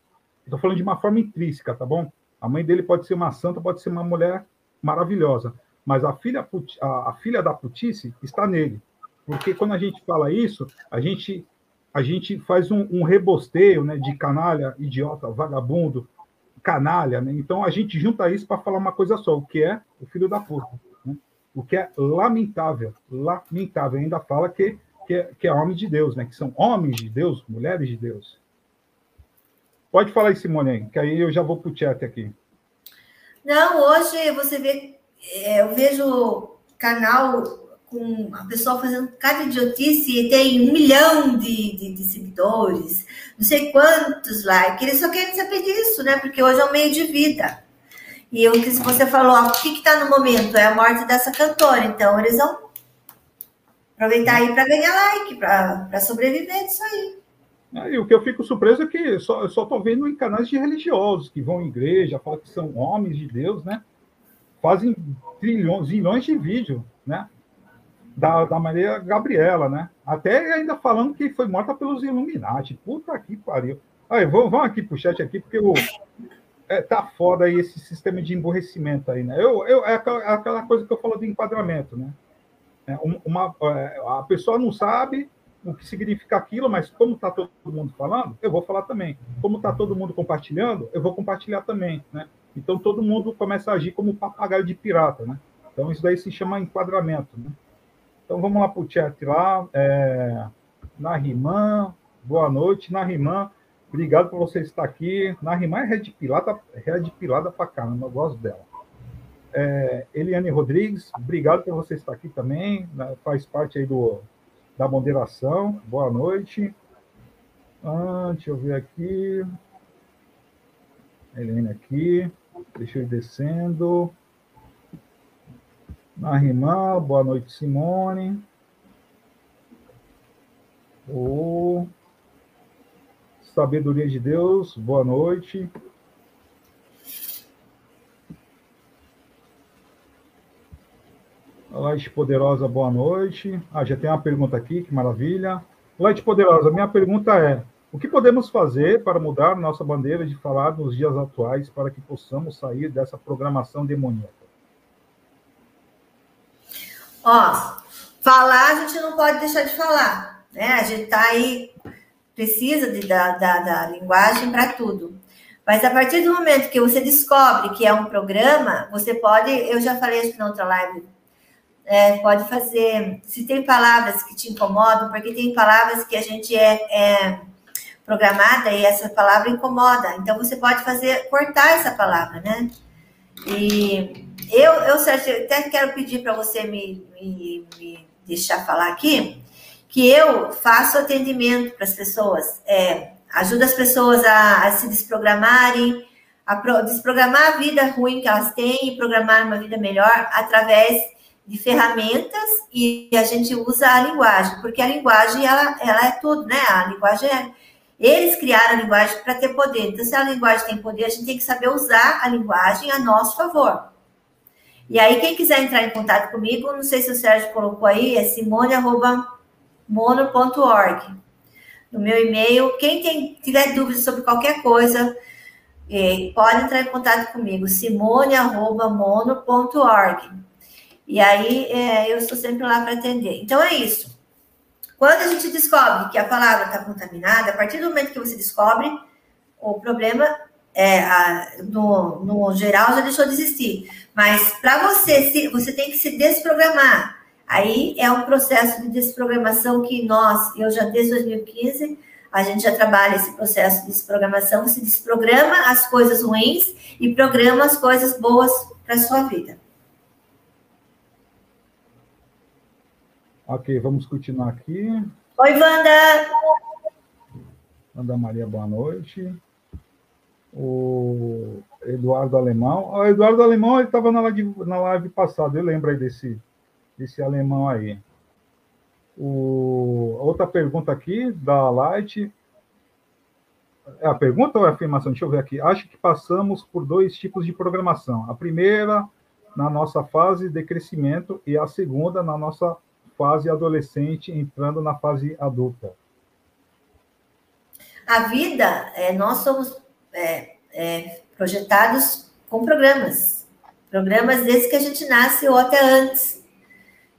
Estou falando de uma forma intrínseca, tá bom? A mãe dele pode ser uma santa, pode ser uma mulher maravilhosa mas a filha, a, a filha da putice está nele. Porque quando a gente fala isso, a gente, a gente faz um, um rebosteio né, de canalha, idiota, vagabundo, canalha. Né? Então a gente junta isso para falar uma coisa só, o que é o filho da puta. Né? O que é lamentável, lamentável. Ainda fala que, que, é, que é homem de Deus, né? que são homens de Deus, mulheres de Deus. Pode falar aí, Simone, que aí eu já vou para o chat aqui. Não, hoje você vê é, eu vejo canal com a pessoa fazendo cada idiotice e tem um milhão de, de, de, seguidores, não sei quantos likes. Eles só querem saber disso, né? Porque hoje é um meio de vida. E o que você falou, o que está no momento? É a morte dessa cantora. Então, eles vão aproveitar aí para ganhar like, para sobreviver disso aí. É, e o que eu fico surpreso é que só, eu só estou vendo em canais de religiosos que vão em igreja, falam que são homens de Deus, né? Fazem trilhões, de vídeos, né? Da, da Maria Gabriela, né? Até ainda falando que foi morta pelos Illuminati. Puta que pariu. Aí, vamos, vamos aqui pro chat aqui, porque o, é, tá foda aí esse sistema de emborrecimento aí, né? Eu, eu, é, aquela, é aquela coisa que eu falo de enquadramento, né? É, uma, é, a pessoa não sabe o que significa aquilo, mas como está todo mundo falando, eu vou falar também. Como está todo mundo compartilhando, eu vou compartilhar também, né? Então todo mundo começa a agir como papagaio de pirata, né? Então isso daí se chama enquadramento, né? Então vamos lá para o chat lá, é, na Rimã, boa noite. Narimã, obrigado por você estar aqui. Narimã é red pilada, pra caramba, eu gosto dela. É, Eliane Rodrigues, obrigado por você estar aqui também, né, faz parte aí do, da moderação. Boa noite. Ah, deixa eu ver aqui. Helena aqui. Deixa eu ir descendo. Narimã, boa noite, Simone. O Sabedoria de Deus, boa noite. Light Poderosa, boa noite. Ah, já tem uma pergunta aqui, que maravilha. Light Poderosa, minha pergunta é: o que podemos fazer para mudar nossa bandeira de falar nos dias atuais para que possamos sair dessa programação demoníaca? Ó, falar a gente não pode deixar de falar, né? A gente tá aí, precisa de, da, da, da linguagem para tudo. Mas a partir do momento que você descobre que é um programa, você pode, eu já falei isso na outra live, é, pode fazer, se tem palavras que te incomodam, porque tem palavras que a gente é, é programada e essa palavra incomoda. Então você pode fazer cortar essa palavra, né? E eu, eu Sérgio, até quero pedir para você me, me, me, deixar falar aqui que eu faço atendimento para as pessoas, é, ajuda as pessoas a, a se desprogramarem, a pro, desprogramar a vida ruim que elas têm e programar uma vida melhor através de ferramentas e a gente usa a linguagem, porque a linguagem ela, ela é tudo, né? A linguagem é eles criaram a linguagem para ter poder. Então, se a linguagem tem poder, a gente tem que saber usar a linguagem a nosso favor. E aí, quem quiser entrar em contato comigo, não sei se o Sérgio colocou aí, é simone.mono.org. No meu e-mail, quem tem, tiver dúvidas sobre qualquer coisa, é, pode entrar em contato comigo, simone.mono.org. E aí, é, eu estou sempre lá para atender. Então, é isso. Quando a gente descobre que a palavra está contaminada, a partir do momento que você descobre, o problema é, a, no, no geral já deixou de existir. Mas para você, se, você tem que se desprogramar. Aí é um processo de desprogramação que nós, eu já desde 2015, a gente já trabalha esse processo de desprogramação, se desprograma as coisas ruins e programa as coisas boas para sua vida. Ok, vamos continuar aqui. Oi, Wanda! Wanda Maria, boa noite. O Eduardo Alemão. O Eduardo Alemão estava na live, na live passada, eu lembro aí desse, desse alemão aí. O, outra pergunta aqui, da Light. É a pergunta ou é a afirmação? Deixa eu ver aqui. Acho que passamos por dois tipos de programação. A primeira, na nossa fase de crescimento, e a segunda, na nossa fase adolescente entrando na fase adulta? A vida, é, nós somos é, é, projetados com programas. Programas desde que a gente nasce ou até antes.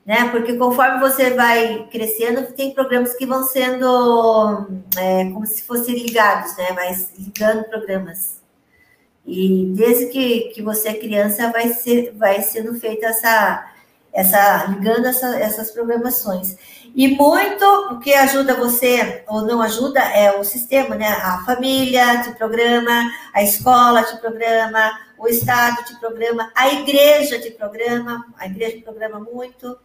Né? Porque conforme você vai crescendo, tem programas que vão sendo é, como se fossem ligados, né? Mas ligando programas. E desde que, que você é criança, vai, ser, vai sendo feita essa essa ligando essa, essas programações. E muito o que ajuda você ou não ajuda é o sistema, né? A família te programa, a escola te programa, o Estado te programa, a igreja te programa, a igreja te programa muito.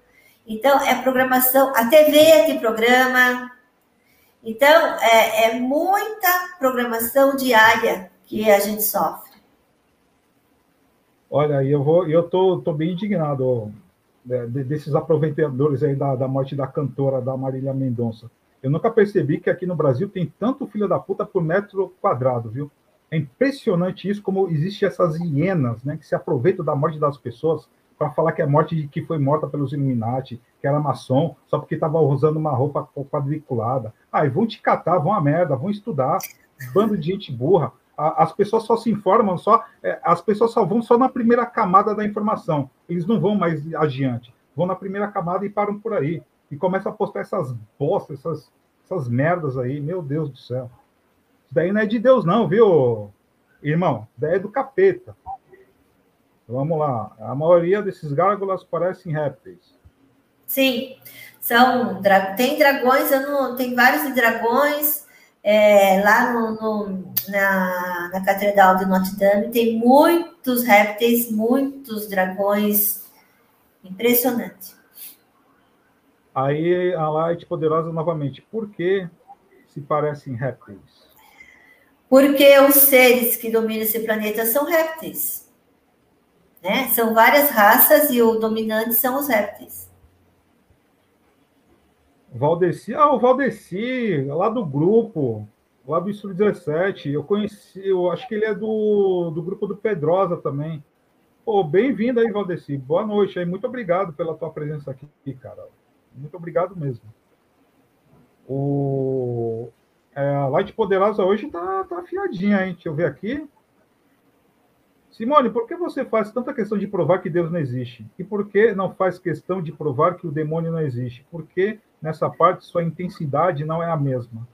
Então, é programação, a TV te programa. Então, é, é muita programação diária que a gente sofre. Olha, eu vou, eu tô, tô bem indignado, desses aproveitadores aí da, da morte da cantora, da Marília Mendonça. Eu nunca percebi que aqui no Brasil tem tanto filho da puta por metro quadrado, viu? É impressionante isso, como existe essas hienas, né, que se aproveitam da morte das pessoas para falar que é morte de que foi morta pelos Illuminati, que era maçom, só porque estava usando uma roupa quadriculada. Ah, e vão te catar, vão a merda, vão estudar. Bando de gente burra as pessoas só se informam, só é, as pessoas só vão só na primeira camada da informação. Eles não vão mais adiante. Vão na primeira camada e param por aí. E começam a postar essas bostas, essas, essas merdas aí. Meu Deus do céu. Isso daí não é de Deus, não, viu, irmão? Isso daí é do capeta. Vamos lá. A maioria desses gárgulas parecem répteis. Sim. São, tem dragões, não, tem vários dragões é, lá no, no, na, na Catedral de Notre Dame tem muitos répteis, muitos dragões. Impressionante. Aí a Light Poderosa novamente. Por que se parecem répteis? Porque os seres que dominam esse planeta são répteis. Né? São várias raças e o dominante são os répteis. Valdeci, ah, o Valdeci, lá do grupo, lá do Estúdio 17. Eu conheci, eu acho que ele é do, do grupo do Pedrosa também. Pô, bem-vindo aí, Valdeci. Boa noite aí. Muito obrigado pela tua presença aqui, cara. Muito obrigado mesmo. O, é, a Light Poderosa hoje tá, tá afiadinha, hein? Deixa eu ver aqui. Simone, por que você faz tanta questão de provar que Deus não existe? E por que não faz questão de provar que o demônio não existe? Por que nessa parte sua intensidade não é a mesma?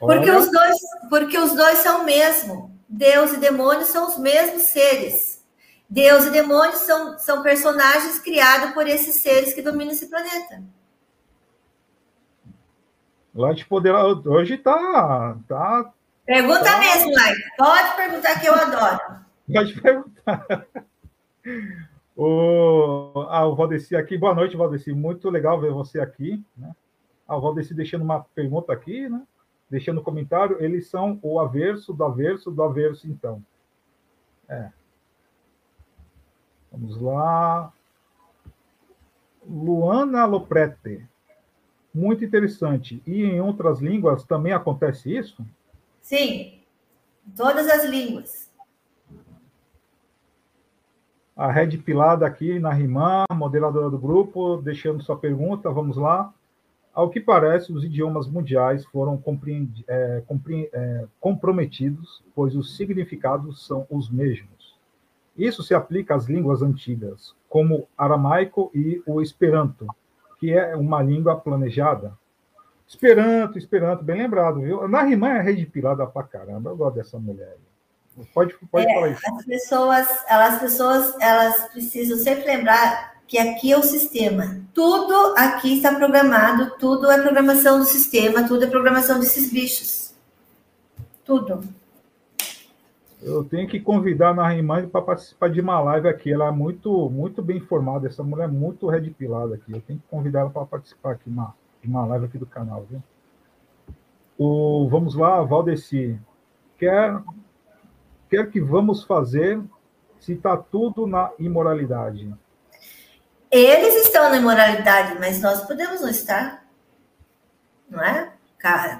Porque os, dois, porque os dois são o mesmo. Deus e demônio são os mesmos seres. Deus e demônio são, são personagens criados por esses seres que dominam esse planeta. Light Poderosa hoje tá, tá. Pergunta tá... mesmo, Light. Pode perguntar que eu adoro. Pode perguntar. O, ah, o Valdeci aqui, boa noite, Valdeci. Muito legal ver você aqui. Né? Ah, o Valdeci deixando uma pergunta aqui, né? Deixando um comentário. Eles são o averso do averso do averso, então. É. Vamos lá. Luana Loprete. Muito interessante. E em outras línguas também acontece isso? Sim, todas as línguas. A Red Pilada aqui na Rimã, moderadora do grupo, deixando sua pergunta, vamos lá. Ao que parece, os idiomas mundiais foram é, é, comprometidos, pois os significados são os mesmos. Isso se aplica às línguas antigas, como aramaico e o esperanto, que é uma língua planejada. Esperanto, Esperanto, bem lembrado, viu? Na Rimã é rede pilada pra caramba. Eu gosto dessa mulher. Pode, pode é, falar isso. As pessoas, as pessoas, elas precisam sempre lembrar que aqui é o sistema. Tudo aqui está programado, tudo é programação do sistema, tudo é programação desses bichos. Tudo. Eu tenho que convidar a Narimã para participar de uma live aqui. Ela é muito, muito bem informada. Essa mulher é muito red pilada aqui. Eu tenho que convidar ela para participar aqui uma, de uma live aqui do canal, viu? O, vamos lá, Valdeci. Quer, quer que vamos fazer se está tudo na imoralidade? Eles estão na imoralidade, mas nós podemos não estar. Não é?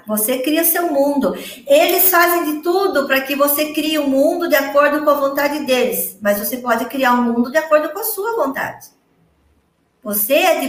Você cria seu mundo. Eles fazem de tudo para que você crie um mundo de acordo com a vontade deles, mas você pode criar um mundo de acordo com a sua vontade. Você é de